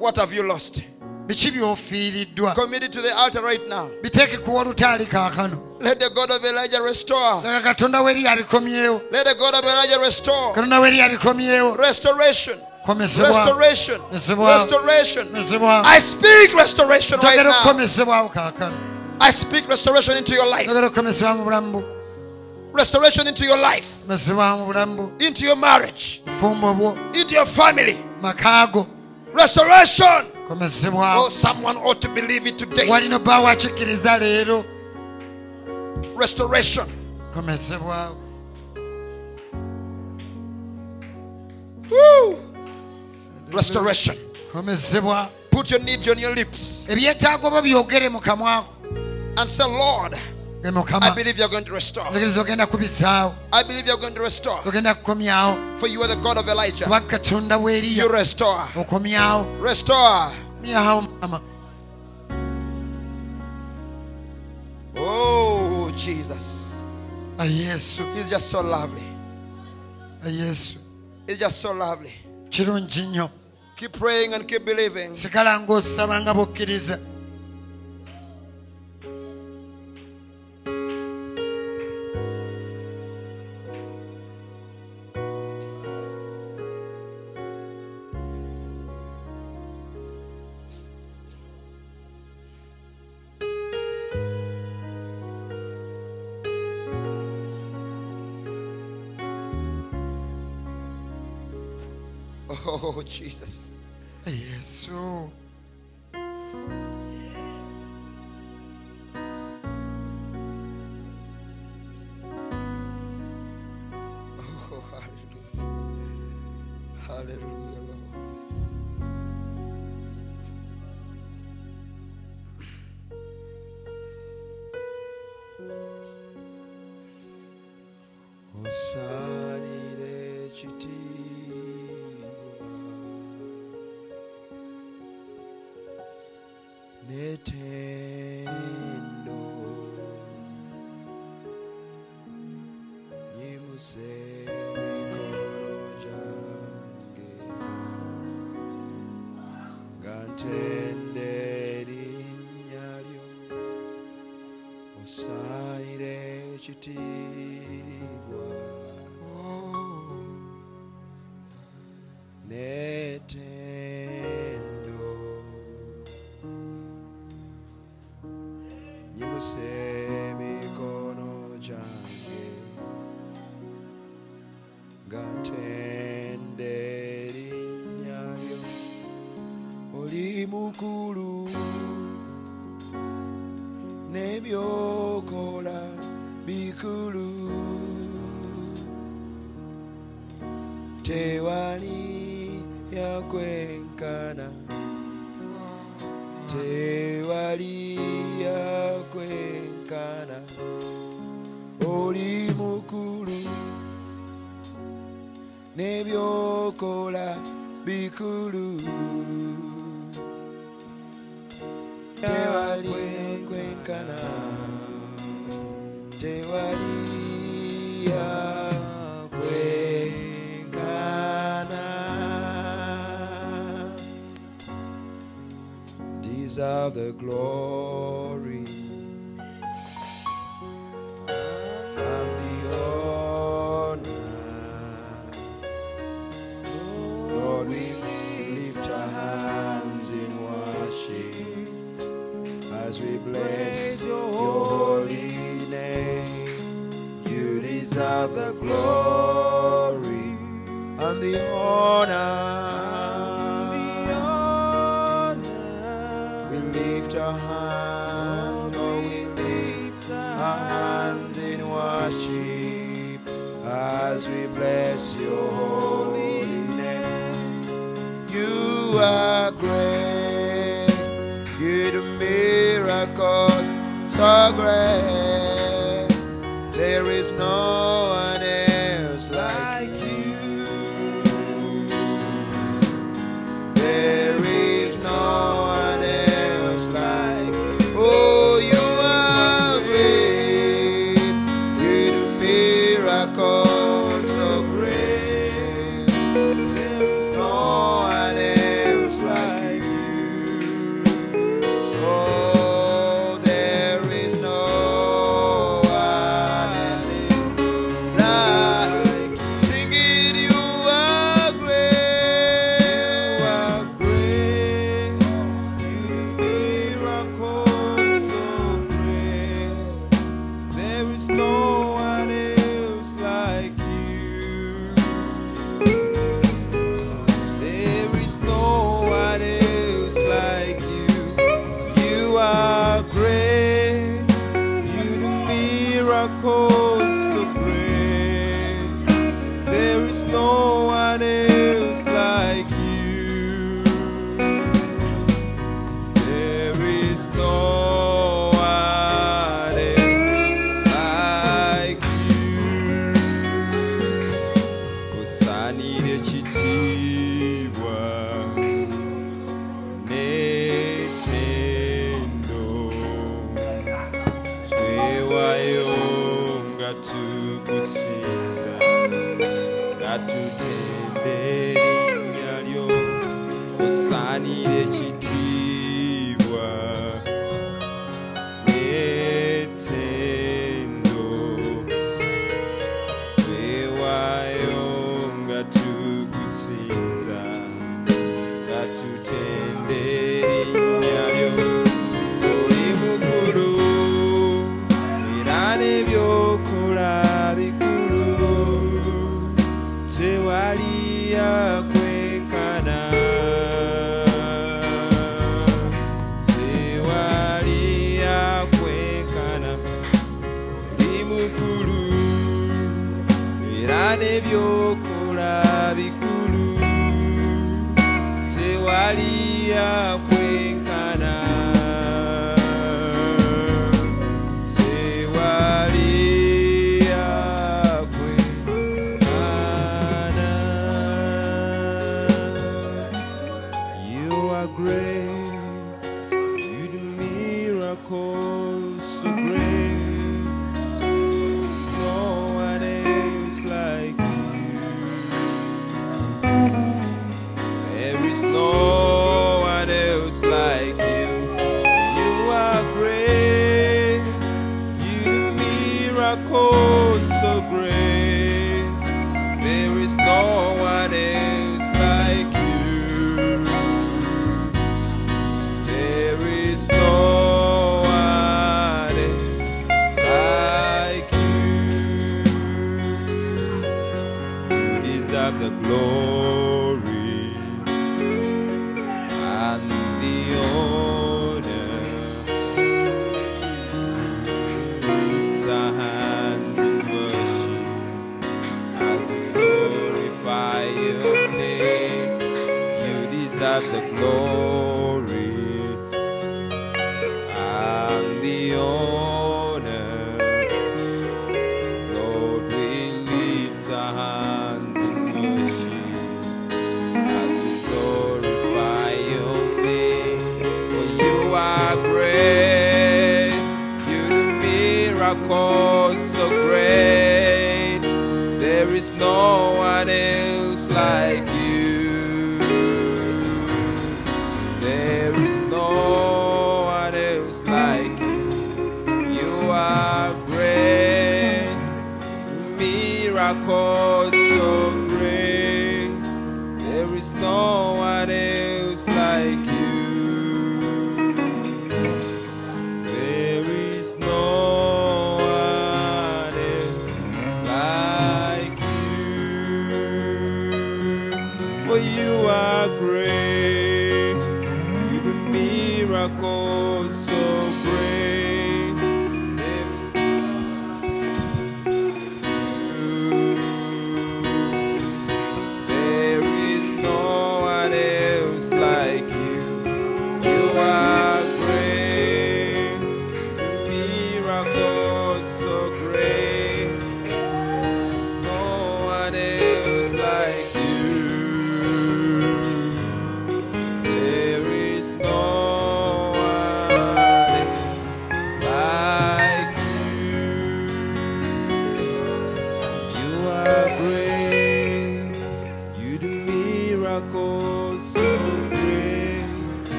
What have you lost? biki by'ofiiriddwa Commit it to the altar right now. biteeke kuwa olutaali kaakano Let the God of Elijah restore. katonda w'eriya abikomyewo Let the God of Elijah restore. katonda w'eriya abikomyewo Restoration. Restoration. Restoration. I speak restoration right now. kaakano I speak restoration into your life. njagala okukomesebwa mu bulamu bwo Restoration into your life. mesebwa mu bulamu bwo Into your marriage. bufumbo bwo Into your family. Restoration. Oh, someone ought to believe it today. walina obbaawo akikkiriza leero Restoration. Woo. Restoration. Put your needs on your lips ebyetaago byo byogere mu kamwako and say, Lord, I believe you're going to restore. nzikiriza ogenda kubisaawo I believe you're going to restore. For you are the God of Elijah. kuba katonda w'eriya You restore. Restore. Oh, Jesus. a He's just so lovely. a yesu It's just so lovely. Keep praying and keep believing. Oh, Jesus. a the glory